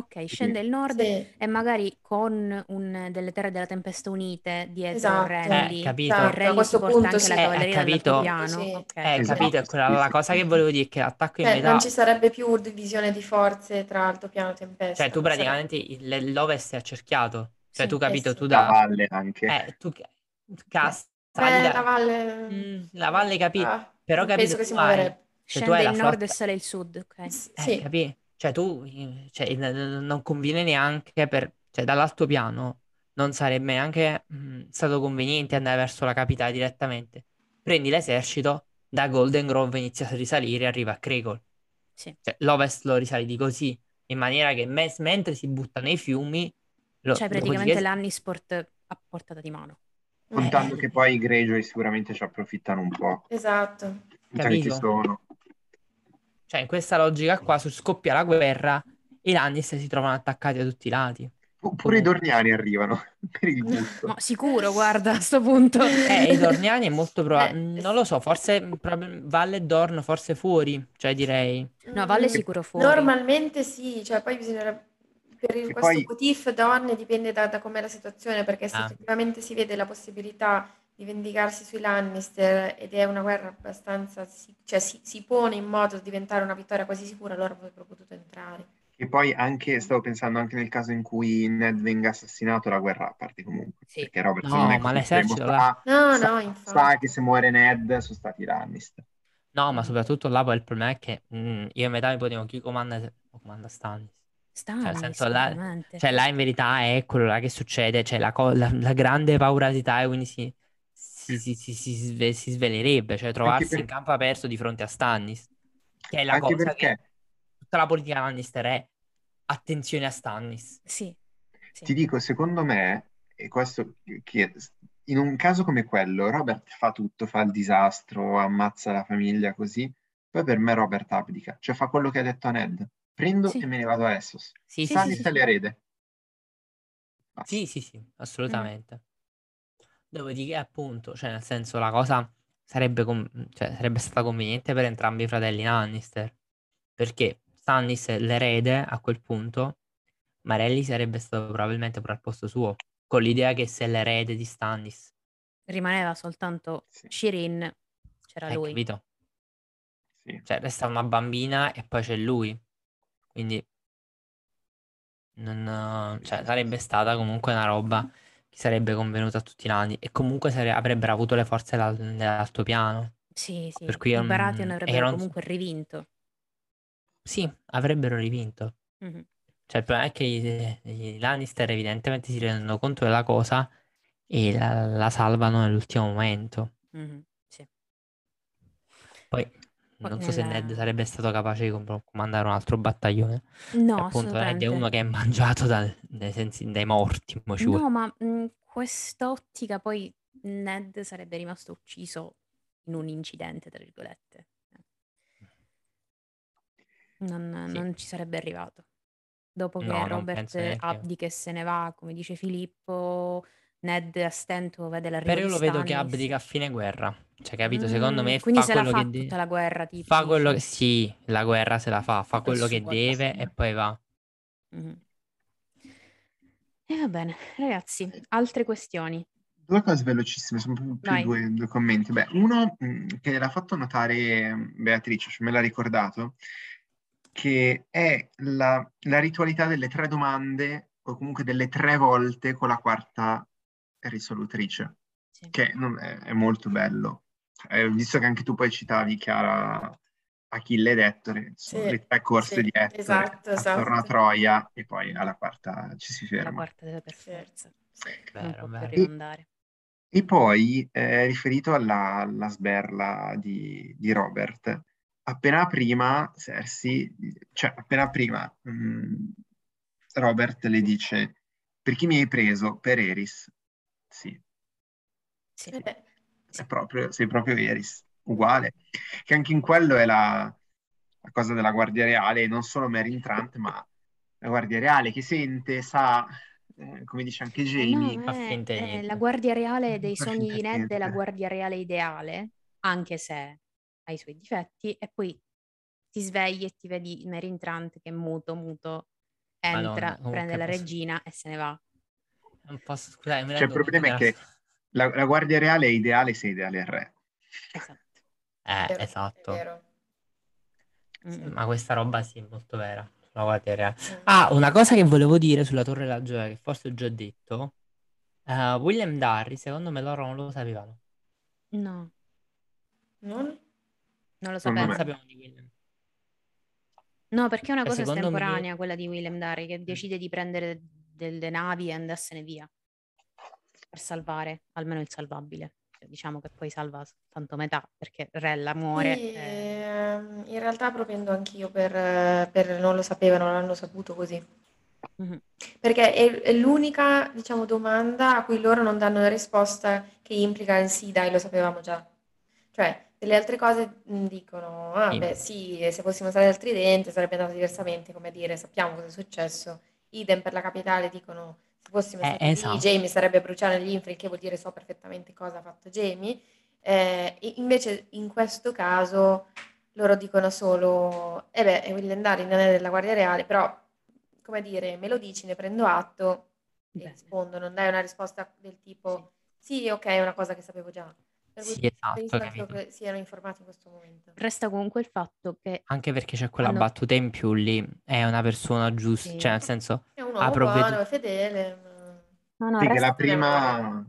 Ok, scende il nord Sì. e magari con un- delle terre della tempesta unite dietro Esatto. Renly. Eh, capito. E Esatto, a questo porta punto anche sì. la Eh, cavalleria hai dall'altro capito? piano. Sì. Ok. Eh, Esatto, capito, è quella la cosa che volevo dire, che l'attacco in Cioè, metà... non ci sarebbe più divisione di forze tra altopiano e tempesta. Cioè, tu praticamente il- l'ovest è accerchiato. Cioè, Sì, tu capito, eh sì. tu La da... valle anche. Eh, tu ca- cas- Beh, sali da- la valle... Mm, la valle capito. Ah, Però non capito, penso che si tu hai- muoverebbe. se tu hai Scende la il nord flotta- e sale il sud, ok. Eh, Sì, capì? Cioè, tu, cioè, non conviene neanche per, cioè, dall'altopiano non sarebbe neanche mh, stato conveniente andare verso la capitale direttamente. Prendi l'esercito, da Golden Grove inizia a risalire e arriva a Cregol. Sì. Cioè, l'ovest lo risali di così, in maniera che me- mentre si butta nei fiumi, lo, C'hai praticamente dopodiché- l'Annisport a portata di mano. Contando Eh. che poi i Greyjoy sicuramente ci approfittano un po'. esatto. Chi Capito? sono. Cioè, in questa logica qua, su scoppia la guerra, i Lannister si trovano attaccati da tutti i lati. Oppure i Dorniani arrivano per il gusto. Ma sicuro, guarda, a sto punto. Eh, i Dorniani è molto probabile. Eh, non lo so, forse proprio Valle e Dorn, forse fuori, cioè direi. No, Valle Mm, sicuro fuori. Normalmente sì, cioè poi bisognerebbe... Per il- questo poi- what if donne dipende da, da com'è la situazione, perché se Ah. effettivamente si vede la possibilità di vendicarsi sui Lannister ed è una guerra abbastanza... si- cioè si, si pone in modo da diventare una vittoria quasi sicura, allora avrebbero potuto entrare. E poi anche, stavo pensando anche nel caso in cui Ned venga assassinato, la guerra parte comunque. Sì. Perché Robert No, non è ma l'esercito là- No, sa- no, infatti. sa che se muore Ned sono stati i Lannister. No, ma soprattutto là poi il problema è che mm, io e metà mi potevo chi comanda, comanda Stannis. Stannis, Cioè, senso, là-. Cioè, là in verità è quello là che succede. Cioè, la, co- la- la grande paura di Tywin si, si, si, si, si sve- si svelerebbe. Cioè, trovarsi per- in campo aperto di fronte a Stannis. Che è la Anche cosa perché che tutta la politica Lannister è attenzione a Stannis. Sì. sì. ti dico, secondo me, e questo che in un caso come quello, Robert fa tutto, fa il disastro, ammazza la famiglia così. Poi per me Robert abdica, cioè fa quello che ha detto a Ned. Prendo Sì. e me ne vado a Essos. Sì, Sì, sì, Stannis sì, è l'erede. Sì, sì, sì, assolutamente. Dopodiché, appunto, cioè, nel senso, la cosa sarebbe, com- cioè, sarebbe stata conveniente per entrambi i fratelli Lannister. Perché Stannis è l'erede a quel punto, Marelli sarebbe stato probabilmente pure al posto suo, con l'idea che se l'erede di Stannis. Rimaneva soltanto Sì. Shirin c'era Hai lui. capito? Sì. Cioè, resta una bambina e poi c'è lui. Quindi non, cioè, sarebbe stata comunque una roba sarebbe convenuta a tutti i nani e comunque sare- avrebbero avuto le forze dell'al- dell'altopiano. Sì, sì, Per cui i Baratheon avrebbero non- comunque rivinto. Sì, avrebbero rivinto. Mhm. Cioè, il problema è che i, i Lannister evidentemente si rendono conto della cosa e la, la salvano nell'ultimo momento. Mhm, Sì. Poi non so se Ned sarebbe stato capace di com- comandare un altro battaglione. No, E appunto Ned è assolutamente. uno che è mangiato dal- dai, sensi- dai morti. mo. No, ma in quest'ottica poi Ned sarebbe rimasto ucciso in un incidente, tra virgolette. Non, Sì. non ci sarebbe arrivato. Dopo che No, Robert abdica e se ne va, come dice Filippo, Ned a stento vede l'arrivo Però io lo vedo che abdica a fine guerra. Cioè, capito? Secondo Mm, me quindi fa se la quello fa che deve. tutta la guerra, tipo, Fa quello che... Sì, la guerra se la fa. Fa quello che deve e poi va. Mhm. E va bene, ragazzi, altre questioni. Due cose velocissime, sono proprio più due, due commenti. Beh, uno mh, che l'ha fatto notare mh, Beatrice, cioè me l'ha ricordato, che è la, la ritualità delle tre domande o comunque delle tre volte con la quarta risolutrice, Sì. che non- è, è molto bello. Eh, visto che anche tu poi citavi Chiara Achille ed Ettore, sono Sì, le tre corse sì, di Ettore esatto, attorno a esatto. Troia e poi alla quarta ci si La ferma. quarta deve per forza, Sì. non Vero, può più vero. rimandare. E poi, eh, riferito alla, alla sberla di, di Robert, appena prima Cersei, cioè appena prima mh, Robert le dice, per chi mi hai preso? Per Eris. Sì, Sì. Eh beh, è proprio, sei proprio Eris, uguale. Che anche in quello è la, la cosa della Guardia Reale, non solo Meryn Trant, ma la Guardia Reale che sente, sa, eh, come dice anche Eh Jamie, no, è- è la guardia reale dei sogni di Ned è la guardia reale ideale, anche se ha i suoi difetti, e poi ti svegli e ti vedi Meryn Trant che è muto, muto, entra, Madonna, prende la posso- regina e se ne va. Non posso, scusate, Cioè, il problema è che la, la Guardia Reale è ideale se è ideale il re. Esatto. Eh, vero, esatto. È vero. Mm. Ma questa roba sì, è molto vera. sulla Guardia Reale. Mm. Ah, una cosa che volevo dire sulla Torre della Gioia, che forse ho già detto. eh, William Darry, secondo me loro non lo sapevano. No, Non? non lo sapevo. sapevano di William. No, perché è una cosa secondo me- estemporanea, quella di Willem Darry, che decide di prendere delle navi e andarsene via per salvare almeno il salvabile. Cioè, diciamo che poi salva soltanto metà, perché Rella muore. Sì, e- ehm, in realtà propendo anch'io per, eh, per non lo sapevano, non l'hanno saputo così. Mhm. Perché è, è l'unica, diciamo, domanda a cui loro non danno una risposta che implica il sì, dai, lo sapevamo già. Cioè, delle altre cose dicono, ah, Sì. beh, sì, se fossimo stati al tridente sarebbe andato diversamente, come dire, sappiamo cosa è successo. Idem per la capitale, dicono, se fossimo Eh, stati esatto. Jamie sarebbe bruciato negli inferi, che vuol dire so perfettamente cosa ha fatto Jamie. Eh, invece in questo caso loro dicono solo, eh beh, è William Darin, non è della Guardia Reale, però, come dire, me lo dici, ne prendo atto e Bene. rispondo, non dai una risposta del tipo, sì, ok, è una cosa che sapevo già. Sì, esatto, penso che siano informati in questo momento. Resta comunque il fatto che Anche perché c'è quella Hanno- battuta in più lì. È una persona giusta. Sì. Cioè, nel senso, È un uomo provveduto- buono, è fedele. ma- no, no, Sì, che resta- la prima,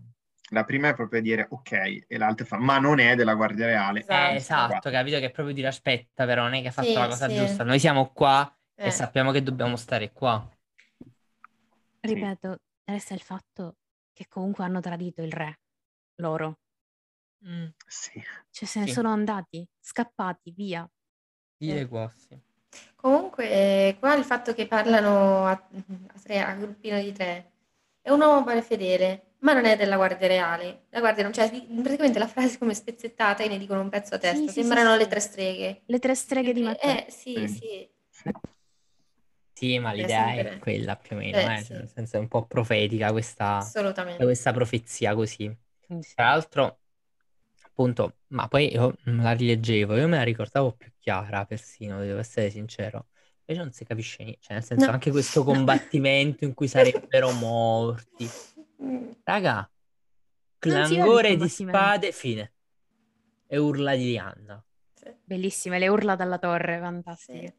la prima è proprio dire ok, e l'altra fa ma non è della Guardia Reale. Esatto. Eh, esatto, capito che è proprio dire aspetta, però non è che ha fatto Sì, la cosa sì. giusta. Noi siamo qua Eh, e sappiamo che dobbiamo stare qua. ripeto, resta il fatto che comunque hanno tradito il re, loro. Sì. Cioè se ne Sì. sono andati, scappati, via. Dire qua, sì. Comunque, eh, qua il fatto che parlano a, a tre, a gruppino di tre, è un uomo buono e fedele, ma non è della Guardia Reale. La Guardia non, cioè, praticamente la frase come spezzettata e ne dicono un pezzo a testa, sì, sembrano sì, le tre streghe. Le tre streghe di Matteo. Eh, sì, Sì. sì. Sì, ma Eh, l'idea sempre. è quella più o meno, Eh, eh, sì. cioè, nel senso è un po' profetica questa, Assolutamente. questa profezia così. Mm, sì. Tra l'altro, appunto, ma poi io la rileggevo, io me la ricordavo più chiara persino, devo essere sincero. Invece non si capisce niente, cioè nel senso No. anche questo combattimento in cui sarebbero morti. Raga, clangore di spade, fine. e urla di Lianna. Sì. Bellissime, le urla dalla torre, fantastiche. Sì.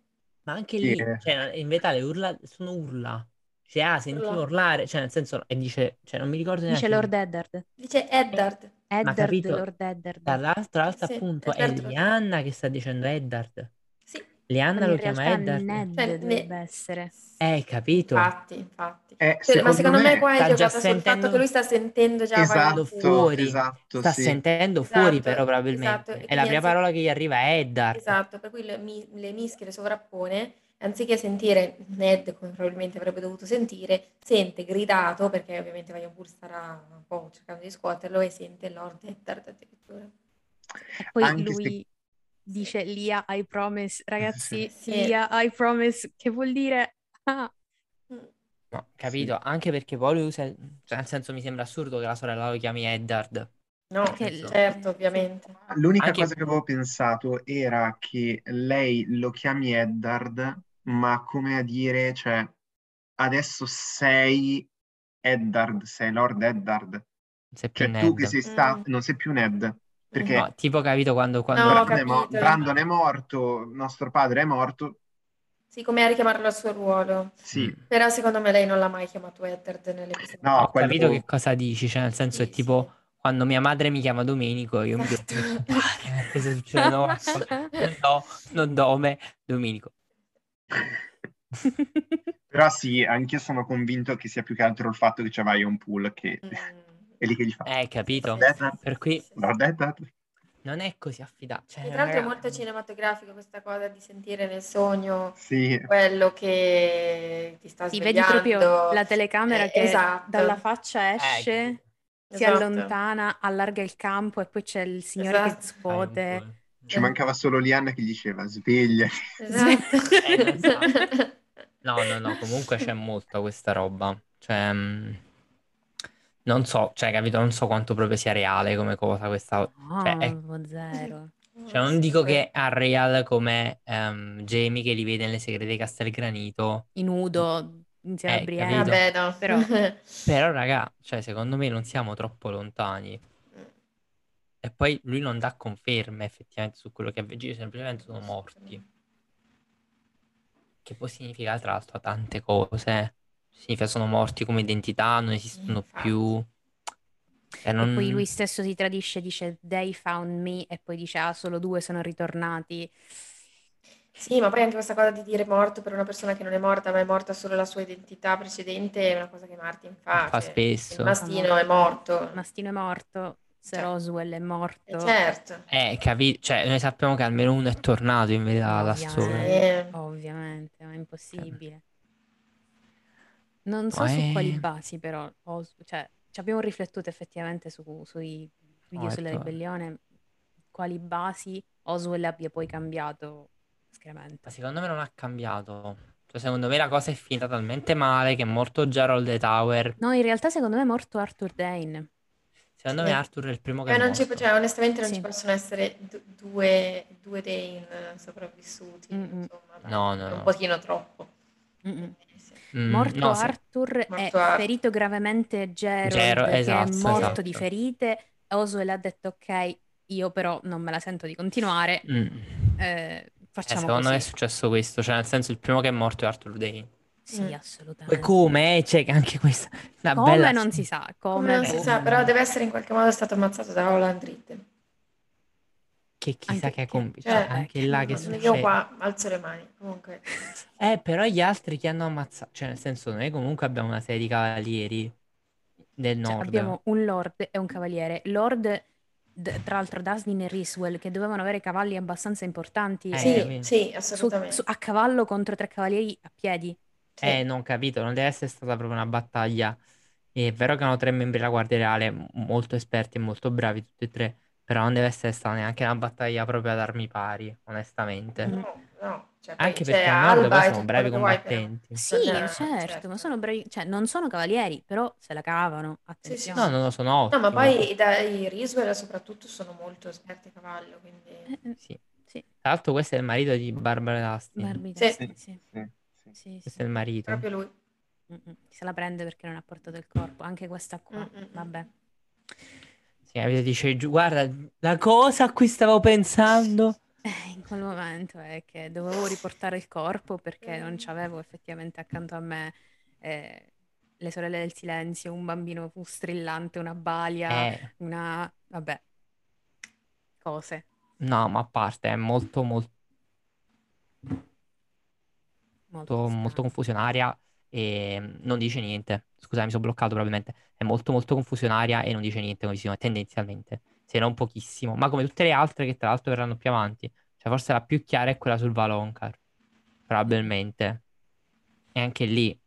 Ma anche Sì. lì, cioè, in verità le urla sono urla. Dice, ah, senti Urla. urlare, cioè nel senso, e dice, cioè non mi ricordo Dice neanche. Lord Eddard. Dice Eddard. Eddard, capito? Lord Eddard. Dall'altra altra Sì, appunto è Eddard. Lianna che sta dicendo Eddard. Sì. Lianna Quindi lo in chiama realtà Eddard. Ned Cioè, dovrebbe ne- essere. Eh, capito? Infatti, infatti. Eh, Cioè, ma secondo me qua è sta già giocata sul sentendo- fatto che lui sta sentendo già Esatto, vari fuori. esatto, Sta sì. sentendo fuori Esatto, però probabilmente. esatto, e E la quindi prima anzi- parola che gli arriva è Eddard. Esatto, per cui le, mi- le mischie le sovrappone, anziché sentire Ned come probabilmente avrebbe dovuto sentire, sente gridato, perché ovviamente Valiant Bull starà un po' cercando di scuoterlo, e sente Lord Eddard addirittura. E poi Anche se- lui dice Lia, I promise. Ragazzi, Sì. Lia, I promise, che vuol dire... Ah. No, capito? Anche perché poi lui usa, cioè nel senso mi sembra assurdo che la sorella lo chiami Eddard. No, Perché- certo, ovviamente. L'unica Anche- cosa che avevo pensato era che lei lo chiami Eddard, ma come a dire, cioè, adesso sei Eddard, sei Lord Eddard. Non sei più Cioè, tu Ned. che sei sta- Mm. non sei più Ned, perché No, tipo capito quando, quando No, Brandon, è mo- capito. Brandon è morto, nostro padre è morto, Sì, come a richiamarlo al suo ruolo. sì. Mm. Però secondo me lei non l'ha mai chiamato Eddard nell'episodio. No, Ho quello- capito che cosa dici, cioè nel senso Sì, è tipo sì. quando mia madre mi chiama Domenico io mi devo Esatto. preoccupare perché se succedono qualcosa non do, non nome Domenico. Però sì, anch'io sono convinto che sia più che altro il fatto che c'è un Pool che Mm. è lì che gli fa. Eh, capito? Per cui non è così affidato. Cioè, E tra l'altro è molto cinematografico questa cosa di sentire nel sogno Sì, quello che ti sta Sì, vedi svegliando. proprio la telecamera Eh, che esatto. dalla faccia esce, Eh, si Esatto. allontana, allarga il campo e poi c'è il signore che Esatto. scuote. Ci mancava solo Lianna che diceva sveglia. Esatto. Eh. No, no, no, comunque c'è molto questa roba. Cioè, mh, non so, cioè, capito? Non so quanto proprio sia reale come cosa questa. No, Cioè, è- proprio zero. Cioè, non dico che è real come ehm, Jamie che li vede nelle segrete di Castelgranito. I nudo insieme Eh, a Brienne. capito? Vabbè, no. Però- Però, raga, cioè, secondo me non siamo troppo lontani. E poi lui non dà conferme effettivamente su quello che avveggiano, semplicemente sono morti. Che poi significa, tra l'altro, tante cose. Significa sono morti come identità, non esistono Infatti. più. E non- poi lui stesso si tradisce, dice they found me e poi dice ah solo due sono ritornati. Sì, ma poi anche questa cosa di dire morto per una persona che non è morta, ma è morta solo la sua identità precedente, è una cosa che Martin fa. Fa cioè, spesso. Mastino è morto. Mastino è morto, Sir Cioè, Oswell è Eh, morto. certo. Eh, capi- Cioè, noi sappiamo che almeno uno è tornato in verità da Ovviamente. solo. Eh, Ovviamente, ma è impossibile. Non so No, su è- quali basi però, Os- cioè ci abbiamo riflettuto effettivamente su- sui video è sulla to- ribellione, quali basi Oswell abbia poi cambiato schieramente. Ma secondo me non ha cambiato. Cioè, secondo me la cosa è finita talmente male che è morto Gerald the Tower. No, in realtà secondo me è morto Arthur Dane. Secondo me Arthur è il primo che Eh, è non ci- morto. cioè, onestamente non Sì. ci possono essere du- due, due Dane sopravvissuti, Mm-mm. insomma, No, no, è un no. pochino troppo. Mm-mm. Eh, sì. Mm, Morto no, Arthur Morto Ar- ferito gravemente Gerald, che esatto, è morto esatto. di ferite. Oswell ha detto ok, io però non me la sento di continuare, Mm. eh, Eh, facciamo secondo me è così. successo questo. Cioè, nel senso, il primo che è morto è Arthur Dane. Sì, Mm. Poi assolutamente. come? Eh, Cioè, che anche questa... Una Come bella... non si sa, Come come non si sa, però deve essere in qualche modo stato ammazzato da Holland Ritten. Che chissà Anche che complice. cioè, anche là che Io succede. qua alzo le mani, comunque. Eh, però gli altri che hanno ammazzato... Cioè, nel senso, noi comunque abbiamo una serie di cavalieri del Cioè, nord. abbiamo un lord e un cavaliere. Lord, d- tra l'altro, Dustin e Riswell, che dovevano avere cavalli abbastanza importanti Eh, Sì, sì, su- assolutamente. su- a cavallo contro tre cavalieri a piedi. Sì. Eh, non capito, non deve essere stata proprio una battaglia. È vero che hanno tre membri della Guardia Reale molto esperti e molto bravi tutti e tre, però non deve essere stata neanche una battaglia proprio ad armi pari, onestamente. No, no, cioè, poi Anche c'è perché al nord Alba poi e sono tutto bravi vuoi, però. combattenti. Sì, Eh, certo, certo. ma sono bravi, cioè non sono cavalieri, però se la cavano, Sì, sì, attenzione. No, no, no, sono No, ottimi. ma poi i, da- i Riswell soprattutto sono molto esperti a cavallo, quindi... Eh, eh, Sì. sì, Tra l'altro questo è il marito di Barbara Dustin. Barbie Sì. Dustin, sì, Sì, sì. sì, Questo sì. è il marito. Proprio lui. Mm-mm. Se la prende perché non ha portato il corpo, anche questa qua, Mm-mm. vabbè. Sì, capito? Dice, "Giu- guarda, la cosa a cui stavo pensando... Eh, in quel momento è che dovevo riportare il corpo perché non c'avevo effettivamente accanto a me eh, le sorelle del silenzio, un bambino strillante, una balia, Eh, una... vabbè, cose. no, ma a parte, è molto, molto, Molto molto, confusionaria e mm, non dice niente. Scusami, mi sono bloccato probabilmente. È molto, molto confusionaria e non dice niente come visione, tendenzialmente, se non pochissimo. Ma come tutte le altre che tra l'altro verranno più avanti. Cioè, forse la più chiara è quella sul Valonqar, probabilmente. E anche lì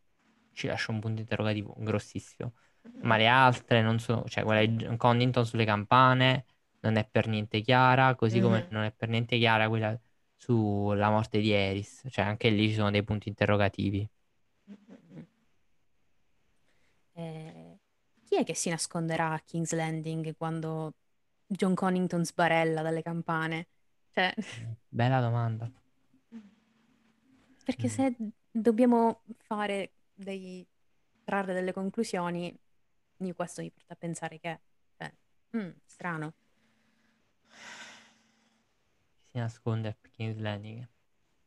ci lascia un punto interrogativo grossissimo. Ma le altre non sono, cioè quella di Connington sulle campane non è per niente chiara, così come Mhm. non è per niente chiara quella sulla morte di Eris. Cioè, anche lì ci sono dei punti interrogativi. Eh, chi è che si nasconderà a King's Landing quando John Connington sbarella dalle campane? Cioè, Bella domanda. perché Mm. se dobbiamo fare dei, trarre delle conclusioni, io questo mi porta a pensare che, cioè, mm, strano. Si nasconde a King's Landing.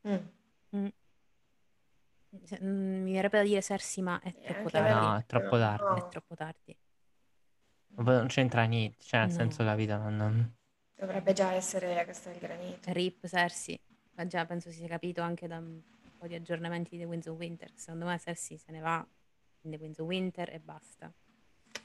Mm. Mm. Mm, mi verrebbe da dire Cersei, ma è Eh, troppo anche tardi. No, è troppo tardi. È no. troppo tardi. Non c'entra niente, cioè nel No. senso capito, non... Dovrebbe già essere questa il granito. Rip Cersei, ma già penso si sia capito anche da un po' di aggiornamenti di The Winds of Winter. Secondo me Cersei se ne va in The Winds of Winter e basta.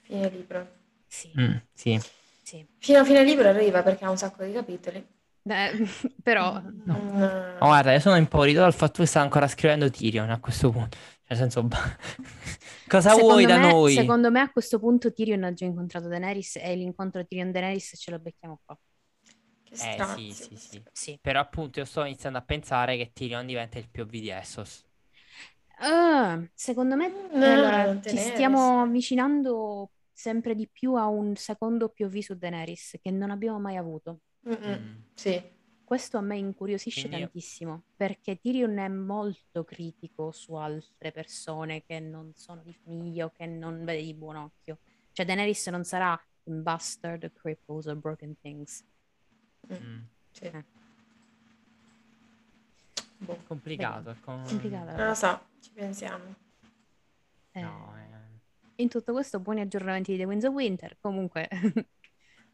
Fine libro. Sì, Mm, sì. sì. Fino a fine libro arriva perché ha un sacco di capitoli. Beh, però no. Mm, Ma guarda, io sono impaurito dal fatto che sta ancora scrivendo Tyrion a questo punto. Cioè, nel senso, cosa Secondo vuoi da me- noi? Secondo me a questo punto Tyrion ha già incontrato Daenerys e l'incontro Tyrion-Daenerys ce lo becchiamo qua. Che Eh sì, sì, sì. Sì. Però appunto io sto iniziando a pensare che Tyrion diventa il POV di Essos. Ah, secondo me No, allora, ci stiamo avvicinando sempre di più a un secondo POV su Daenerys che non abbiamo mai avuto. Mm-mm. Mm. Sì. Questo a me incuriosisce Quindi io- tantissimo perché Tyrion è molto critico su altre persone che non sono di famiglia o che non vede di buon occhio. Cioè Daenerys non sarà un bastard, cripples or broken things. Mm. Mm. Sì. Eh. Boh. Complicato. è com- Complicata. Non lo so, ci pensiamo. Eh, No, eh. in tutto questo buoni aggiornamenti di The Winds of Winter. Comunque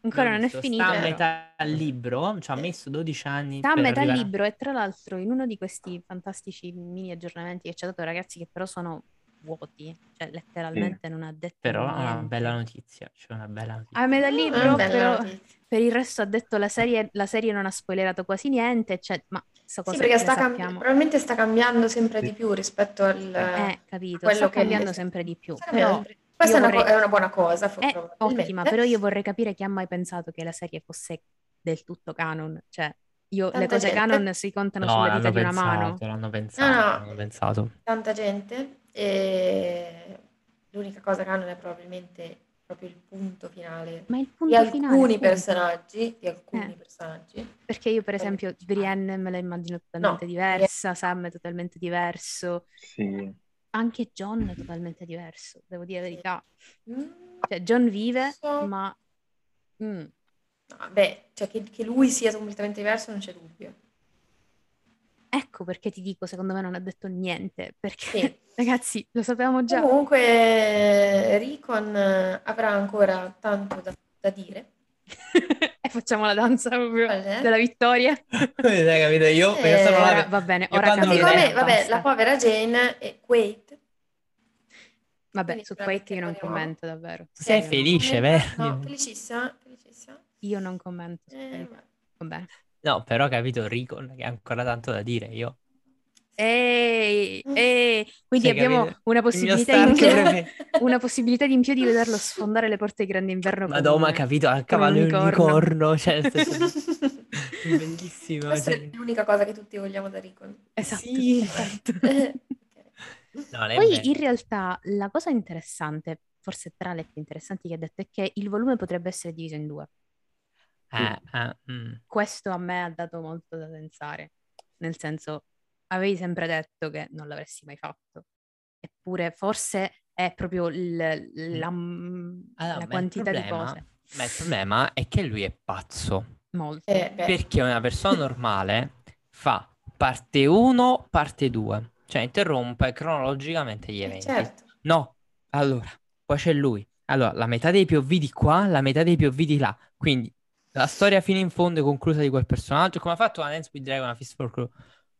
ancora non è finito. Sta a metà libro, ci ha messo 12 anni Sta a metà arrivare- libro e tra l'altro in uno di questi fantastici mini aggiornamenti che ci ha dato ragazzi che però sono vuoti, cioè letteralmente non ha detto Però è una niente. bella notizia, c'è una bella notizia. A metà libro bella però notizia. per il resto ha detto la serie, la serie non ha spoilerato quasi niente, cioè, ma sta Sì, cosa perché le sta cambi- probabilmente sta cambiando sempre Sì. di più rispetto al... Eh, capito, quello sta che- cambiando sempre di più. sta cambiando Però sempre- Questa è una, co- vorrei- è una buona cosa, è probabilmente. ottima, però io vorrei capire chi ha mai pensato che la serie fosse del tutto canon. Cioè, io le cose gente. canon si contano No, l'hanno dita di una mano. l'hanno pensato, No, no. l'hanno pensato. Tanta gente e l'unica cosa hanno è probabilmente proprio il punto finale Ma il di punto alcuni finale, appunto. personaggi, di alcuni Eh. personaggi. Perché io, per esempio. Brienne me la immagino totalmente No, diversa, Sam è totalmente diverso, Sì. Anche John è totalmente diverso, devo dire la verità. Mm, Cioè, John vive, So. ma... mm, beh, cioè che, che lui sia completamente diverso non c'è dubbio. Ecco perché ti dico, secondo me non ha detto niente, perché, Sì. ragazzi, lo sapevamo già. Comunque Ricon eh, avrà ancora tanto da, da dire. e facciamo la danza proprio Qual è? della vittoria. Hai capito? Io, Eh, sono ora- la- va bene, io ora quando lo cambieremo, Secondo leggo- me, vabbè, la povera Jane e Quaid. Vabbè, quindi su Quake io non commento davvero. Sei Io- felice, Commenta- vero? No, felicissima, felicissima. Io non commento Eh, vabbè. Va bene. No, però capito Ricon che ha ancora tanto da dire io. Ehi, ehi, quindi Cioè, abbiamo capito? una possibilità in più, una possibilità in più di vederlo sfondare le porte di Grande Inverno Madonna, un- capito? A cavallo di unicorno. unicorno, cioè, bellissimo. Questa cioè. è l'unica cosa che tutti vogliamo da Ricon. Esatto, Sì. esatto. No, Poi in realtà la cosa interessante, forse tra le più interessanti che ha detto, è che il volume potrebbe essere diviso in due. Eh, eh, mm. Questo a me ha dato molto da pensare, nel senso, avevi sempre detto che non l'avresti mai fatto, eppure forse è proprio il- la, Allora, la quantità di problema cose. Ma il problema è che lui è pazzo. Molto. Eh, Perché una persona normale fa parte 1, parte 2. Cioè interrompe cronologicamente gli eh, eventi. certo. No, allora, poi c'è lui. Allora, la metà dei POV di qua, la metà dei POV di là. Quindi, la storia fino in fondo è conclusa di quel personaggio. Come ha fatto la Dance with Dragon, a Fist for Crew.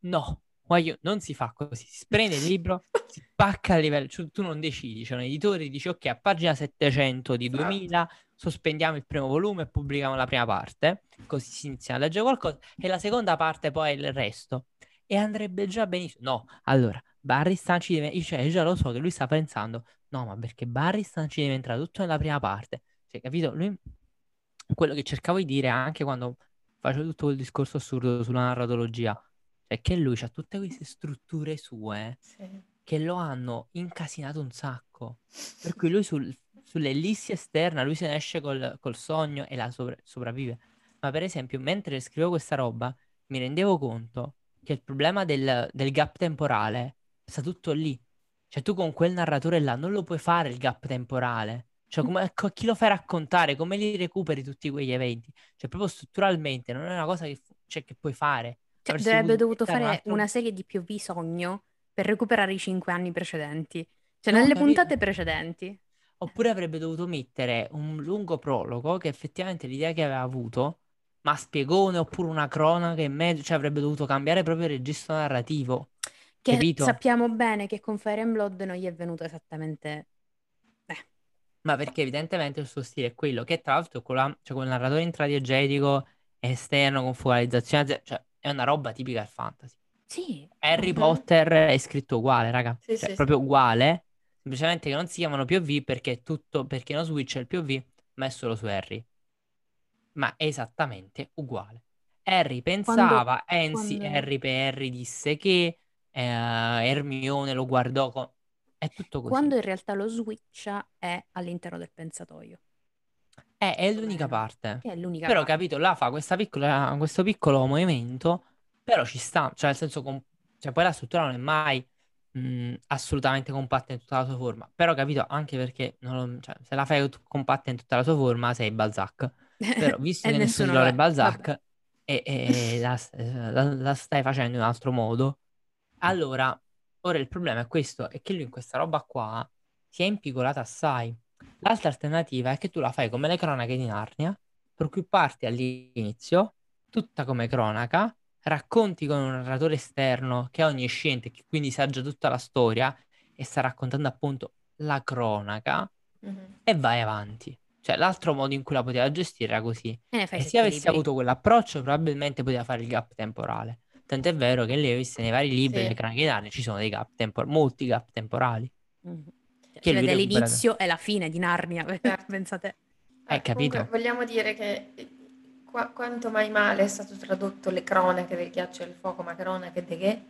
No, guaglio, non si fa così. Si prende il libro, si pacca a livello... cioè, tu non decidi. C'è un editore, dici, ok, a pagina 700 di Esatto. 2000 sospendiamo il primo volume e pubblichiamo la prima parte. Così si inizia a leggere qualcosa. E la seconda parte poi è il resto. E andrebbe già benissimo. No, allora, Barry Stanci deve... Io, cioè, io già lo so che lui sta pensando, no, ma perché Barry Stanci deve entrare tutto nella prima parte. Cioè, capito? Lui... Quello che cercavo di dire anche quando facevo tutto quel discorso assurdo sulla narratologia, è che lui ha tutte queste strutture sue Sì. che lo hanno incasinato un sacco. Per cui lui sul- sull'ellissi esterna, lui se ne esce col, col sogno e la sovra- sopravvive. Ma per esempio, mentre scrivevo questa roba, mi rendevo conto che il problema del, del gap temporale sta tutto lì. Cioè tu con quel narratore là non lo puoi fare il gap temporale. Cioè come, co- chi lo fai raccontare? Come li recuperi tutti quegli eventi? Cioè proprio strutturalmente non è una cosa che, cioè, che puoi fare. Cioè, Avresti dovrebbe dovuto fare altro- una serie di POV sogno per recuperare i cinque anni precedenti. Cioè, No, nelle capito. puntate precedenti. Oppure avrebbe dovuto mettere un lungo prologo che effettivamente l'idea che aveva avuto, ma spiegone oppure una cronaca in mezzo, cioè avrebbe dovuto cambiare proprio il registro narrativo. Che Capito? sappiamo bene che con Fire and Blood non gli è venuto esattamente... Ma perché evidentemente il suo stile è quello, che tra l'altro con la- cioè, quel narratore intradiegetico esterno con focalizzazione, cioè è una roba tipica del fantasy. Sì, Harry Mhm. Potter è scritto uguale, raga. Sì, Cioè, sì, è proprio uguale. Semplicemente che non si chiamano POV perché è tutto, perché no Switch è il POV, ma è solo su Harry. Ma è esattamente uguale. Harry pensava, Enzi, quando- Harry per Harry disse che eh, Hermione lo guardò con... È tutto così. quando in realtà lo switch è all'interno del pensatoio, Eh, è l'unica parte. è l'unica Però, parte. capito, là fa questa piccola, questo piccolo movimento, però ci sta, cioè nel senso, com- cioè poi la struttura non è mai mh, assolutamente compatta in tutta la sua forma, però capito, anche perché non lo- cioè, se la fai compatta in tutta la sua forma sei Balzac, però visto E che nessuno lo è. Balzac e, e- la, eh, la- la stai facendo in un altro modo, allora, ora il problema è questo, è che lui in questa roba qua si è impiccolata assai. L'altra alternativa è che tu la fai come le cronache di Narnia, per cui parti all'inizio, tutta come cronaca, racconti con un narratore esterno che è onnisciente, che quindi sa già tutta la storia e sta raccontando appunto la cronaca Mhm. e vai avanti. Cioè, l'altro modo in cui la poteva gestire era così. E E se avessi libri. avuto quell'approccio, probabilmente poteva fare il gap temporale. Tant'è vero che lei, viste nei vari libri, Sì. le cronache di Narnia, ci sono dei gap temporali, molti gap temporali. Mhm. Cioè, Che si lui vede recupera- l'inizio e la fine di Narnia, Certo. pensate. Eh, capito? comunque vogliamo dire che eh, qua- quanto mai male è stato tradotto le cronache del ghiaccio e del fuoco, ma cronache di che?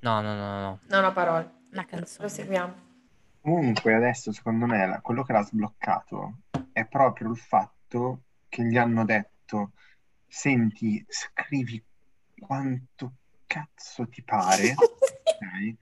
No, no, no, no. Non ho parole. Una canzone. Proseguiamo. Comunque adesso secondo me la- quello che l'ha sbloccato è proprio il fatto che gli hanno detto senti, scrivi quanto cazzo ti pare, ok?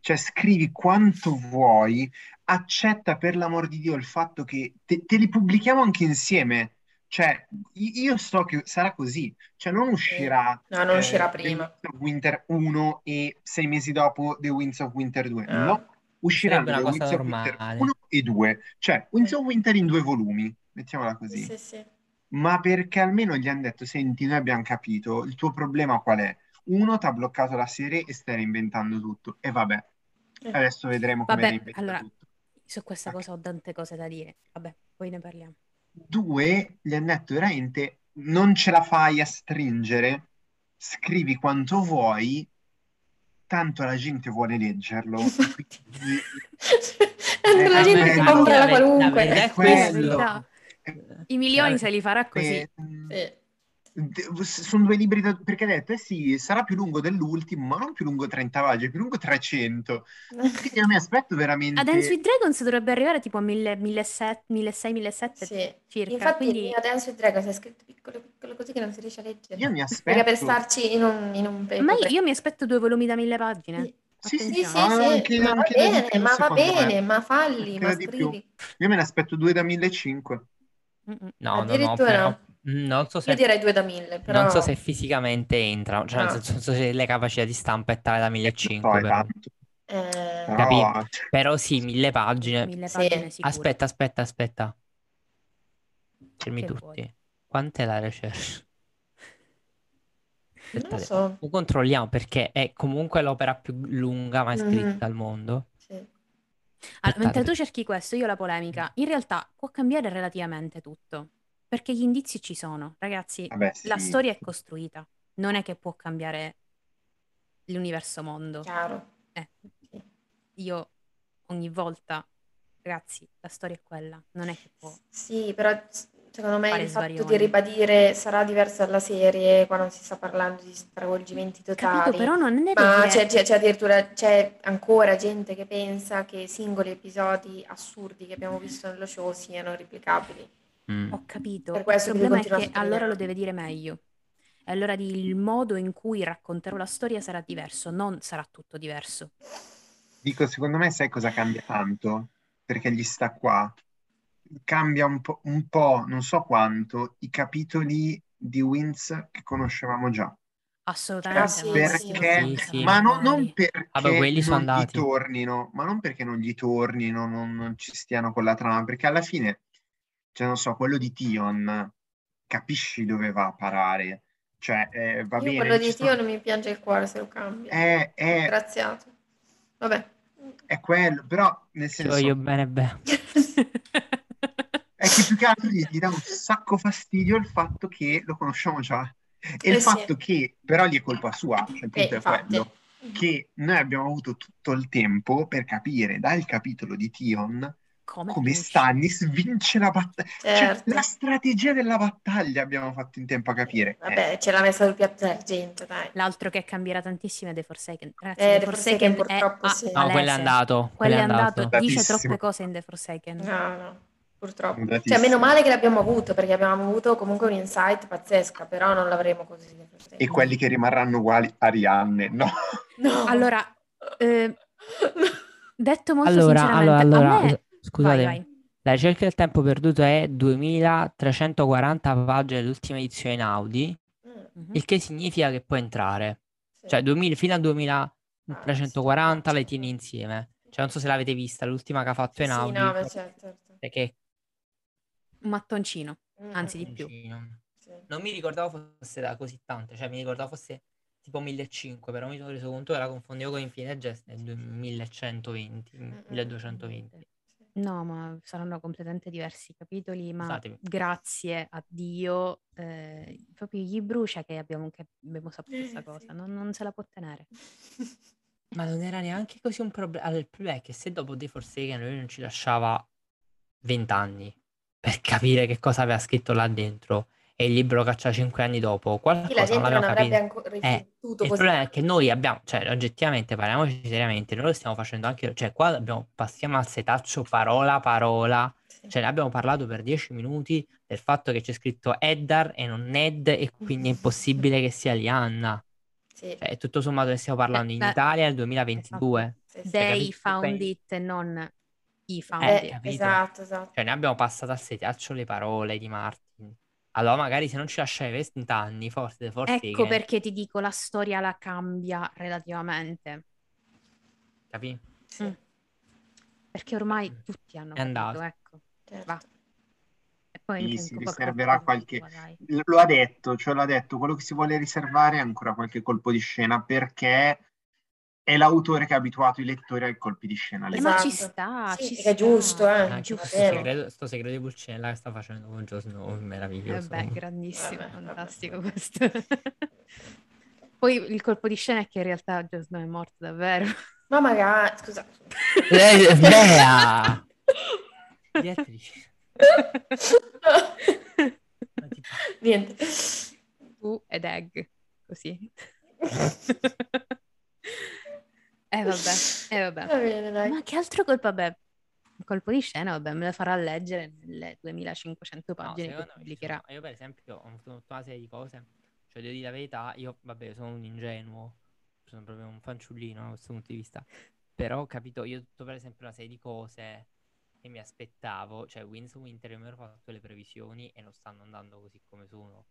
Cioè scrivi quanto vuoi, accetta per l'amor di Dio il fatto che te, te li pubblichiamo anche insieme. Cioè, io so che sarà così, cioè non uscirà No, non eh, uscirà The prima. Winds of Winter 1 e sei mesi dopo The Winds of Winter 2. Ah. No, usciranno The Winds of Winter normale. 1 e 2, cioè Winds of Winter in due volumi, mettiamola così. Sì, sì. Ma perché almeno gli hanno detto, senti, noi abbiamo capito, il tuo problema qual è? Uno, ti ha bloccato la serie e stai reinventando tutto. E vabbè, Eh. Adesso vedremo come Vabbè, allora, tutto. su questa cosa ho tante cose da dire. Vabbè, poi ne parliamo. Due, gli hanno detto veramente, non ce la fai a stringere, scrivi quanto vuoi, tanto la gente vuole leggerlo. Quindi, Tanto la Eh, gente si compra qualunque. è Eh, quello. eh, I milioni Eh, se li farà così. eh, sono due libri da- perché ha detto, eh sì, sarà più lungo dell'ultimo, ma non più lungo 30 pagine, più lungo 300. Quindi io mi aspetto veramente... A Dance with Dragons dovrebbe arrivare tipo a 1600, 1600, Sì. circa. Infatti quindi a Dance with Dragons è scritto piccolo piccolo così che non si riesce a leggere. Io mi Perché per aspetto... starci in un, in un Ma io, io mi aspetto due volumi da mille pagine. Sì, Sì, sì, sì, sì, Anche- ma va anche di bene, più, ma va me. bene, ma falli, Anche ma da di più. scrivi. Io me ne aspetto due da 1500. Mm-mm. No, no, no, Addirittura? però mm, non so Io se, direi 2 da 1000, però... non so se fisicamente entra, cioè nel Ah. senso non so se le capacità di stampa è tale da So, 1500, è però. Eh, Però, Capì? Però sì, mille pagine. Mille Sì. pagine sicure. Aspetta, aspetta, aspetta. Fermi Che tutti. vuoi? Quant'è la recherche? non lo Aspettate, so. lo controlliamo perché è comunque l'opera più lunga mai scritta Mhm. al mondo. Sì. Allora, mentre tu cerchi questo, io la polemica. In realtà può cambiare relativamente tutto, perché gli indizi ci sono. Ragazzi, Vabbè, la sì. storia è costruita, non è che può cambiare l'universo mondo. Chiaro. Eh, io ogni volta, ragazzi, la storia è quella, non è che può. Sì, però secondo me il fatto svarioni. di ribadire sarà diverso dalla serie, qua non si sta parlando di stravolgimenti Capito, totali. però non è Ma c'è, c'è- c'è addirittura c'è ancora gente che pensa che i singoli episodi assurdi che abbiamo visto nello show siano replicabili. Mm. Ho capito. Per questo il problema è che allora lo deve dire meglio. E allora il modo in cui racconterò la storia sarà diverso, non sarà tutto diverso. Dico, secondo me, sai cosa cambia tanto? Perché gli sta qua. Cambia un po', un po', non so quanto, i capitoli di Wins che conoscevamo già. Assolutamente. Ah, sì, no, Perché- sì, Sì, sono sì. Ma non, perché Vabbè, quelli sono non gli tornino, ma non perché non gli tornino, non, non ci stiano con la trama, perché alla fine, cioè non so, quello di Tion, capisci dove va a parare. Cioè, eh, va Io bene, quello di sono- Tio non mi piange il cuore se lo cambia. È, è- Graziato. Vabbè. è quello, però nel Ti senso, voglio bene bene. è che più che altro gli, gli dà un sacco fastidio il fatto che lo conosciamo già. E il Eh sì. fatto che, però gli è colpa sua, cioè il Eh, punto è infatti. quello. che noi abbiamo avuto tutto il tempo per capire dal capitolo di Tion Come come? Stannis vince la battaglia. Cioè, Certo. la strategia della battaglia abbiamo fatto in tempo a capire. Vabbè, ce l'ha messa sul piatto d'argento, dai. L'altro che cambierà tantissimo è The Forsaken. Ragazzi, Eh, The The Forsaken Forsaken è purtroppo a- sì. No, quello è andato. Quello è è andato, dice troppe cose in The Forsaken. No, no, purtroppo. Datissimo. Cioè, meno male che l'abbiamo avuto, perché abbiamo avuto comunque un insight pazzesca, però non l'avremo così. E quelli che rimarranno uguali, Arianne, no. No. Allora, eh, detto molto Allora, sinceramente, allora, a allora, me... scusate, Vai, vai. la ricerca del tempo perduto è 2340 pagine dell'ultima edizione in Audi, Mm, Mhm. il che significa che può entrare. sì. Cioè, 2000 fino a 2340 Ah, sì. le tieni insieme. Cioè, non so se l'avete vista, l'ultima che ha fatto Sì, in sì, Audi. no, beh, certo, certo. Perché Un mattoncino, Mm, anzi di più. sì. Non mi ricordavo fosse da così tante, cioè mi ricordavo fosse tipo 1500, però mi sono reso conto che la confondevo con Infinite Jest nel 1120, Mm, mm, 1220. Sì. No, ma saranno completamente diversi capitoli, ma Scusatemi. grazie a Dio, eh, proprio gli brucia che abbiamo, che abbiamo saputo Eh, questa sì. cosa, non, non se la può tenere. Ma non era neanche così un problema. Allora, il problema è che se dopo The Forsaken lui non ci lasciava 20 anni per capire che cosa aveva scritto là dentro e il libro caccia 5 anni dopo, Sì, la qualcosa non gente non l'abbiamo avrebbe ancora Eh, riflettuto il così. problema è che noi abbiamo, cioè oggettivamente, parliamoci seriamente, noi lo stiamo facendo anche, cioè qua abbiamo, passiamo al setaccio parola parola, Sì. cioè ne abbiamo parlato per 10 minuti del fatto che c'è scritto Eddar e non Ned e quindi è impossibile che sia Lianna. Sì. Cioè, tutto sommato ne stiamo parlando in beh, Italia nel 2022. Sì, sì. They capito? found it e non i found Eh, Eh, it. esatto, esatto. Cioè, ne abbiamo passato al setaccio le parole di Martin. Allora, magari se non ci lasciavi 20 anni, forse, forse Ecco perché ti dico la storia la cambia relativamente, Capì? Sì, Mm. perché ormai tutti hanno È capito, andato. ecco. certo. Va. E poi si riserverà qualche-. L- Lo ha detto, cioè l'ha detto, quello che si vuole riservare è ancora qualche colpo di scena perché è l'autore che ha abituato i lettori ai colpi di scena. Lì. ma ci Esatto. sta, Sì, ci è sta. giusto, eh. Anche ci questo segreto, sto segreto di Pulcinella che sta facendo con Jon Snow è meraviglioso. Eh beh, grandissimo, Vabbè, vabbè, fantastico vabbè. questo. Poi il colpo di scena è che in realtà Jon Snow è morto davvero. Ma magari, scusa. Eh, Bea! Beatrice. Niente. tu ed Egg, così. Eh vabbè, eh vabbè. Va bene, dai. Ma che altro colpo? Vabbè, un colpo di scena, vabbè, me lo farà leggere nelle 2500 No, pagine che me ci pubblicherà. Io per esempio ho avuto tutta una serie di cose, cioè devo dire la verità, io vabbè sono un ingenuo, sono proprio un fanciullino da questo punto di vista, però ho capito, io ho tutto per esempio una serie di cose che mi aspettavo, cioè Winds Winter, io mi ero fatto le previsioni e non stanno andando così come sono.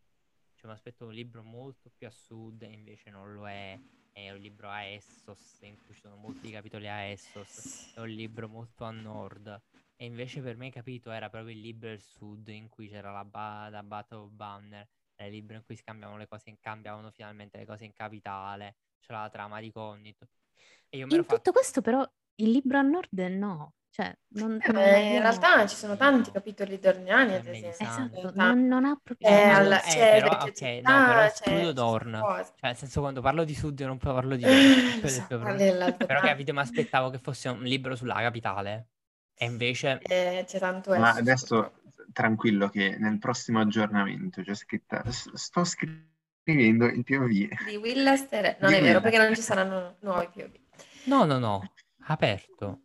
Cioè mi aspetto un libro molto più a sud e invece non lo è. È un libro a Essos, in cui ci sono molti capitoli a Essos. È un libro molto a nord. E invece per me, capito, era proprio il libro del sud in cui c'era la, ba- la Battle of Banner. Era il libro in cui scambiavano le cose, in- cambiavano finalmente le cose in capitale. C'era la trama di Connit. E io mi In ero fatto... tutto questo però il libro a nord no, cioè non, Eh, non in realtà ci sono tanti capitoli dorniani, ad Eh, esempio. In Esatto, realtà. non, non ha proprio... Eh, alla- eh, c'è però, Vecchia ok, Città, no, però c'è- escludo Dorn. Cioè, nel senso, quando parlo di sud, io non parlo di il So, Però capito, mi aspettavo che fosse un libro sulla capitale. E invece... Eh, c'è tanto Ma Essos, adesso tranquillo che nel prossimo aggiornamento c'è scritta, sto scrivendo il POV. Di Willester non Di è vero perché non ci saranno nuovi POV. No, no, no, aperto.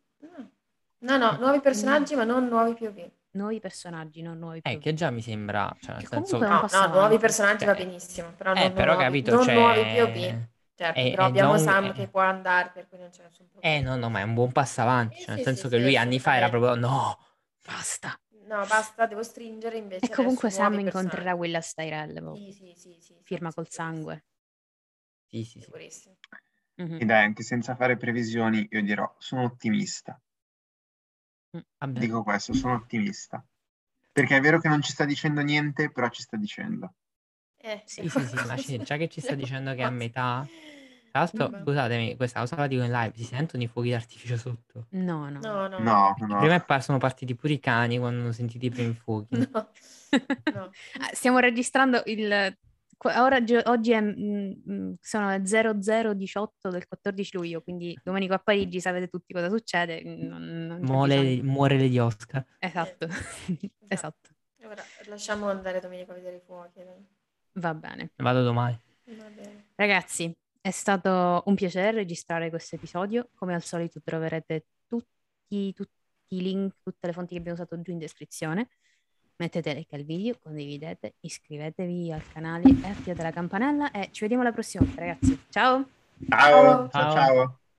No, no, no, nuovi personaggi ma non nuovi POV. Nuovi personaggi, non nuovi Eh, POV. che già mi sembra... Cioè, nel senso... No, no, nuovi personaggi va Cioè, benissimo, però Eh, non, però nuovi, capito, non cioè... nuovi POV. Certo, è- però è abbiamo un- Sam è- che può andare, per cui non c'è nessun problema. Eh, no, no, ma è un buon passo avanti. Cioè, nel sì, senso sì, che sì, lui anni fa era proprio... No, basta. No, basta, devo stringere invece E comunque Sam incontrerà personaggi. Willas Tyrell, boh, Sì, sì, sì, sì, firma col sangue. Sì, sì, sì. Sicurissimo. Mhm. E dai, anche senza fare previsioni, io dirò, sono ottimista. Vabbè. Dico questo, sono ottimista. Perché è vero che non ci sta dicendo niente, però ci sta dicendo. Eh, Sì, sì, sì, ma c'è- già che ci sta dicendo che è a metà... Tra l'altro, Vabbè. scusatemi, questa cosa la dico in live, si sentono i fuochi d'artificio sotto? No, no. No, no, No, no. Prima par- sono partiti pure i cani quando hanno sentito i primi fuochi. no, no. Stiamo registrando il... Ora, oggi- è, mm, mm, sono le 0018 del 14 luglio, quindi domenico a Parigi sapete tutti cosa succede. Non, non c'è Muore, Lady Oscar. Esatto, esatto. Ora lasciamo andare Domenico a vedere i fuochi. dai. Va bene. Vado domani. Va bene. Ragazzi, è stato un piacere registrare questo episodio. Come al solito troverete tutti, tutti i link, tutte le fonti che abbiamo usato giù in descrizione. Mettete like al video, condividete, iscrivetevi al canale e attivate la campanella e ci vediamo la prossima volta, ragazzi. Ciao! Ciao, ciao, Ciao. ciao.